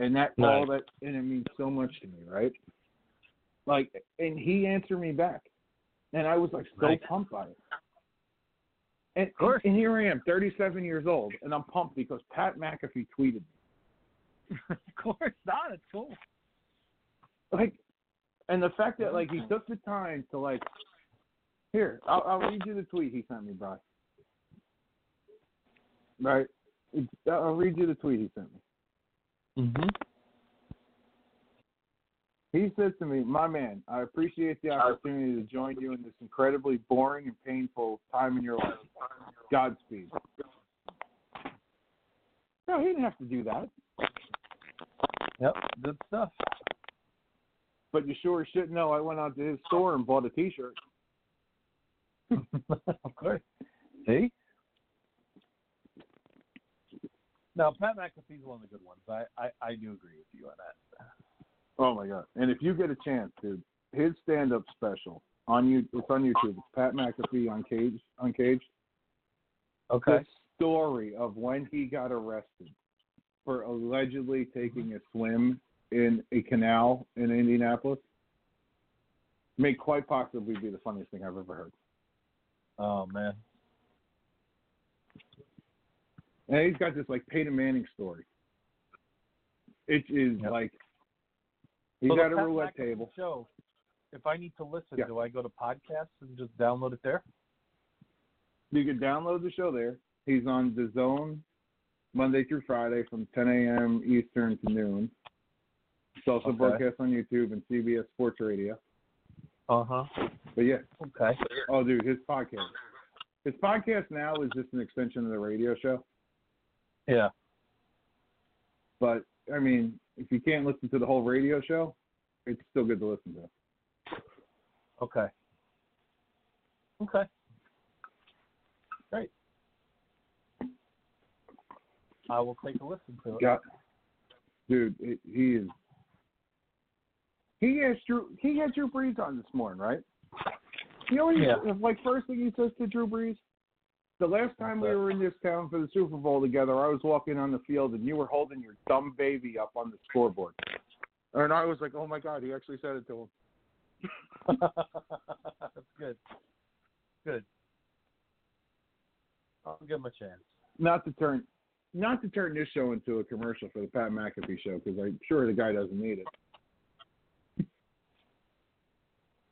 And that all that and it means so much to me, right? Like and he answered me back. And I was like so Nice. pumped by it. And, Of course. and here I am, 37 years old, and I'm pumped because Pat McAfee tweeted me. of course not. It's cool. like and the fact that like he took the time to like here I'll, I'll read you the tweet he sent me bro right it's, i'll read you the tweet he sent me Mm-hmm. he said to me my man i appreciate the opportunity to join you in this incredibly boring and painful time in your life godspeed no he didn't have to do that Yep. Good stuff. but you sure should know i went out to his store and bought a t-shirt of course. See? Now, Pat McAfee's one of the good ones. I, I, I do agree with you on that. Oh my god! And if you get a chance, dude, his stand-up special on you, it's on YouTube. It's Pat McAfee on Cage, on Cage. Okay. The story of when he got arrested for allegedly taking a swim in a canal in Indianapolis may quite possibly be the funniest thing I've ever heard. Oh, man. And he's got this like Peyton Manning story. It is Yep. like he's So at a roulette table. Show, if I need to listen, Yeah. do I go to podcasts and just download it there? You can download the show there. He's on the Zone Monday through Friday from 10 a.m. Eastern to noon. It's also Okay. broadcast on YouTube and CBS Sports Radio. Uh huh. But yeah, Okay. oh dude, his podcast. His podcast now is just an extension of the radio show. Yeah. But I mean, if you can't listen to the whole radio show, it's still good to listen to. Okay. Okay. Great. I will take a listen to it. Got, dude, it, he is. He has Drew. He had Drew Brees on this morning, right? You know, what he, Yeah. like first thing he says to Drew Brees. The last time we were in this town for the Super Bowl together, I was walking on the field and you were holding your dumb baby up on the scoreboard. And I was like, oh my god, he actually said it to him. That's good. Good. I'll give him a chance. Not to turn, not to turn this show into a commercial for the Pat McAfee show because I'm sure the guy doesn't need it.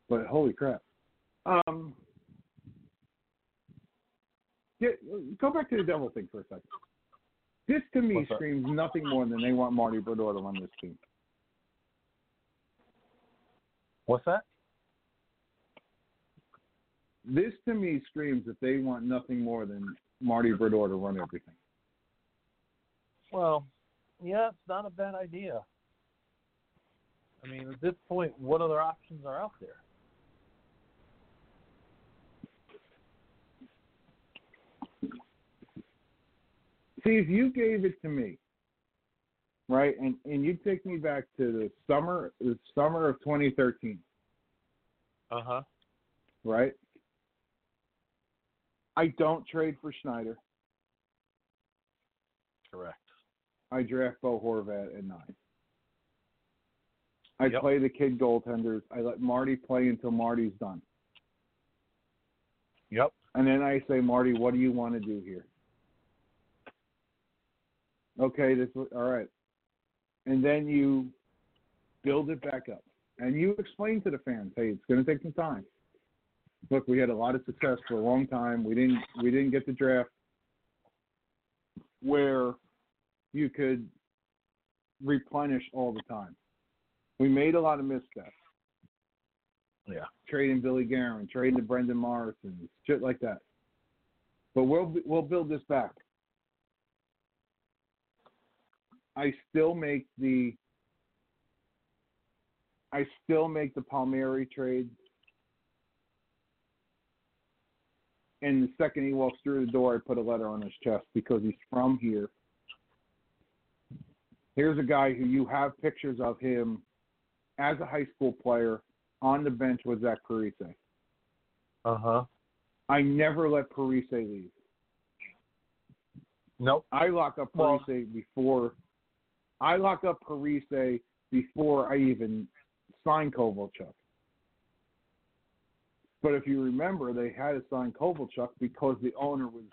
But holy crap. Um, get, go back to the devil thing for a second. This to me What's that? screams nothing more than they want Marty Brodeur to run this team. What's that? This to me screams that they want nothing more than Marty Brodeur to run everything. Well, yeah, it's not a bad idea. I mean, at this point, what other options are out there? See, if you gave it to me, right, and and you take me back to the summer, the summer of 2013, Uh huh. right? I don't trade for Schneider. Correct. I draft Bo Horvat at nine. I Yep. play the kid goaltenders. I let Marty play until Marty's done. Yep. And then I say, Marty, what do you want to do here? Okay, this all right. And then you build it back up. And you explain to the fans, hey, it's going to take some time. Look, we had a lot of success for a long time. We didn't we didn't get the draft where you could replenish all the time. We made a lot of missteps Yeah. trading Billy Guerin, trading to Brendan Morrison, shit like that. But we'll we'll build this back. I still make the I still make the Palmieri trade. And the second he walks through the door, I put a letter on his chest because he's from here. Here's a guy who you have pictures of him as a high school player on the bench with Zach Parise. Uh huh. I never let Parise leave. Nope. I lock up Well- Parise before I lock up Parise before I even sign Kovalchuk. But if you remember, they had to sign Kovalchuk because the owner was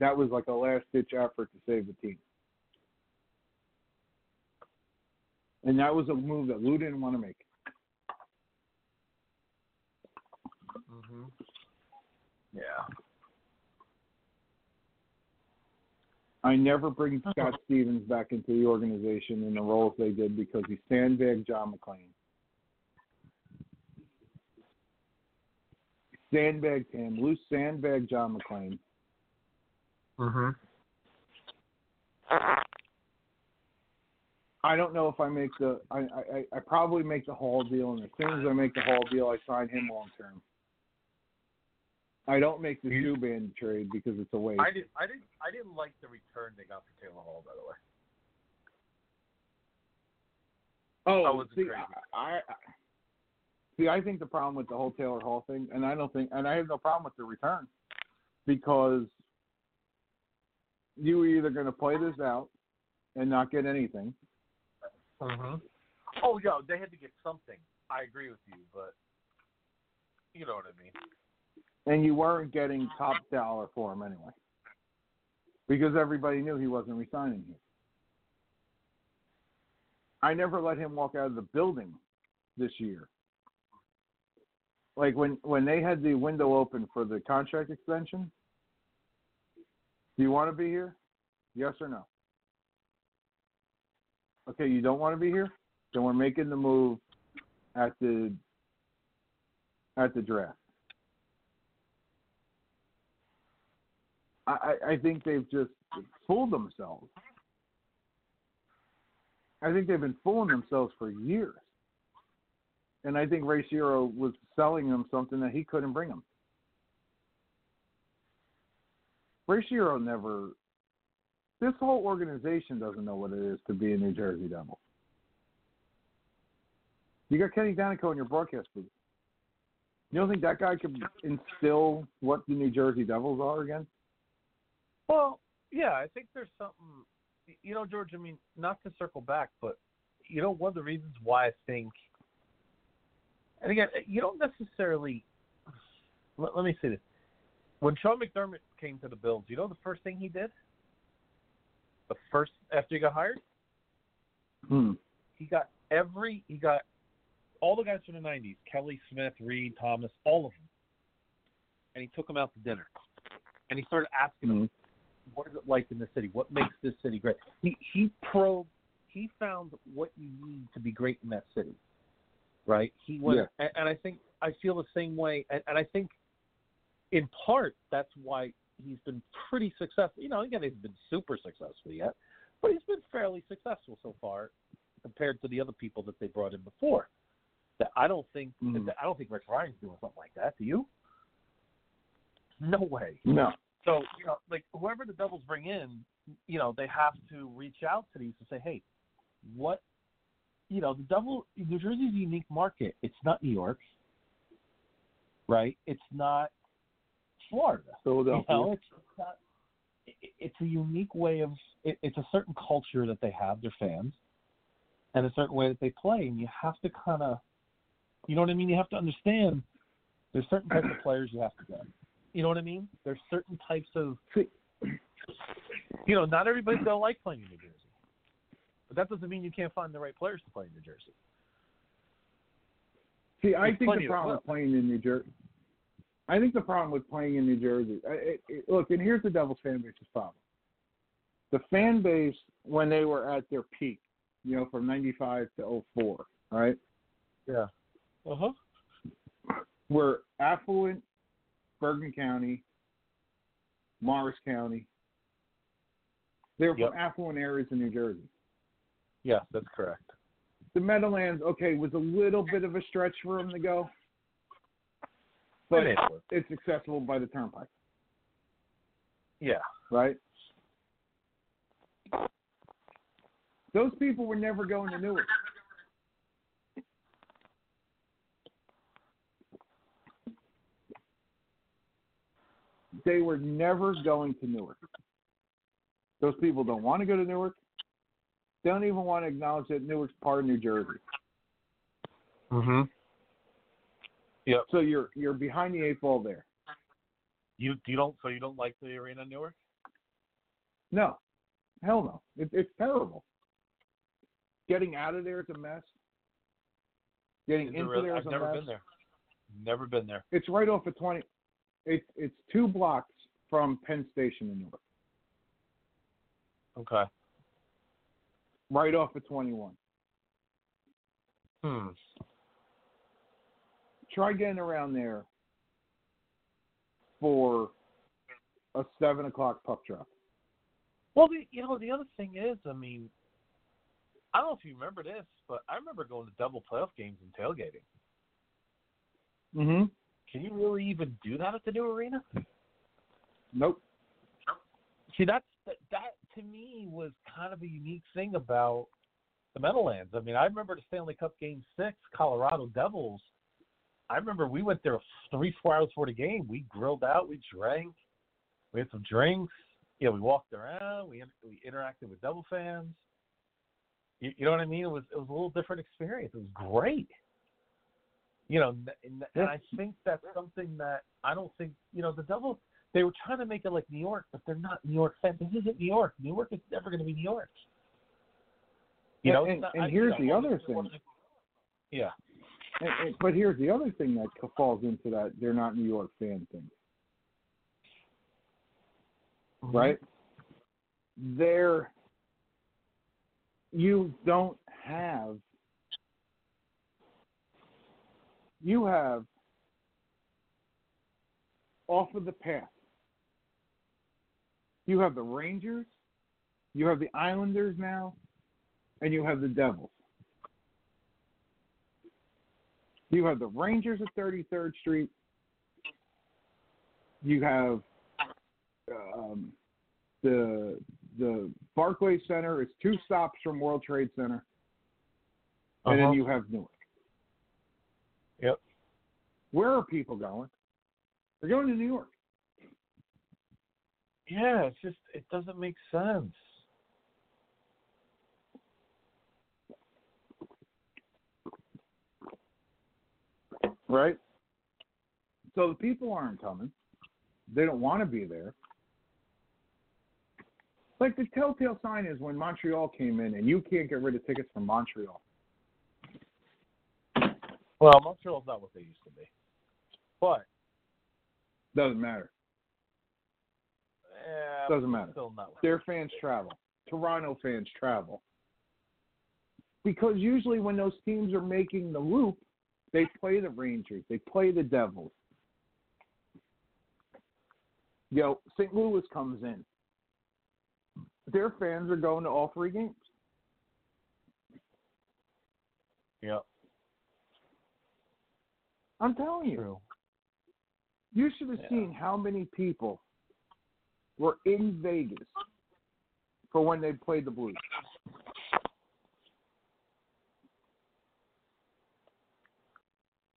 that was like a last ditch effort to save the team. And that was a move that Lou didn't want to make. Mhm. Yeah. I never bring Scott Stevens back into the organization in the roles they did because he sandbagged John MacLean. Sandbagged him. Loose sandbagged John MacLean. Mhm. I don't know if I make the. I, I I probably make the Hall deal, and as soon as I make the Hall deal, I sign him long term. I don't make the You- Subban trade because it's a waste. I didn't. I didn't. I didn't like the return they got for Taylor Hall. By the way. Oh, That was see. I, I see. I think the problem with the whole Taylor Hall thing, and I don't think, and I have no problem with the return, because you were either going to play this out and not get anything, Mhm. Oh yeah, they had to get something. I agree with you, but you know what I mean. And you weren't getting top dollar for him anyway, because everybody knew he wasn't resigning here. I never let him walk out of the building this year. Like when when they had the window open for the contract extension. Do you want to be here? Yes or no? Okay, you don't want to be here? Then we're making the move at the at the draft. I, I think they've just fooled themselves. I think they've been fooling themselves for years. And I think Ray Shero was selling them something that he couldn't bring them. Ray Shero never. This whole organization doesn't know what it is to be a New Jersey Devil. You got Kenny Daneyko in your broadcast booth. You don't think that guy could instill what the New Jersey Devils are again? Well, yeah, I think there's something. You know, George. I mean, not to circle back, but you know, one of the reasons why I think, and again, you don't necessarily. Let, let me say this: when Sean McDermott came to the Bills, you know the first thing he did. The first after he got hired, Hmm. he got every he got all the guys from the '90s: Kelly Smith, Reed, Thomas, all of them, and he took them out to dinner, and he started asking them, "What is it like in this city? What makes this city great?" He he probed, he found what you need to be great in that city, right? He went, Yeah. and, and I think I feel the same way, and, and I think in part that's why he's been pretty successful. You know, again, he's been super successful yet, but he's been fairly successful so far compared to the other people that they brought in before. That I don't think mm. that, I don't think Rex Ryan's doing something like that. Do you? No way. No. So you know, like whoever the Devils bring in, you know, they have to reach out to these and say, hey, what? You know, the Devil, New Jersey's a unique market. It's not New York, right? It's not Florida. Philadelphia. You know, it's it's not. it- It's a unique way of. It, it's a certain culture that they have, their fans, and a certain way that they play, and you have to kind of, you know what I mean. You have to understand. There's certain types of players you have to get. You know what I mean? There's certain types of. You know, not everybody's gonna like playing in New Jersey, but that doesn't mean you can't find the right players to play in New Jersey. See, I There's think the problem with playing in New Jersey. I think the problem with playing in New Jersey. It, it, look, and here's the Devils fan base's problem. The fan base when they were at their peak, you know, from '95 to '04, right, Yeah. Uh huh. were affluent Bergen County, Morris County. They're Yep. from affluent areas in New Jersey. Yes, that's correct. the Meadowlands, okay, was a little bit of a stretch for them to go, but It it's accessible by the turnpike, Yeah. right? Those people were never going to Newark. They were never going to Newark. Those people don't want to go to Newark. They don't even want to acknowledge that Newark's part of New Jersey. Mm-hmm. Yep. So you're you're behind the eight ball there. You you don't so you don't like the arena in Newark? No, hell no. It, it's terrible. Getting out of there is a mess. Getting Is into really? there is I've a never mess. been there. Never been there. It's right off of twenty. It's it's two blocks from Penn Station in Newark. Okay. Right off of twenty one. Hmm. Try getting around there for a seven o'clock puck drop. Well, the, you know, the other thing is, I mean, I don't know if you remember this, but I remember going to double playoff games and tailgating. Mm-hmm. Can you really even do that at the new arena? Nope. See, that's that, that to me was kind of a unique thing about the Meadowlands. I mean, I remember the Stanley Cup Game Six, Colorado Devils. I remember we went there three, four hours before the game. We grilled out, we drank, we had some drinks. You know, we walked around, we we interacted with Devil fans. You, you know what I mean? It was it was a little different experience. It was great. You know, and, and I think that's something that I don't think you know the Devils they were trying to make it like New York, but they're not New York fans. This isn't New York. New York is never going to be New York. You know, And- not- and I- here's you the other thing. one of the- Yeah. And, and, but here's the other thing that falls into that they're not New York fan thing. Mm-hmm. right? There, you don't have, you have off of the path, you have the Rangers, you have the Islanders now, and you have the Devils. You have the Rangers at 33rd Street. You have um, the the Barclays Center is two stops from World Trade Center, and Uh-huh. then you have Newark. Where are people going? They're going to New York. Yeah, it's just it doesn't make sense. Right? So the people aren't coming. They don't want to be there. Like the telltale sign is when Montreal came in and you can't get rid of tickets from Montreal. Well, Montreal's not what they used to be but Doesn't matter. eh, Doesn't matter. Their fans travel. Toronto fans travel. Because usually when those teams are making the loop, they play the Rangers, they play the Devils. Yo, St. Louis comes in. Their fans are going to all three games. Yep. I'm telling you. You should have Yeah. seen how many people were in Vegas for when they played the Blues.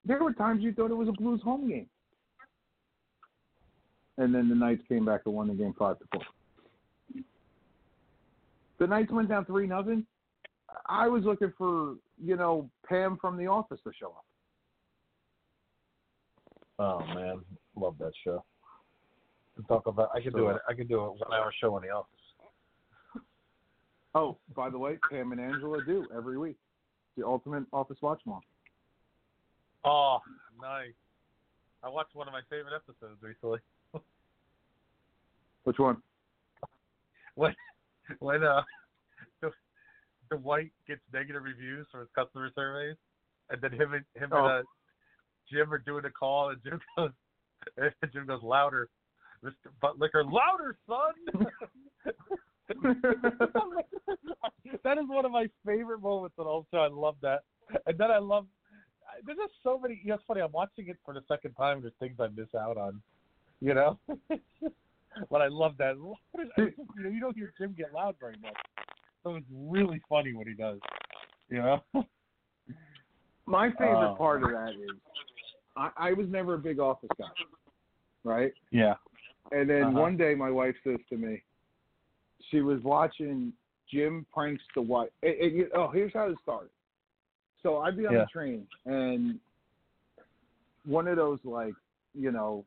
There were times you thought it was a Blues home game. And then the Knights came back and won the game five to four. The Knights went down three nothing. I was looking for, you know, Pam from the office to show up. Oh man, love that show. To talk about, I could do it. I could do a one-hour show in the office. Oh, by the way, Pam and Angela do every week. The ultimate office watch mom. Oh, nice. I watched one of my favorite episodes recently. Which one? when when uh the, Dwight gets negative reviews from his customer surveys, and then him and him Oh. and uh, Jim are doing a call, and Jim goes, and Jim goes louder, Mr. Buttlicker, louder, son. that is one of my favorite moments on all show. I love that, and then I love. There's just so many. You know, it's funny. I'm watching it for the second time. There's things I miss out on, you know. but I love that. You know, you don't hear Jim get loud very much, so it's really funny what he does. You know. My favorite Oh. part of that is I, I was never a big office guy, right? Yeah. And then Uh-huh. one day my wife says to me, she was watching Jim pranks Dwight. And, and you- oh, here's how it started. So I'd be on Yeah. the train and one of those like, you know,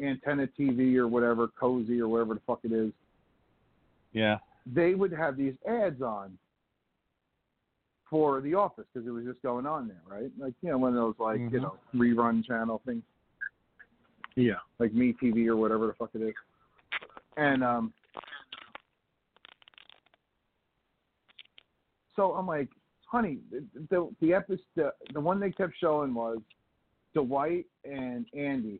antenna TV or whatever, Cozi or whatever the fuck it is, Yeah. they would have these ads on for The Office because it was just going on there, right? Like you know, one of those like you Mhm. know rerun channel things, Yeah. like Me TV or whatever the fuck it is. And um, so I'm like, honey, the the, the episode, the, the one they kept showing was Dwight and Andy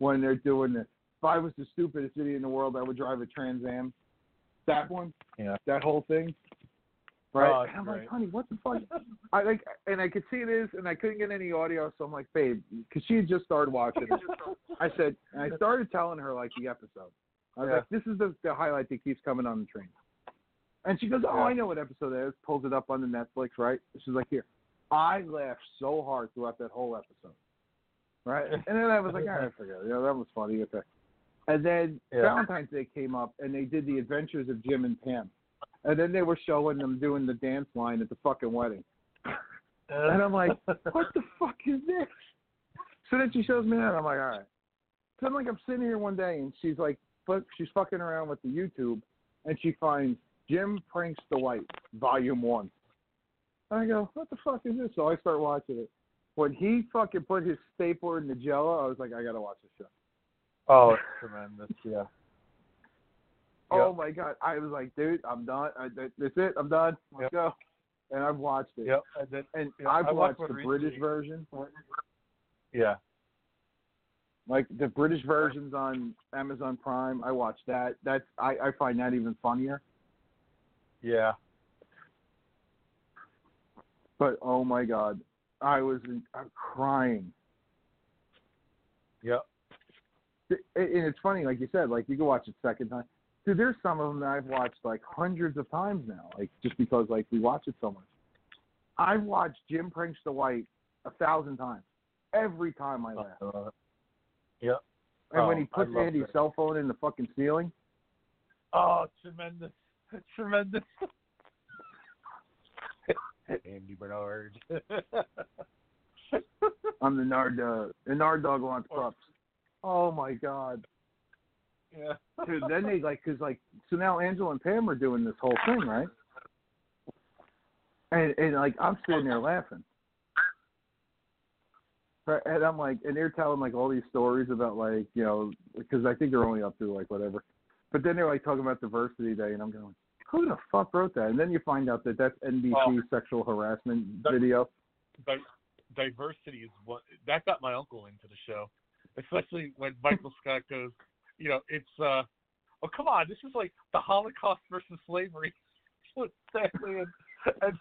when they're doing the. If I was the stupidest idiot in the world, I would drive a Trans Am. That one, Yeah. that whole thing, right? Oh, and I'm like, honey, what the fuck? I like, and I could see this, and I couldn't get any audio, so I'm like, babe, because she had just started watching. it. I said, and I started telling her like the episode. I was Yeah. like, this is the, the highlight that keeps coming on the train. And she goes, oh, Yeah. I know what episode that is. Pulls it up on the Netflix, right? She's like, here. I laughed so hard throughout that whole episode, right? And then I was like, all right, forget it. Yeah, that was funny. Okay. And then Yeah. Valentine's Day came up, and they did the Adventures of Jim and Pam, and then they were showing them doing the dance line at the fucking wedding. And I'm like, what the fuck is this? So then she shows me that. I'm like, all right. So I'm like, I'm sitting here one day, and she's like, fuck, she's fucking around with the YouTube, and she finds Jim Pranks Dwight, Volume One. And I go, what the fuck is this? So I start watching it. When he fucking put his stapler in the Jello, I was like, I gotta watch this show. Oh, it's tremendous. Yeah. Oh my god! I was like, dude, I'm done. I, that's it. I'm done. Let's Yep. go. And I've watched it. Yep. And then, And Yeah, I've watched watched the British recently. version. yeah. Like the British versions on Amazon Prime, I watched that. That's I, I find that even funnier. Yeah. But oh my god, I was I'm crying. Yep. And it's funny, like you said, like you can watch it second time. Dude, there's some of them that I've watched like hundreds of times now, like just because like we watch it so much. I've watched Jim Pranks Dwight a thousand times. Every time I laugh. Uh, yep. And when Oh, he I puts Andy's that. cell phone in the fucking ceiling, Oh, tremendous. Tremendous. Andy Bernard. I'm the Nard. Uh, the Nard dog wants pups. Oh my god. Yeah. Dude, then they like, cause like, so now Angela and Pam are doing this whole thing, right? And and like, I'm sitting there laughing. Right, and I'm like, and they're telling like all these stories about like, you know, because I think they're only up to like whatever. But then they're like talking about diversity day, and I'm going, who the fuck wrote that? And then you find out that that's NBC Well, sexual harassment that- video. Di- diversity is what that got my uncle into the show, especially when Michael Scott goes, you know, it's uh, oh come on, this is like the Holocaust versus slavery. Stanley and, and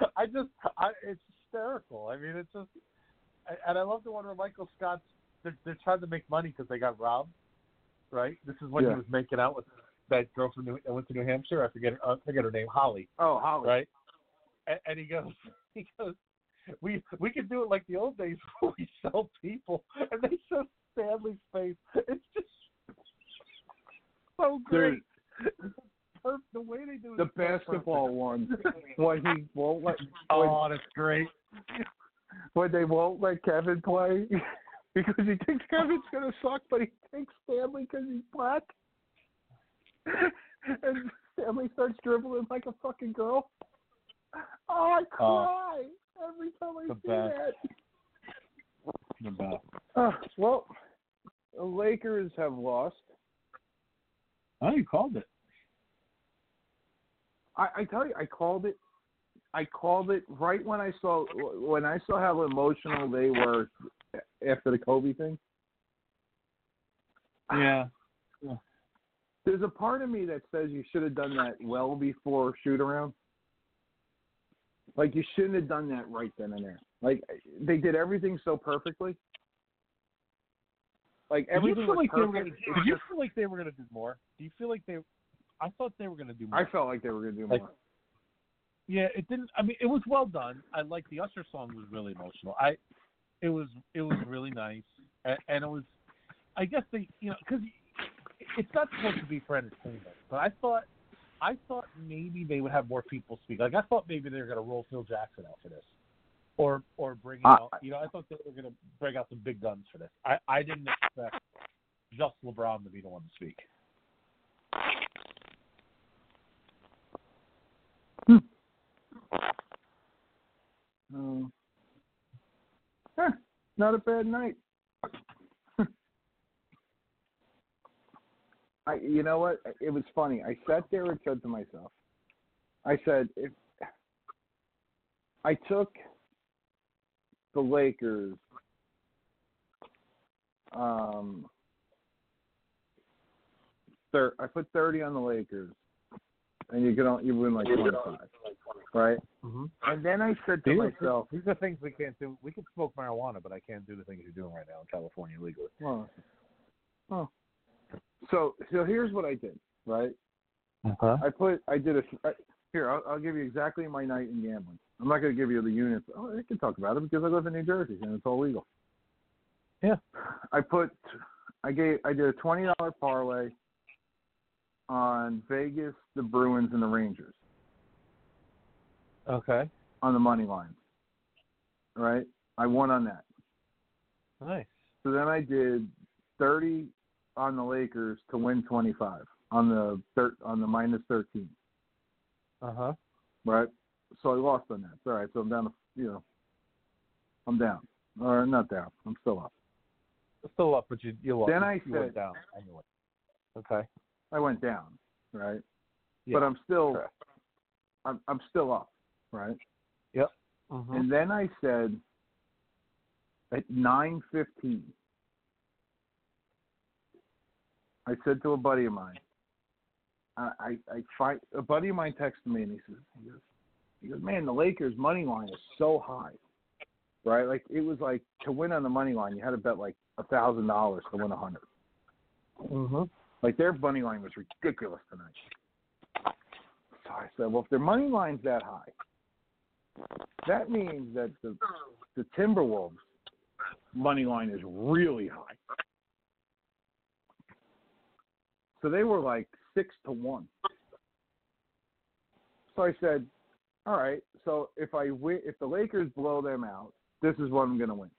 I just, I it's hysterical. I mean, it's just, and I love the one where Michael Scott's they're, they're trying to make money because they got robbed, right? This is when Yeah. he was making out with that girl from New, that went to New Hampshire. I forget, I forget her name, Holly Oh, Holly. right? And, and he goes, he goes, we we can do it like the old days where we sell people, and they show Stanley's face. It's just so great. It's the way they do it. The is so basketball perfect. one when he won't let oh, when, Oh, that's great. when they won't let Kevin play because he thinks Kevin's gonna suck, but he takes Stanley because he's black, and Stanley starts dribbling like a fucking girl. Oh, I oh. cry every time I see best. that. The best. Uh, well, the Lakers have lost. Oh, you called it. I, I tell you, I called it. I called it right when I saw when I saw how emotional they were after the Kobe thing. Yeah. There's a part of me that says you should have done that well before shoot around. Like you shouldn't have done that right then and there. Like they did everything so perfectly. Like Did you everything feel was like they were perfect. gonna? Did you feel like they were gonna do more? Do you feel like they? I thought they were gonna do more. I felt like they were going to do Like- more. Yeah, it didn't. I mean, it was well done. I like the Usher song was really emotional. I, it was it was really nice, and, and it was, I guess they you know because it's not supposed to be for entertainment, but I thought I thought maybe they would have more people speak. Like I thought maybe they were gonna roll Phil Jackson out for this, or or bring Uh, out you know I thought they were gonna bring out some big guns for this. I I didn't expect just LeBron to be the one to speak. Hmm. Um, huh, not a bad night. I, you know what? It was funny. I sat there and said to myself, I said, if I took the Lakers, um, thir- I put thirty on the Lakers, and you can only, you win like twenty five, right? Mm-hmm. And then I said to These are, myself, these are things we can't do. We can smoke marijuana, but I can't do the things you're doing right now in California legally. Well, oh. So so here's what I did, right? Uh-huh. I put I did a I, here. I'll, I'll give you exactly my night in gambling. I'm not going to give you the units. Oh, I can talk about it because I live in New Jersey and it's all legal. Yeah. I put I gave I did a twenty dollar parlay on Vegas, the Bruins, and the Rangers Okay. on the money line. Right. I won on that. Nice. So then I did thirty on the Lakers to win twenty five on the thir- on the minus thirteen. Uh huh. Right. So I lost on that. All right. So I'm down to you know. I'm down. Or not down. I'm still up. Still up, but you you lost. Then I you went down anyway. Okay. I went down. Right. Yeah, But I'm still. correct. I'm I'm still up. Right. Mm-hmm. And then I said. At nine fifteen. I said to a buddy of mine. I I, I find a buddy of mine texted me and he says he goes he goes man the Lakers money line is so high, right? Like it was like to win on the money line you had to bet like a thousand dollars to win a hundred. Mm-hmm. Like their money line was ridiculous tonight. So I said, well, if their money line's that high, that means that the the Timberwolves money line is really high. So they were like six to one. So I said, all right, so if I win, if the Lakers blow them out, this is what I'm going to win.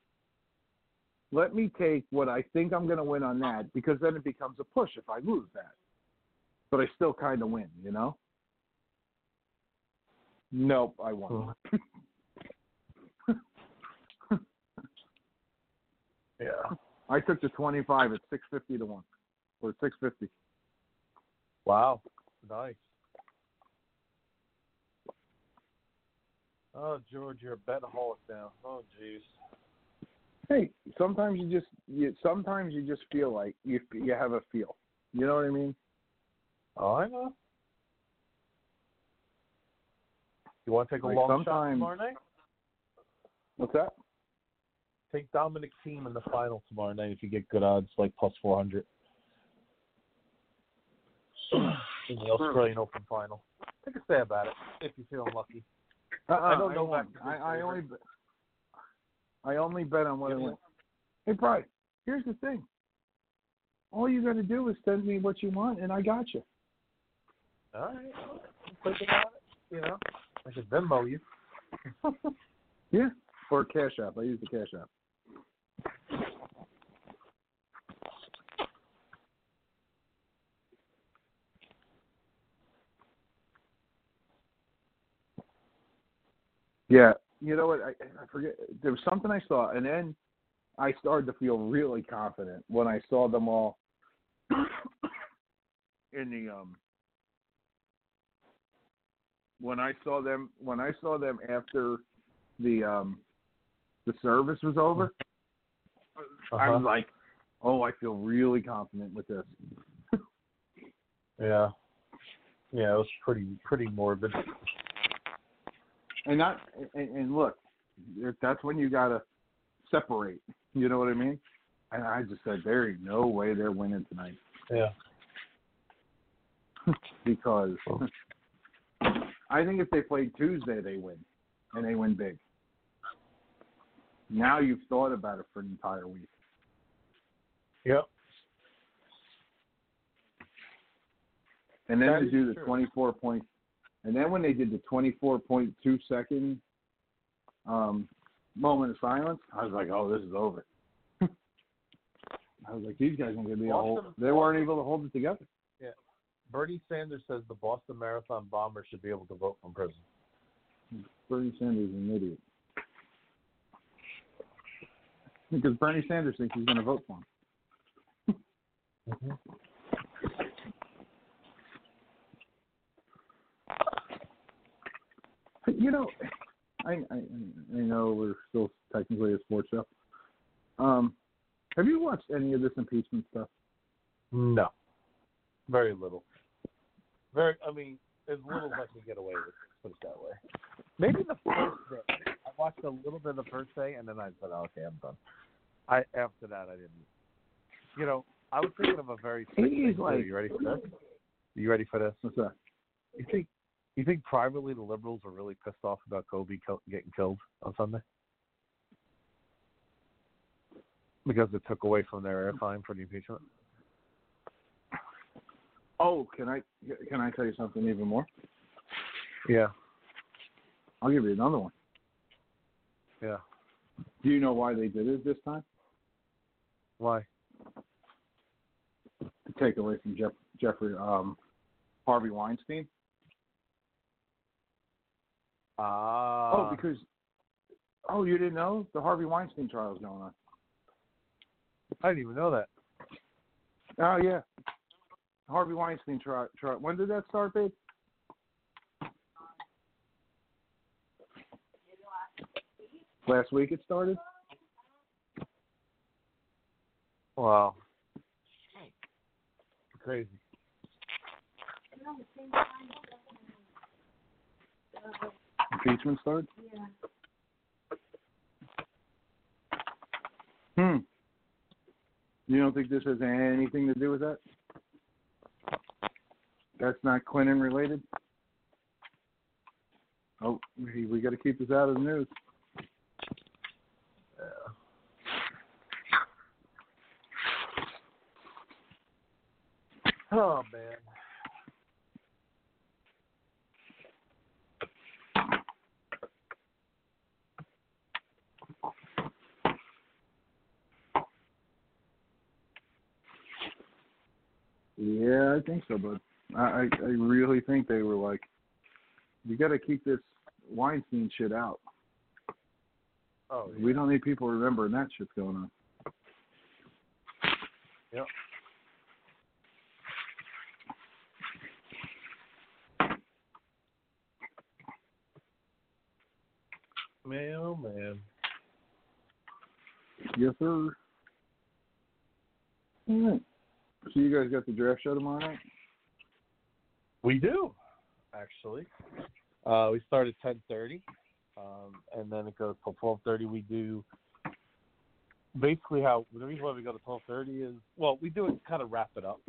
Let me take what I think I'm going to win on that because then it becomes a push if I lose that. But I still kind of win, you know? Nope, I won. Yeah. I took the 25 at 650 to 1 or 650. Wow. Nice. Oh, George, you're a betaholic now. Oh, jeez. Hey, sometimes you just you sometimes you just feel like you you have a feel. You know what I mean? Oh, I know. You want to take a Like long shot tomorrow night? What's that? Take Dominic Thiem in the final tomorrow night if you get good odds, like plus 400. In the Australian Open final. Take a stab at it if you're feeling lucky. Uh-uh, I uh, don't know back to I, I only bet- I only bet on what I Give win. Hey, Bryce, here's the thing. All you got to do is send me what you want, and I got you. All right. Think about it. You know, I could Venmo you. Yeah, or Cash App. I use the Cash App. Yeah, you know what? I, I forget. There was something I saw, and then I started to feel really confident when I saw them all in the um. When I saw them, when I saw them after the um the service was over, I Uh-huh. was like, "Oh, I feel really confident with this." Yeah. Yeah, it was pretty pretty morbid. And not and, and look, that's when you gotta separate. You know what I mean? And I just said, "There ain't no way they're winning tonight Yeah. because I think if they played Tuesday, they win, and they win big." Now you've thought about it for an entire week. Yep. And then to do the true. 24 point, and then when they did the 24.2 second um, moment of silence, I was like, oh, this is over. I was like, these guys aren't going to be a hold. Boston- They weren't able to hold it together. Yeah. Bernie Sanders says the Boston Marathon bomber should be able to vote from prison. Bernie Sanders is an idiot. Because Bernie Sanders thinks he's going to vote for him. But, you know, I, I I know we're still technically a sports show. Um, have you watched any of this impeachment stuff? No. Very little. Very. I mean, as little as I can get away with. Put it that way. Maybe the first day. I watched a little bit of the first day, and then I said, "Okay, I'm done." I after that, I didn't. You know, I was thinking of a very. He's like- you ready for this? Are You ready for this? What's that? You think? You think privately the liberals are really pissed off about Kobe getting killed on Sunday? Because it took away from their airtime for the impeachment. Oh, can I can I tell you something even more? Yeah. I'll give you another one. Yeah. Do you know why they did it this time? Why? To take away from Jeff, Jeffrey um, Harvey Weinstein. Ah. oh, because oh, you didn't know the Harvey Weinstein trial is going on. I didn't even know that. Oh yeah, Harvey Weinstein trial. Tri- when did that start, babe? Last week it started. Wow. Crazy. Impeachment started. Hmm. You don't think this has anything to do with that? That's not Clinton related. Oh, we, we got to keep this out of the news. Oh man. Yeah, I think so, but I I, I really think they were like, you got to keep this Weinstein shit out. Oh, yeah. We don't need people remembering that shit's going on. Yep. Man, oh man. Yes, sir. All right. So you guys got the draft show tomorrow night? We do, actually. Uh, we start at ten thirty, um, and then it goes till twelve thirty. We do basically how the reason why we go to twelve thirty is well, we do it to kind of wrap it up,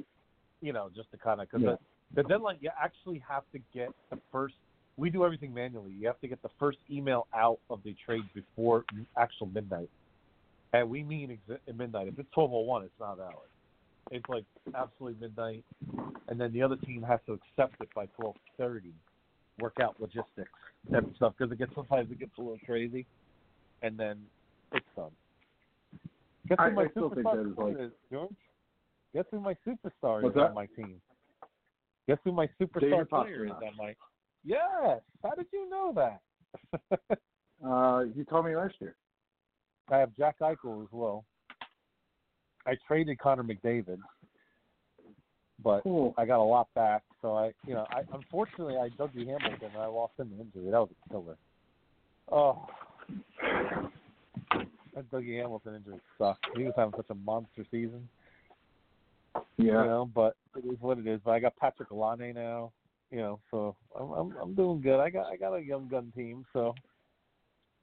you know, just to kind of because Yeah. the, the deadline you actually have to get the first. We do everything manually. You have to get the first email out of the trade before actual midnight, and we mean ex- at midnight. If it's twelve oh one, it's not valid. It's like absolutely midnight, and then the other team has to accept it by twelve thirty. Work out logistics and stuff because it gets sometimes it gets a little crazy, and then it's done. Guess who I- my I superstar is like- is, George? Guess who my superstar What's is that? on my team? Guess who my superstar player is on my? Yes. How did you know that? Uh, you told me last year. I have Jack Eichel as well. I traded Connor McDavid, but Cool. I got a lot back. So I, you know, I unfortunately I Dougie Hamilton and I lost him to injury. That was a killer. Oh, that Dougie Hamilton injury sucked. He was having such a monster season, Yeah. you know. But it is what it is. But I got Patrik Laine now, you know. So I'm I'm, I'm doing good. I got I got a young gun team, so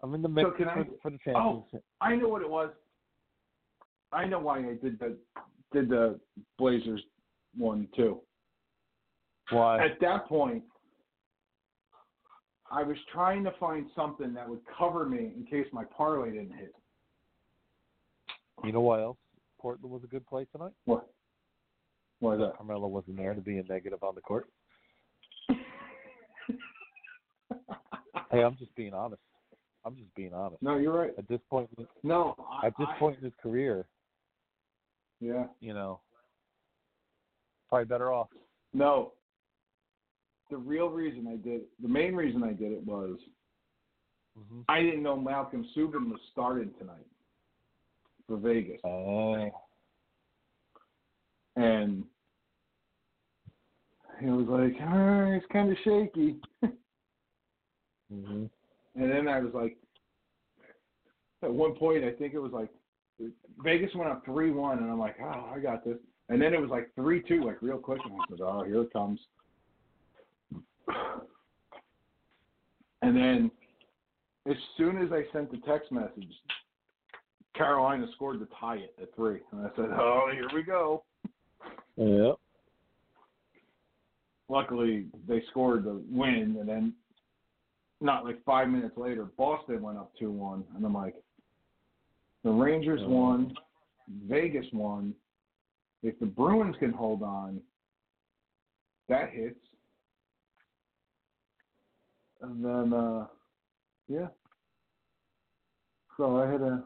I'm in the mix So can I- for, for the Oh. I know what it was. I know why I did the did the Blazers one too. Why? At that point, I was trying to find something that would cover me in case my parlay didn't hit. You know what else? Portland was a good play tonight. What? Why that? Carmelo wasn't there to be a negative on the court. Hey, I'm just being honest. I'm just being honest. No, you're right. At this point, No, at this I- point in his career, yeah. you know, probably better off. No. The real reason I did the main reason I did it was Mm-hmm. I didn't know Malcolm Subban was starting tonight for Vegas. Oh, and he was like, oh, it's kind of shaky. hmm And then I was like, at one point, I think it was like Vegas went up three one, and I'm like, oh, I got this. And then it was like three two, like real quick, and I said, oh, here it comes. And then, as soon as I sent the text message, Carolina scored to tie it at three, and I said, oh, here we go. yeah. luckily they scored the win and then not like five minutes later boston went up 2-1 and i'm like the rangers Oh. won vegas won if the bruins can hold on that hits and then uh yeah so i had a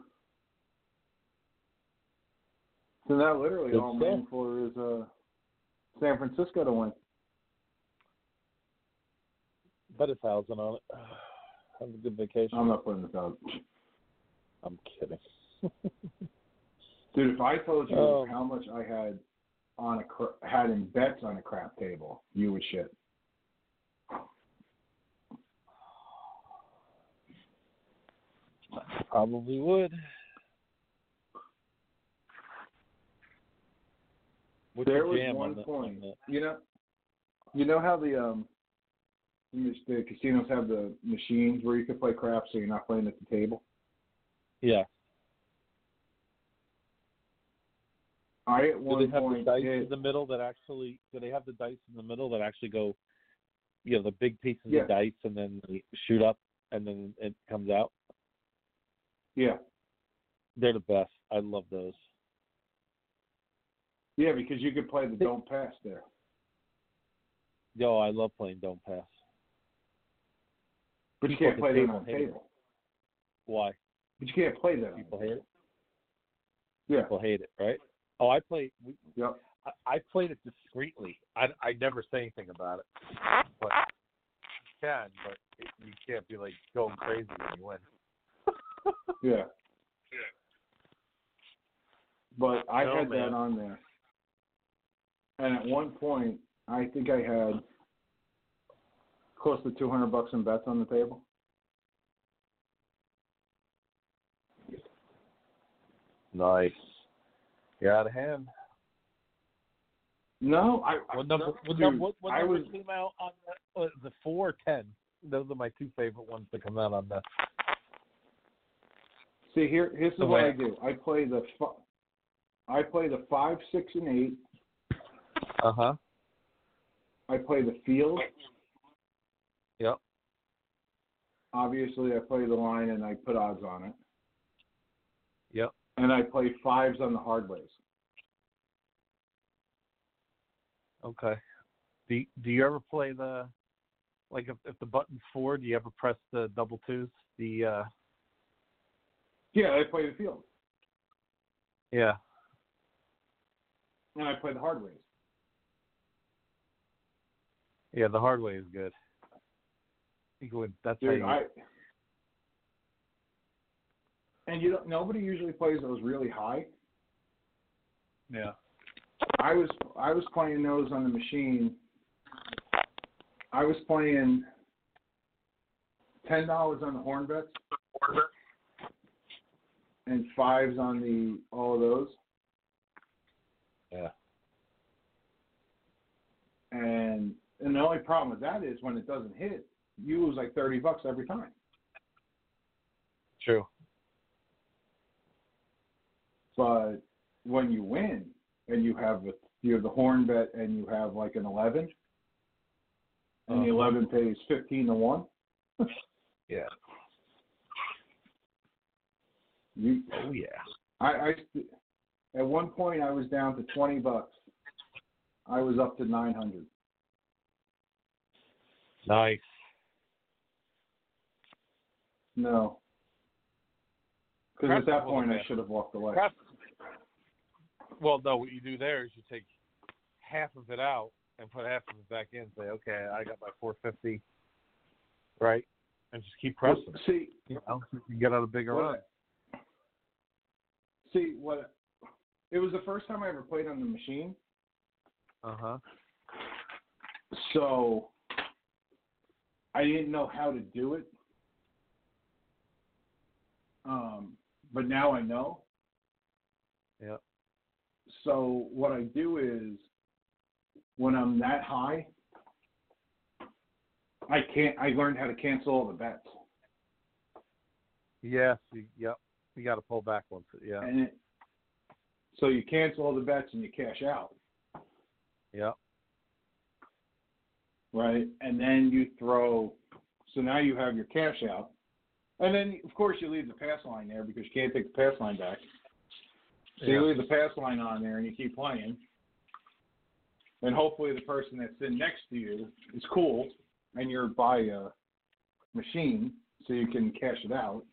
so now literally Good all i'm waiting for is uh san francisco to win Bet a thousand on it. Have a good vacation. i'm not putting this out I'm kidding. Dude, if I told you Oh. how much I had on a cra- had in bets on a crap table, you would shit. Probably would. What's there was one on the, point. on You know, you know how the um, the the casinos have the machines where you can play crap, so you're not playing at the table. yeah. I at Do they have the dice hit, in the middle that actually? Do they have the dice in the middle that actually go? You know, the big pieces Yeah. of dice, and then they shoot up, and then it comes out. yeah, They're the best. I love those. yeah, because you could play the don't pass there. Yo, I love playing Don't Pass. But you People can't play the that table on the table. Why? But you can't play that. People hate it. Yeah. People hate it, right? Oh, I play. We, Yep. I, I played it discreetly. I I never say anything about it, but you can, but you can't be like going crazy when you win. Yeah. But I No, had man. that on there. And at one point, I think I had close to 200 bucks in bets on the table. Nice. You're out of hand. No, I. I- What number? no, What, dude, number, what, what I number was. came out on the, uh, the four or ten? Those are my two favorite ones to come out on the. See here. Here's The what I do. I play the. fi- I play the five, six, and eight. Uh huh. I play the field. Yep. Obviously, I play the line and I put odds on it. Yep. And I play fives on the hard ways. Okay. Do Do you ever play the, like if if the button's four, do you ever press the double twos? The uh Yeah, I play the field yeah. and I play the hard ways. Yeah, the hard way is good. That's Dude, how you, I and you don't. Nobody usually plays those really high. yeah. I was I was playing those on the machine. I was playing ten dollars on the horn bets and fives on the all of those. Yeah. And and the only problem with that is when it doesn't hit, you lose like thirty bucks every time. True. But when you win and you have the you have the horn bet and you have like an eleven, and the Uh-huh. eleven pays fifteen to one, Yeah. you Oh yeah. I, I at one point I was down to twenty bucks. I was up to nine hundred. Nice. No, because at that point I should have walked away. Well, no. What you do there is you take half of it out and put half of it back in. Say, okay, I got my 450, right? And just keep pressing. See, You know, you can get out a bigger run. what, see what? It was the first time I ever played on the machine, Uh huh. so I didn't know how to do it. Um, but now I know. So what I do is when I'm that high, I can't. I learned how to cancel all the bets, Yes. You, yep. You got to pull back once. Yeah. and it, so you cancel all the bets and you cash out, Yep. right? And then you throw. So now you have your cash out, and then of course you leave the pass line there because you can't take the pass line back. So Yeah. you leave the pass line on there and you keep playing. And hopefully the person that's sitting next to you is cool and you're by a machine so you can cash it out.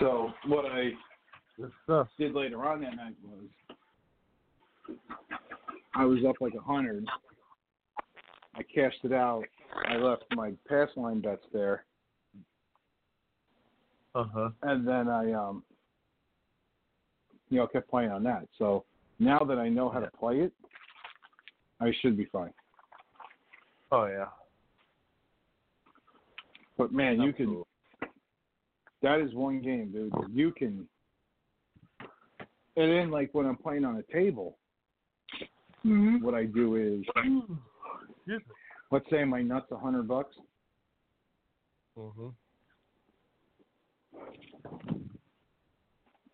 So what I did later on that night was I was up like a hundred. I cashed it out. I left my pass line bets there Uh huh. and then I um you know kept playing on that. So now that I know how to play it, I should be fine. Oh yeah. But man, you can cool. that is one game, dude. You can and then like when I'm playing on a table, what I do is Excuse me. let's say my nuts a hundred bucks. Mhm.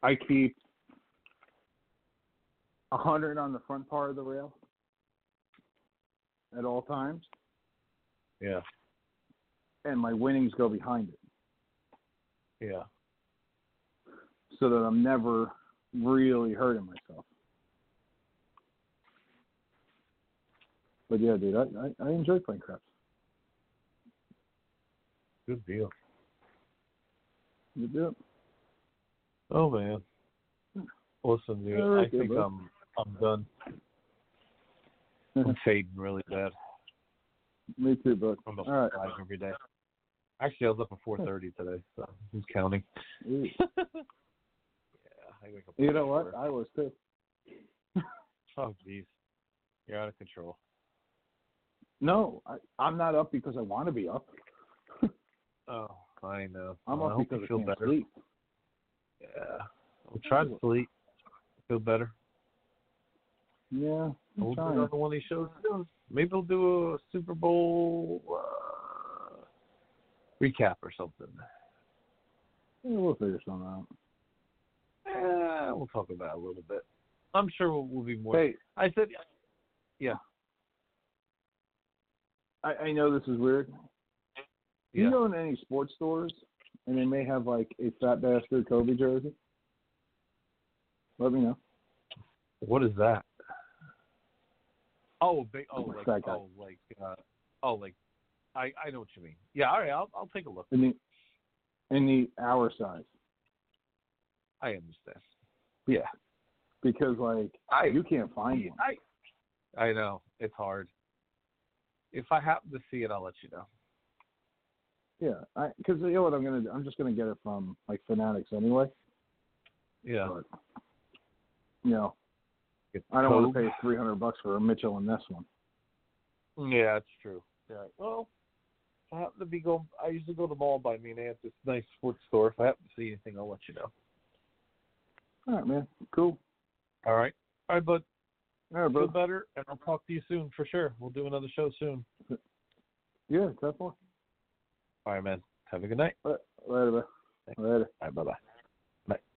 I keep a hundred on the front part of the rail at all times, Yeah. and my winnings go behind it, Yeah. so that I'm never really hurting myself. But yeah, dude, I I, I enjoy playing craps. Good deal. You do it. Oh man. Listen, dude, right, I think. I'm I'm done. I'm fading really bad. Me too, bud. I'm up All right. every day. Actually, I was up at four thirty today, so who's counting? Yeah, I. You know what? I was too. Oh, jeez, you're out of control. No, I, I'm not up because I want to be up. Oh, I know. I'm Well, I up hope because I feel better. sleep. Yeah, I'll try to sleep. Feel better. Yeah, We'll do another one of these shows soon. Maybe we'll do a Super Bowl uh, recap or something. Yeah, we'll figure something out. Eh, we'll talk about it a little bit. I'm sure we'll, we'll be more. Hey, I said, yeah. I, I know this is weird. yeah. You go in any sports stores and they may have like a fat bastard Kobe jersey. Let me know. what is that? Oh, big, oh, like, oh, like, uh, oh, like, I, I know what you mean. Yeah, all right, I'll, I'll take a look. In the in the hour size. I understand. Yeah. Because like I, you can't find one. I, I know it's hard. If I happen to see it, I'll let you know. Yeah, I because you know what I'm gonna do? I'm just gonna get it from like Fanatics anyway. Yeah. But you know, I don't want to pay three hundred bucks for a Mitchell in this one. Yeah, that's true. Yeah. Well, if I happen to be going, I usually go to the mall by me and Aunt, this nice sports store. If I happen to see anything, I'll let you know. All right, man. Cool. All right. All right, bud. All right, Feel better, and I'll talk to you soon for sure. We'll do another show soon. Yeah, definitely. All right, man. Have a good night. All right, later, bro. Later. All right, bye, bye bye.